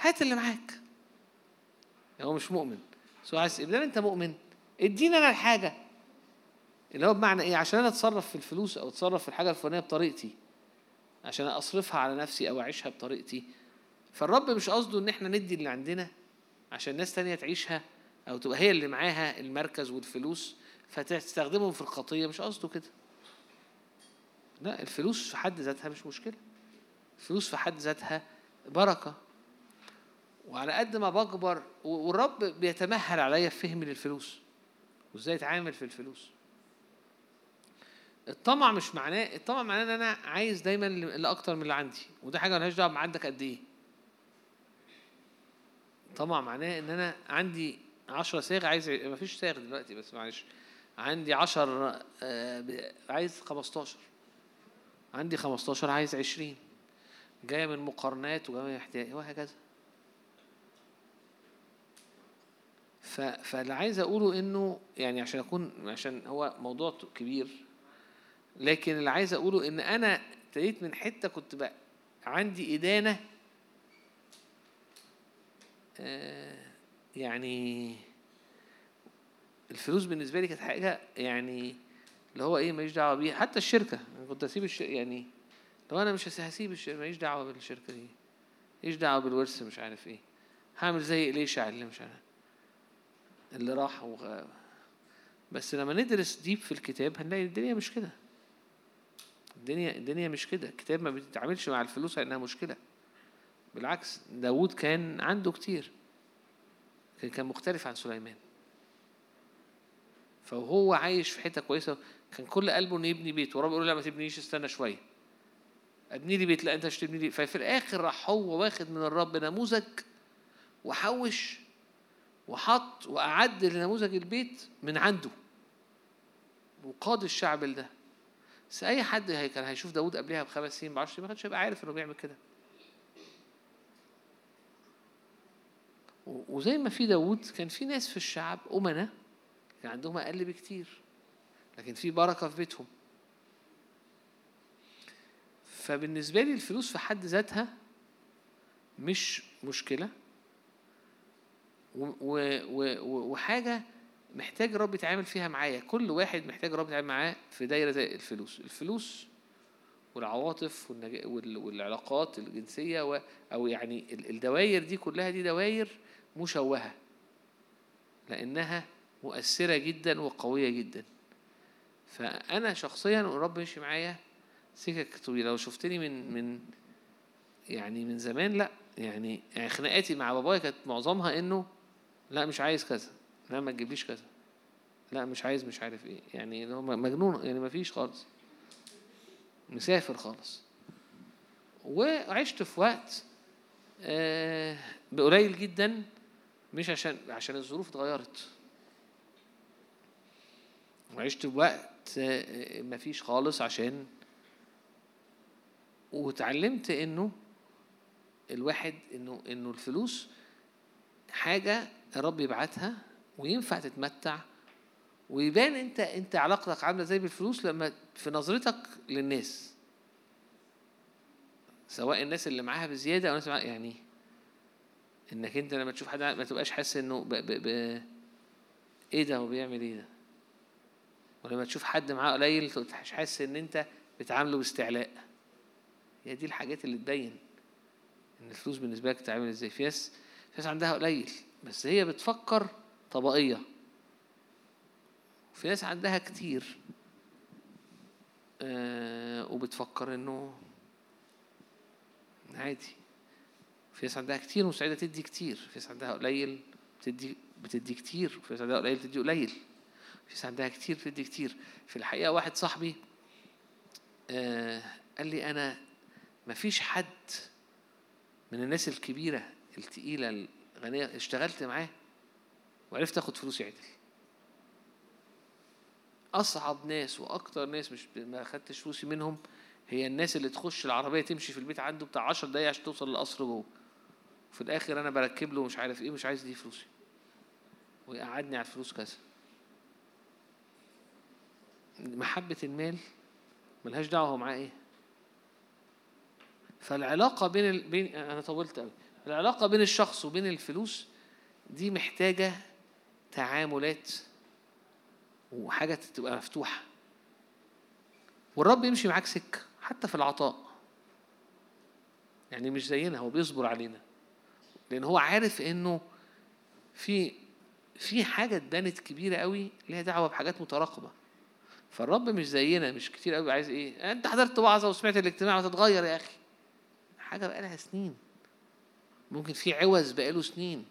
هات اللي معاك. هو مش مؤمن. بس هو عايز أنت مؤمن. ادينا أنا الحاجة. اللي هو بمعنى إيه؟ عشان أنا أتصرف في الفلوس أو أتصرف في الحاجة الفلانية بطريقتي. عشان أصرفها على نفسي أو أعيشها بطريقتي. فالرب مش قصده إن إحنا ندي اللي عندنا عشان ناس تانية تعيشها أو تبقى هي اللي معاها المركز والفلوس فتستخدمهم في الخطيه مش قصده كده. لا الفلوس في حد ذاتها مش مشكلة. الفلوس في حد ذاتها بركة. وعلى قد ما بكبر والرب بيتمهل عليا في فهمي للفلوس. وازاي اتعامل في الفلوس. الطمع مش معناه الطمع معناه إن أنا عايز دايما اللي أكتر من اللي عندي وده حاجة ملهاش دعوة عندك قد إيه. طمع معناه إن أنا عندي 10 صاغ عايز ما فيش صاغ دلوقتي بس معلش. عندي 10 عايز 15 عندي 15 عايز 20 جاية من مقارنات وجاية من احتياج وهكذا. فاللي عايز أقوله إنه يعني عشان أكون عشان هو موضوع كبير لكن اللي عايز أقوله إن أنا ابتديت من حتة كنت بقى عندي إدانة آه يعني الفلوس بالنسبة لي كانت حاجة يعني اللي هو إيه ماليش دعوة بيها. حتى الشركة أنا كنت اسيب الشركة يعني لو أنا مش هس- هسيب الشركة ماليش دعوة بالشركة دي. ماليش دعوة بالورث مش عارف إيه. هعمل زي إليشع اللي مش عارف. اللي راح وغ... بس لما ندرس ديب في الكتاب هنلاقي الدنيا مش كده. الدنيا الدنيا مش كده. الكتاب ما بيتعاملش مع الفلوس على انها مشكلة. بالعكس داوود كان عنده كتير. كان مختلف عن سليمان. فهو عايش في حتة كويسة. كان كل قلبه إنه يبني بيت. ورب يقول له لا ما تبنيش استنى شوية. ابني لي بيت. لا أنت مش تبني لي. ففي الآخر راح هو واخد من الرب نموذج وحوش وحط وأعد لنموذج البيت من عنده. وقاد الشعب لده. بس أي حد هي كان هيشوف داود قبلها بخمس سنين بعشر سنين ما كانش هيبقى عارف إنه بيعمل كده. وزي ما في داود كان في ناس في الشعب أمنا كان عندهم أقل بكتير لكن في بركة في بيتهم. فبالنسبة لي الفلوس في حد ذاتها مش مشكلة. وحاجة محتاج رب يتعامل فيها معايا. كل واحد محتاج رب يتعامل معاه في دايرة زي الفلوس. الفلوس والعواطف والنج... وال... والعلاقات الجنسية و... أو يعني ال- الدواير دي كلها دي دواير مشوهة لأنها مؤثرة جدا وقوية جدا. فأنا شخصيا الرب مشي معايا سكك طويلة لو شفتني من من يعني من زمان لأ يعني خناقاتي مع بابايا كانت معظمها إنه لا مش عايز كذا. لا ما تجيبليش كذا. لا مش عايز مش عارف إيه. يعني اللي هو مجنون يعني ما فيش خالص. مسافر خالص. وعشت في وقت آه، بقليل جدا مش عشان عشان الظروف اتغيرت. وعشت في وقت آه، مفيش خالص عشان وتعلمت إنه الواحد إنه إنه الفلوس حاجة الرب يبعتها وينفع تتمتع ويبان انت انت علاقتك عاملة إزاي بالفلوس لما في نظرتك للناس. سواء الناس اللي معاها بزيادة أو الناس معاها يعني إنك انت لما تشوف حد ما تبقاش حاسس إنه ب... ب... ب... إيه ده هو بيعمل إيه ده؟ ولما تشوف حد معاه قليل تبقاش حاسس إن انت بتعامله باستعلاء. هي دي الحاجات اللي تبين إن الفلوس بالنسبة لك تعمل إزاي. في ناس في ناس عندها قليل بس هي بتفكر طبقية. في ناس عندها كتير آه وبتفكر إنه عادي. في ناس عندها كتير ومستعدة تدي كتير في ناس عندها قليل بتدي بتدي كتير وفي ناس عندها قليل بتدي قليل في ناس عندها كتير بتدي كتير. في الحقيقة واحد صاحبي آه قال لي أنا مفيش حد من الناس الكبيرة التقيلة الغنية اشتغلت معاه وعرفت آخد فلوسي عدل أصعب ناس وأكتر ناس مش ما خدتش فلوسي منهم هي الناس اللي تخش العربية تمشي في البيت عنده بتاع 10 دقايق عشان توصل للقصر جوه. في الآخر أنا بركب له مش عارف إيه مش عايز دي فلوسي. ويقعدني على الفلوس كذا. محبة المال ملهاش دعوة هو معاه إيه. فالعلاقة بين ال... بين أنا طولت قوي العلاقة بين الشخص وبين الفلوس دي محتاجة تعاملات وحاجة تبقى مفتوحة. والرب يمشي معاك سكة حتى في العطاء. يعني مش زينا هو بيصبر علينا. لأن هو عارف إنه في في حاجة اتبنت كبيرة قوي ليها دعوة بحاجات متراكمه فالرب مش زينا مش كتير قوي عايز إيه. أنت حضرت وعظة وسمعت الاجتماع وتتغير يا أخي. حاجة بقالها سنين. ممكن في عوز بقاله سنين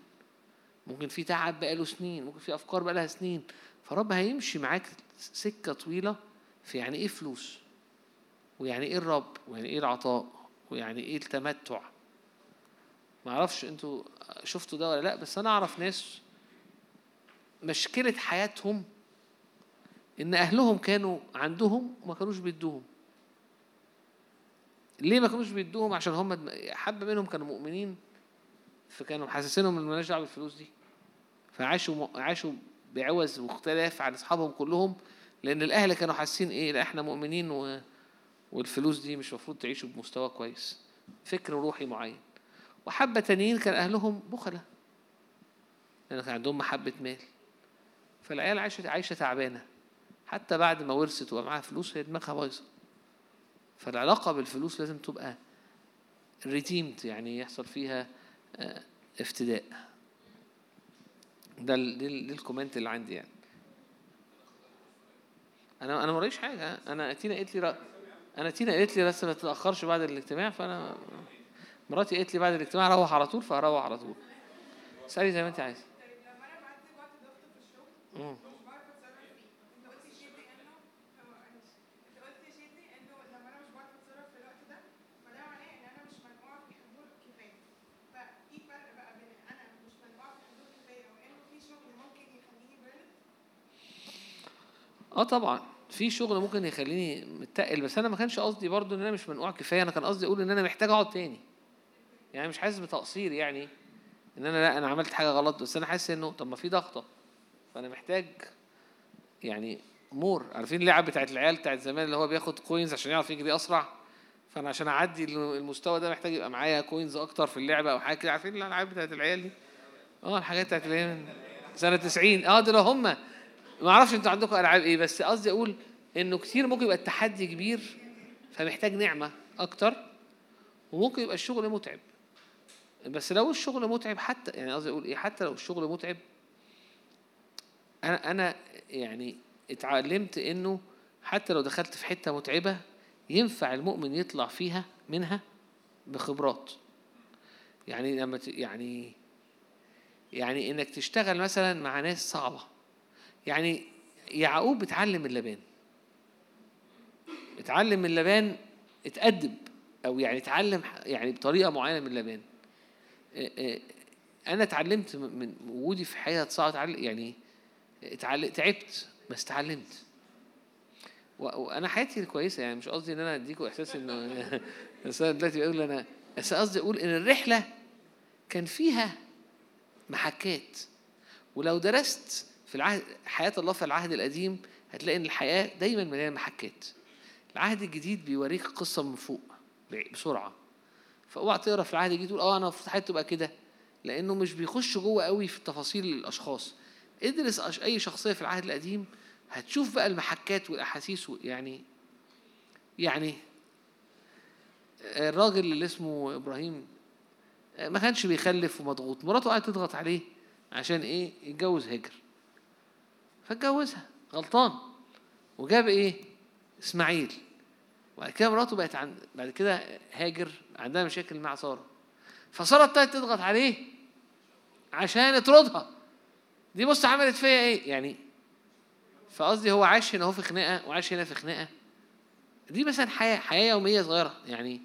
ممكن في تعب بقاله سنين ممكن في أفكار بقالها سنين فالرب هيمشي معاك سكة طويلة في يعني إيه فلوس ويعني إيه الرب ويعني إيه العطاء ويعني إيه التمتع. ما أعرفش أنتوا شفتوا ده ولا لأ بس أنا أعرف ناس مشكلة حياتهم إن أهلهم كانوا عندهم وما كانوش بيدوهم. ليه ما كانوش بيدوهم؟ عشان هم حبة منهم كانوا مؤمنين. فكانوا محسسينهم إن مالناش دعوة بالفلوس دي. فعاشوا عاشوا بعوز مختلف عن أصحابهم كلهم لأن الأهل كانوا حاسين إيه لا إحنا مؤمنين و... والفلوس دي مش المفروض تعيشوا بمستوى كويس. فكر روحي معين. وحبة تانيين كان أهلهم بخلة. لأن كان عندهم محبة مال. فالعيال عايشة عايشة تعبانة. حتى بعد ما ورثت وبقى معاها فلوس هي دماغها بايظة. فالعلاقة بالفلوس لازم تبقى redeemed يعني يحصل فيها افتداء. ده ال- دي ال- دي ال comment اللي عندي يعني. أنا أنا موريش حاجة. أنا تينا قالت لي رأ... أنا تينا قالت لي بس ما تتأخرش بعد الاجتماع فأنا مراتي قالت لي بعد الاجتماع روح على طول فهروح على طول. اسالي زي ما أنت عايز طيب لما أنا بعدي وقت ضغط في الشغل مم. مش بعرف اتصرف فيه انت قلت شيتي انه هو معلش انت قلت شيتي انه لما أنا مش بعرف اتصرف في الوقت ده فده معناه ان أنا مش مجموعه في حضور كفايه ففي فرق بقى بين أنا مش مجموعه في حضور كفايه وانه في شغل ممكن يخليني بيرن آه طبعا. في شغل ممكن يخليني مت... بتتقل بس أنا ما كانش قصدي برضو إن أنا مش منقوع كفاية. أنا كان قصدي أقول إن أنا محتاج أقعد تاني. يعني مش حاسس بتقصير يعني إن أنا لا أنا عملت حاجة غلط بس أنا حاسس إنه طب ما في ضغطة. فأنا محتاج يعني more. عارفين اللعب بتاعت العيال بتاعت زمان اللي هو بياخد coins عشان يعرف يجري أسرع؟ فأنا عشان أعدي المستوى ده محتاج يبقى معايا coins أكتر في اللعبة أو حاجة كده. عارفين الألعاب بتاعت العيال دي؟ آه الحاجات بتاعت اللي هي سنة 90 آه دول هم. ما أعرفش أنتوا عندكم ألعاب إيه بس قصدي أقول إنه كتير ممكن يبقى التحدي كبير فمحتاج نعمة أكتر وممكن يبقى الشغل متعب. بس لو الشغل متعب حتى يعني قصدي أقول إيه حتى لو الشغل متعب أنا أنا يعني اتعلمت إنه حتى لو دخلت في حتة متعبة ينفع المؤمن يطلع فيها منها بخبرات. يعني لما يعني يعني إنك تشتغل مثلا مع ناس صعبة. يعني يعقوب اتعلم من اتعلم من لبان اتأدب أو يعني اتعلم يعني بطريقة معينة من لبان أنا اتعلمت من وجودي في صعبه أتعلم يعني تعبت بس اتعلمت. وأنا حياتي كويسة يعني مش قصدي إن أنا اديكم إحساس إنه بس أنا دلوقتي بقول أنا بس قصدي أقول إن الرحلة كان فيها محكات. ولو درست في العهد حياة الله في العهد القديم هتلاقي إن الحياة دايما مليانه محكات. العهد الجديد بيوريك قصة من فوق بسرعة. فأوعى تقرأ في العهد الجديد تقول آه أنا المفروض حياتي تبقى كده. لأنه مش بيخش جوه قوي في تفاصيل الأشخاص. ادرس أي شخصية في العهد القديم هتشوف بقى المحكات والأحاسيس يعني يعني الراجل اللي اسمه إبراهيم ما كانش بيخلف ومضغوط. مراته قعدت تضغط عليه عشان إيه؟ يتجوز هاجر فاتجوزها غلطان. وجاب إيه؟ إسماعيل. وبعد كده مراته بقت عند بعد كده هاجر عندها مشاكل مع سارة. فسارة ابتدت تضغط عليه عشان يطردها دي بص عملت فيا إيه؟ يعني فقصدي هو عاش هنا هو في خناقة وعاش هنا في خناقة. دي مثلا حياة حياة يومية صغيرة. يعني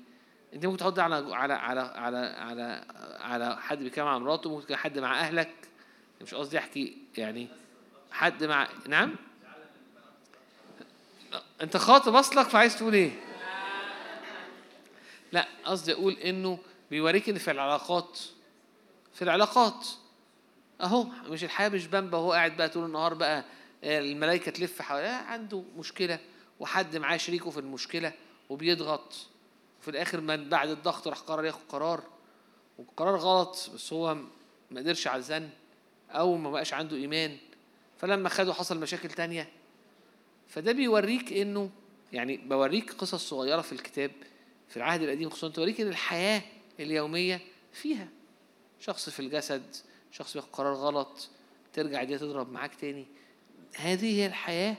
أنت ممكن تحط على على على على على على حد بيتكلم مع مراته ممكن حد مع أهلك. مش قصدي أحكي يعني حد مع نعم؟ انت خاطب اصلك فعايز تقول إيه؟ لا قصدي أقول انه بيوريك ان في العلاقات في العلاقات. اهو مش الحياة مش بامبا وهو قاعد بقى طول النهار بقى آه، الملائكه تلف حواليه عنده مشكلة وحد معاه شريكه في المشكلة وبيضغط. وفي الآخر من بعد الضغط راح قرر ياخد قرار. والقرار غلط بس هو ما قدرش على الزن أو ما بقاش عنده إيمان. فلما خده حصل مشاكل تانية. فده بيوريك إنه يعني بوريك قصص صغيرة في الكتاب في العهد القديم خصوصا توريك إن الحياة اليومية فيها شخص في الجسد شخص بياخد قرار غلط ترجع دي تضرب معاك تاني. هذه هي الحياة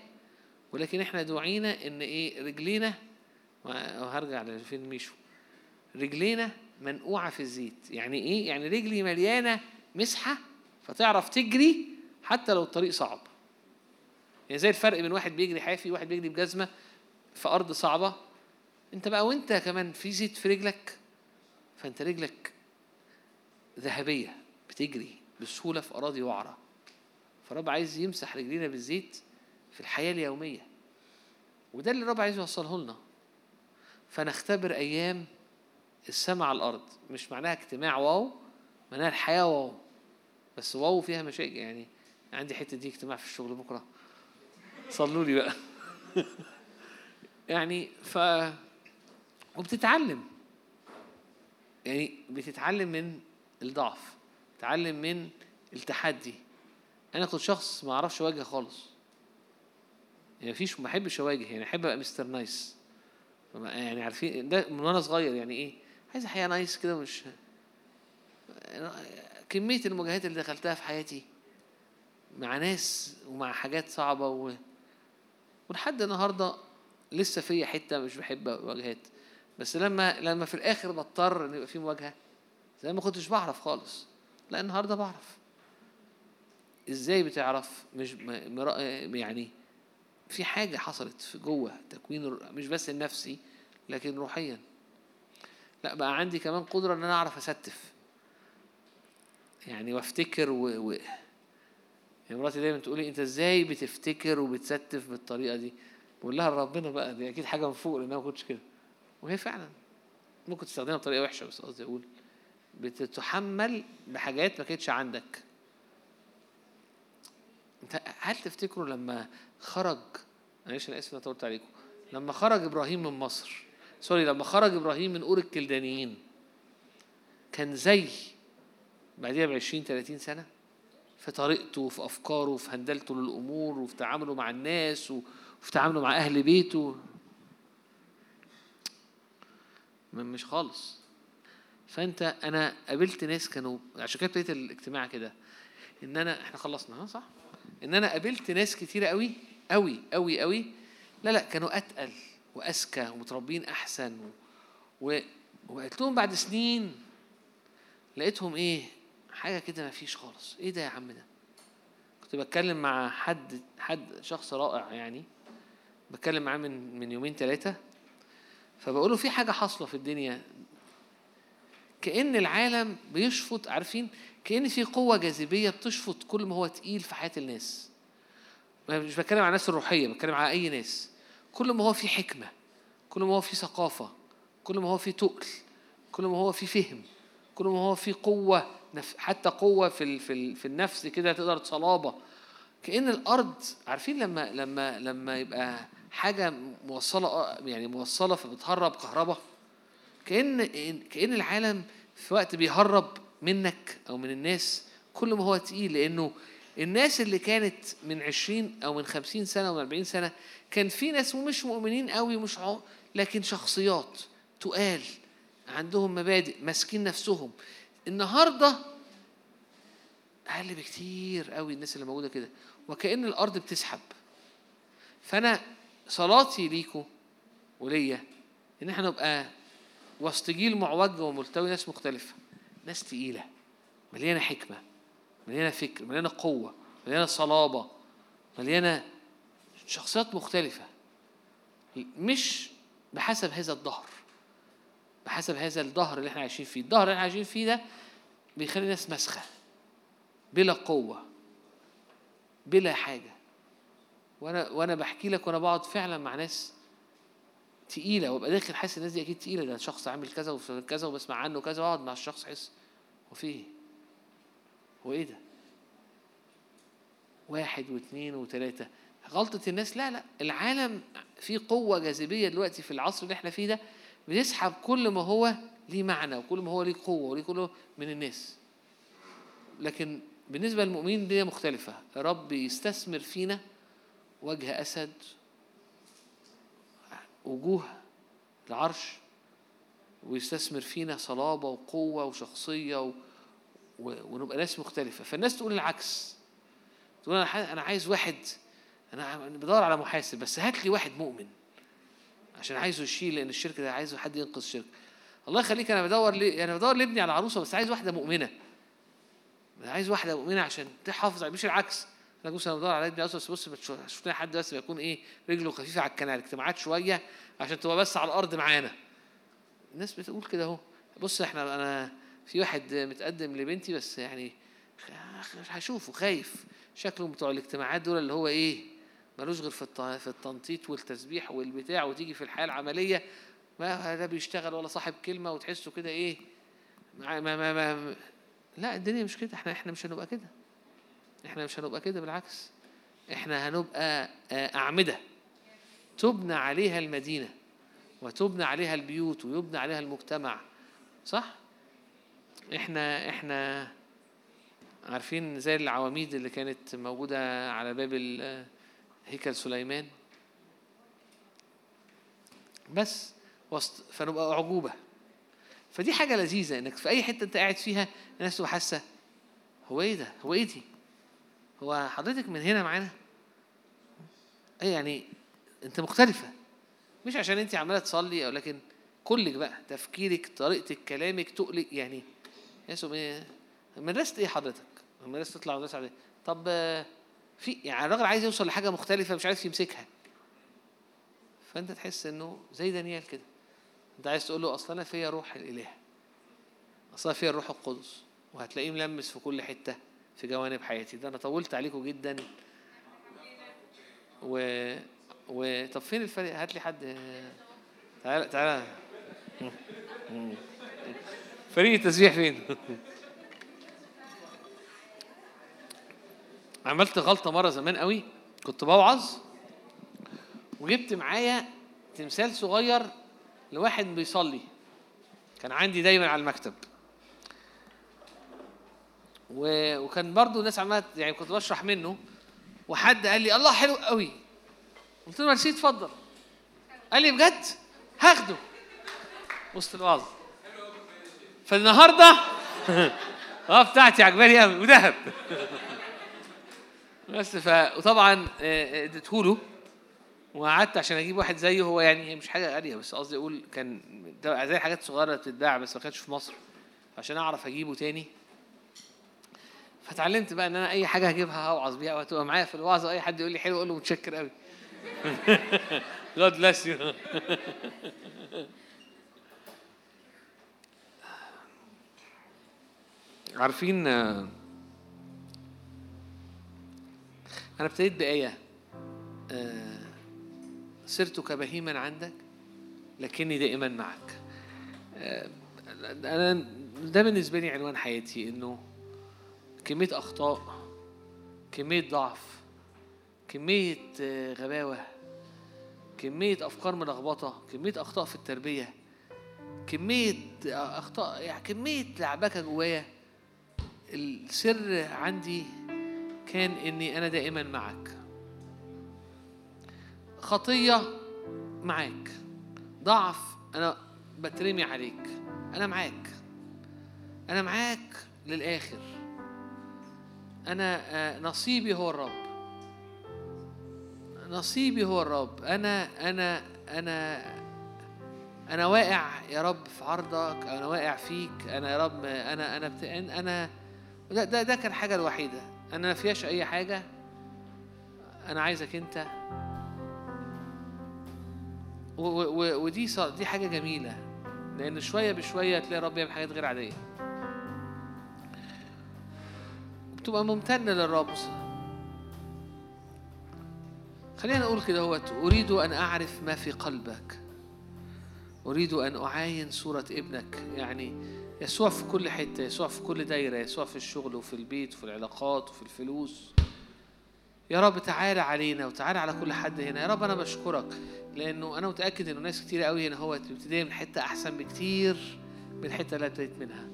ولكن إحنا دعينا إن إيه رجلينا وهرجع لفين ميشو. رجلينا منقوعة في الزيت. يعني إيه؟ يعني رجلي مليانة مسحة فتعرف تجري حتى لو الطريق صعب. يعني زي الفرق بين واحد بيجري حافي وواحد بيجري بجزمة في أرض صعبة. أنت بقى وأنت كمان في زيت في رجلك فأنت رجلك ذهبية بتجري بسهولة في أراضي وعرة. فالرب عايز يمسح رجلينا بالزيت في الحياة اليومية. وده اللي الرب عايز يوصله لنا. فنختبر أيام السماء على الأرض. مش معناها اجتماع wow معناها الحياة wow. بس wow فيها مشاكل يعني عندي حتة دي اجتماع في الشغل بكرة. صلوا لي بقى. يعني ف وبتتعلم. يعني بتتعلم من الضعف تتعلم من التحدي. أنا كنت شخص ما أعرفش أواجه خالص. يعني مفيش ما بحبش أواجه يعني أحب أبقى Mister Nice يعني عارفين ده من وأنا صغير يعني إيه عايز حياة نايس كده مش كمية المواجهات اللي دخلتها في حياتي مع ناس ومع حاجات صعبة و... ولحد النهارده لسه فيا حتة مش بحب مواجهات. بس لما لما في الآخر بضطر إن يبقى في مواجهة زي ما كنتش بعرف خالص. لا النهارده بعرف. إزاي بتعرف؟ مش يعني في حاجة حصلت في جوه تكوين مش بس النفسي لكن روحيا. لا بقى عندي كمان قدرة إن أنا أعرف استف يعني وأفتكر و, و... يعني مراتي دايما تقولي أنت إزاي بتفتكر وبتستف بالطريقة دي؟ بقول لها ربنا بقى دي أكيد حاجة من فوق لأن أنا ما كنتش كده. وهي فعلا ممكن تستخدمها بطريقة وحشة بس قصدي أقول بتتحمل بحاجات ما كانتش عندك. أنت هل تفتكروا لما خرج معلش أنا آسف أنا طولت عليكم لما خرج إبراهيم من مصر sorry لما خرج إبراهيم من اور الكلدانيين كان زي بعديها ب 20 30 سنة؟ في طريقته وفي أفكاره وفي هندلته للأمور وفي تعامله مع الناس وفي تعامله مع أهل بيته. مش خالص. فأنت أنا قابلت ناس كانوا عشان كده ابتديت الاجتماع كده. إن أنا إحنا خلصنا ها صح؟ إن أنا قابلت ناس كتيرة قوي قوي قوي قوي. لا لا كانوا أتقل وأذكى ومتربين أحسن و... و... وقلت لهم بعد سنين لقيتهم إيه؟ حاجة كده ما فيش خالص. إيه ده يا عم ده؟ كنت بتكلم مع حد حد شخص رائع يعني. بتكلم معاه من من يومين ثلاثة فبقول له في حاجة حاصلة في الدنيا. كأن العالم بيشفط عارفين؟ كأن في قوة جاذبية بتشفط كل ما هو تقيل في حياة الناس. مش بتكلم على الناس الروحية بتكلم على أي ناس. كل ما هو في حكمة كل ما هو في ثقافة كل ما هو في تقل كل ما هو في فهم كل ما هو في قوة. حتى قوة في في في النفس كده تقدر صلابة كأن الأرض عارفين لما لما لما يبقى حاجة موصلة يعني موصلة فبتهرب كهرباء كأن كأن العالم في وقت بيهرب منك أو من الناس كل ما هو تقيل. لأنه الناس اللي كانت من 20 أو من 50 سنة أو من 40 سنة كان في ناس مش مؤمنين قوي ومش. لكن شخصيات تقال عندهم مبادئ ماسكين نفسهم. النهارده أقل بكتير قوي الناس اللي موجودة كده. وكأن الأرض بتسحب. فأنا صلاتي ليكم وليا إن إحنا نبقى وسط جيل معوج وملتوي ناس مختلفة. ناس تقيلة. مليانة حكمة. مليانة فكر. مليانة قوة. مليانة صلابة. مليانة شخصيات مختلفة. مش بحسب هذا الظهر. بحسب هذا الظهر اللي إحنا عايشين فيه. الظهر اللي إحنا عايشين فيه ده بيخلي الناس مسخة بلا قوة بلا حاجة. وأنا وأنا بحكي لك وأنا بقعد فعلا مع ناس تقيلة وأبقى داخل حاسس الناس دي أكيد تقيلة. ده شخص عامل كذا وكذا وبسمع عنه كذا وأقعد مع الشخص أحس هو في إيه؟ هو إيه ده؟ واحد واثنين وثلاثة. غلطة الناس لا لا. العالم في قوة جاذبية دلوقتي في العصر اللي إحنا فيه ده بتسحب كل ما هو ليه معنى وكل ما هو ليه قوة وليه كله من الناس. لكن بالنسبة للمؤمنين دي مختلفة. رب يستثمر فينا وجه أسد وجوه العرش ويستثمر فينا صلابة وقوة وشخصية و... و... ونبقى ناس مختلفة. فالناس تقول العكس. تقول أنا أنا عايز واحد أنا بدور على محاسب بس هات لي واحد مؤمن. عشان عايزه يشيل لأن الشركة ده عايزه حد ينقذ الشركة الله يخليك أنا بدور لي أنا بدور لابني على عروسة بس عايز واحدة مؤمنة. أنا عايز واحدة مؤمنة عشان تحافظ مش العكس. أنا بص أنا بدور على ابني أصلا بس بص لنا حد بس بيكون إيه رجله خفيفة على الكنال اجتماعات شوية عشان تبقى بس على الأرض معانا. الناس بتقول كده أهو. بص إحنا أنا في واحد متقدم لبنتي بس يعني هشوفه خايف. شكله بتوع الاجتماعات دول اللي هو إيه ملوش غير في في التنطيط والتسبيح والبتاع وتيجي في الحياة العملية. ما لا بيشتغل ولا صاحب كلمة وتحسه كده إيه ما ما ما, لا الدنيا مش كده. إحنا إحنا مش هنبقى كده. إحنا مش هنبقى كده بالعكس. إحنا هنبقى آه، أعمدة. تبنى عليها المدينة وتبنى عليها البيوت ويبنى عليها المجتمع. صح؟ إحنا إحنا عارفين زي العواميد اللي كانت موجودة على باب هيكل سليمان بس وسط فنبقى أعجوبة فدي حاجة لذيذة إنك في أي حتة أنت قاعد فيها الناس تبقى حاسة هو إيه ده؟ هو إيه دي؟ هو حضرتك من هنا معانا؟ إيه يعني أنت مختلفة مش عشان أنت عمالة تصلي أو لكن كلك بقى تفكيرك طريقتك كلامك تقلق يعني يا سو مدرسة إيه حضرتك؟ مدرسة تطلع مدرسة عادية طب في يعني الراجل عايز يوصل لحاجة مختلفة مش عارف يمسكها. فأنت تحس إنه زي دانيال كده. أنت عايز تقول له أصل أنا فيا روح الإله. أصل فيا الروح القدس. وهتلاقيه ملمس في كل حتة في جوانب حياتي. ده أنا طولت عليكم جدا. و وطب فين الفريق؟ هات لي حد. تعالى تعالى فريق التسبيح فين؟ عملت غلطة مرة زمان قوي كنت بوعظ وجبت معايا تمثال صغير لواحد بيصلي كان عندي دايما على المكتب. و... وكان برضو الناس عمالة يعني كنت بشرح منه وحد قال لي الله حلو قوي. قلت له ميرسي اتفضل. قال لي بجد؟ هاخده. وسط الوعظ. فالنهاردة آه بتاعتي عجباني قوي وذهب. بس ف وطبعا اديته له وقعدت عشان أجيب واحد زيه هو يعني هي مش حاجة غالية بس قصدي أقول كان زي حاجات صغيرة بتتباع بس ما كانتش في مصر عشان أعرف أجيبه تاني. فتعلمت بقى إن أنا أي حاجة هجيبها هوعظ بيها وهتبقى معايا في الوعظ اي حد يقول لي حلو أقول له متشكر قوي God bless you. عارفين آه، أنا ابتديت بآية. آه، صرت كبهيما عندك لكني دائما معك. آه، أنا ده بالنسبة لي عنوان حياتي إنه كمية أخطاء كمية ضعف كمية آه، غباوة كمية أفكار ملخبطة كمية أخطاء في التربية كمية أخطاء يعني كمية لعبكة جوايا. السر عندي كان إني أنا دائما معك. خطية معاك. ضعف أنا بترمي عليك. أنا معاك. أنا معاك للآخر. أنا آه، نصيبي هو الرب. نصيبي هو الرب. أنا أنا أنا أنا واقع يا رب في عرضك. أنا واقع فيك. أنا يا رب أنا أنا بت... أنا ده ده, ده كان الحاجة الوحيدة. أنا ما فيهاش أي حاجة. أنا عايزك أنت. ودي دي حاجة جميلة. لأن شوية بشوية تلاقي رب يعمل حاجات غير عادية. بتبقى ممتنة للرب. خلينا نقول كده هو أريد أن أعرف ما في قلبك. أريد أن أعاين صورة ابنك. يعني يسوع في كل حتة يسوع في كل دايرة يسوع في الشغل وفي البيت وفي العلاقات وفي الفلوس. يا رب تعالى علينا وتعالى على كل حد هنا. يا رب أنا بشكرك لأنه أنا متأكد إنه ناس كتير قوي هنا هو بتبتدي من حتة أحسن بكتير من الحته اللي ابتديت منها.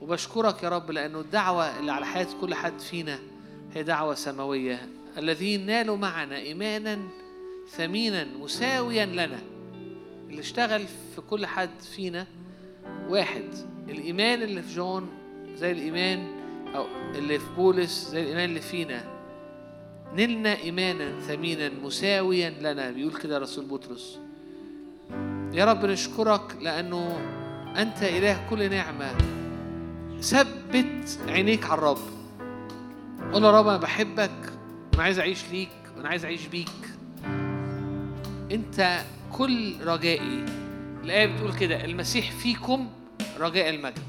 وبشكرك يا رب لأنه الدعوة اللي على حياة كل حد فينا هي دعوة سماوية. الذين نالوا معنا إيمانا ثمينا مساويا لنا. اللي اشتغل في كل حد فينا واحد. الإيمان اللي في جون زي الإيمان أو اللي في بولس زي الإيمان اللي فينا. نلنا إيمانا ثمينا مساويا لنا. بيقول كده رسول بطرس. يا رب نشكرك لأنه أنت إله كل نعمة. ثبت عينيك على الرب. قول يا رب أنا بحبك وأنا عايز أعيش ليك وأنا عايز أعيش بيك. أنت كل رجائي. الآية بتقول كده المسيح فيكم رجاء المجد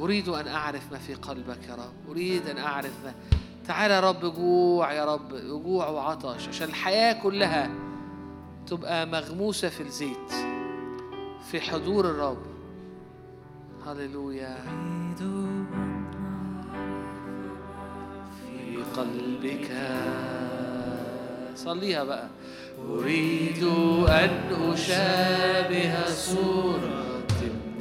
أريد أن أعرف ما في قلبك يا رب. أريد أن أعرف ما. تعالى يا رب جوع يا رب جوع وعطش عشان الحياة كلها تبقى مغموسة في الزيت في حضور الرب. هللويا. في قلبك. صليها بقى. أريد أن أشابه صورة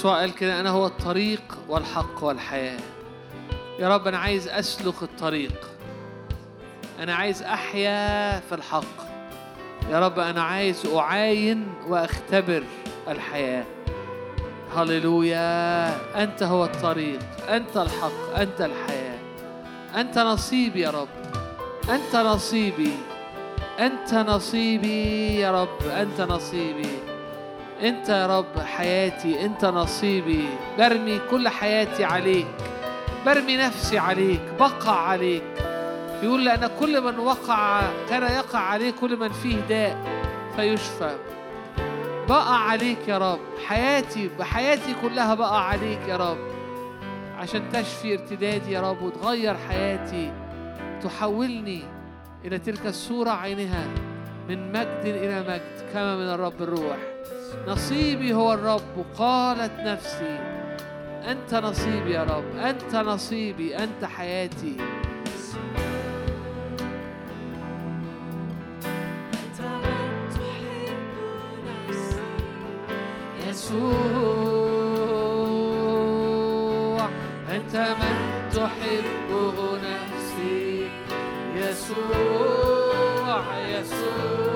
يسوع قال كده أنا هو الطريق والحق والحياة؟ يا رب أنا عايز أسلك الطريق. أنا عايز أحيا في الحق. يا رب أنا عايز أعاين وأختبر الحياة. هللويا. أنت هو الطريق أنت الحق أنت الحياة. أنت نصيبي يا رب. أنت نصيبي. أنت نصيبي يا رب. أنت نصيبي. أنت يا رب حياتي أنت نصيبي. برمي كل حياتي عليك. برمي نفسي عليك بقع عليك. يقول لأن كل من وقع كان يقع عليه كل من فيه داء فيشفى. بقع عليك يا رب. حياتي بحياتي كلها بقع عليك يا رب. عشان تشفي ارتدادي يا رب وتغير حياتي. تحولني إلى تلك الصورة عينها من مجد إلى مجد كما من الرب الروح. نصيبي هو الرب. قالت نفسي أنت نصيبي يا رب. أنت نصيبي. أنت حياتي. يسوع أنت من تحبه نفسي. يسوع يسوع.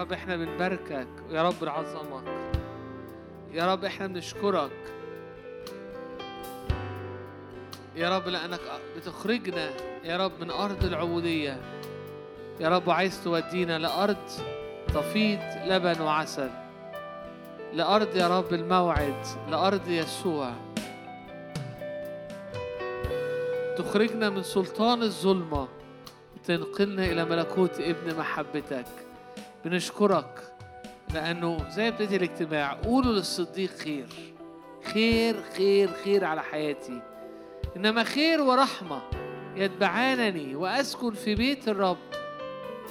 رب إحنا بنباركك. ويا رب نعظمك. يا رب إحنا بنشكرك. يا رب لأنك بتخرجنا. يا رب من أرض العبودية. يا رب وعايز تودينا لأرض تفيض لبن وعسل. لأرض يا رب الموعد لأرض يسوع. تخرجنا من سلطان الظلمة. وتنقلنا إلى ملكوت ابن محبتك. بنشكرك لأنه زي بداية الاجتماع قولوا للصديق خير. خير خير خير على حياتي. إنما خير ورحمة يتبعانني وأسكن في بيت الرب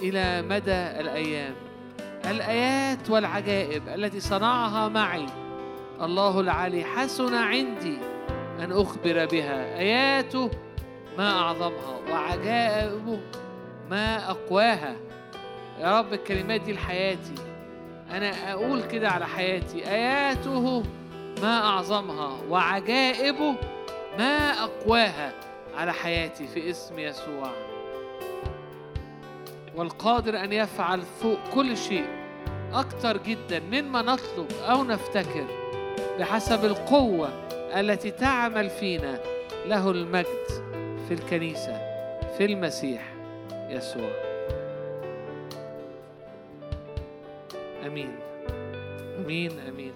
إلى مدى الأيام. الآيات والعجائب التي صنعها معي. الله العلي حسن عندي أن أخبر بها. آياته ما أعظمها وعجائبه ما أقواها. يا رب الكلمات دي لحياتي. أنا أقول كده على حياتي. آياته ما أعظمها وعجائبه ما أقواها على حياتي في اسم يسوع. والقادر أن يفعل فوق كل شيء أكتر جدا مما نطلب أو نفتكر بحسب القوة التي تعمل فينا له المجد في الكنيسة في المسيح يسوع. آمين. آمين. آمين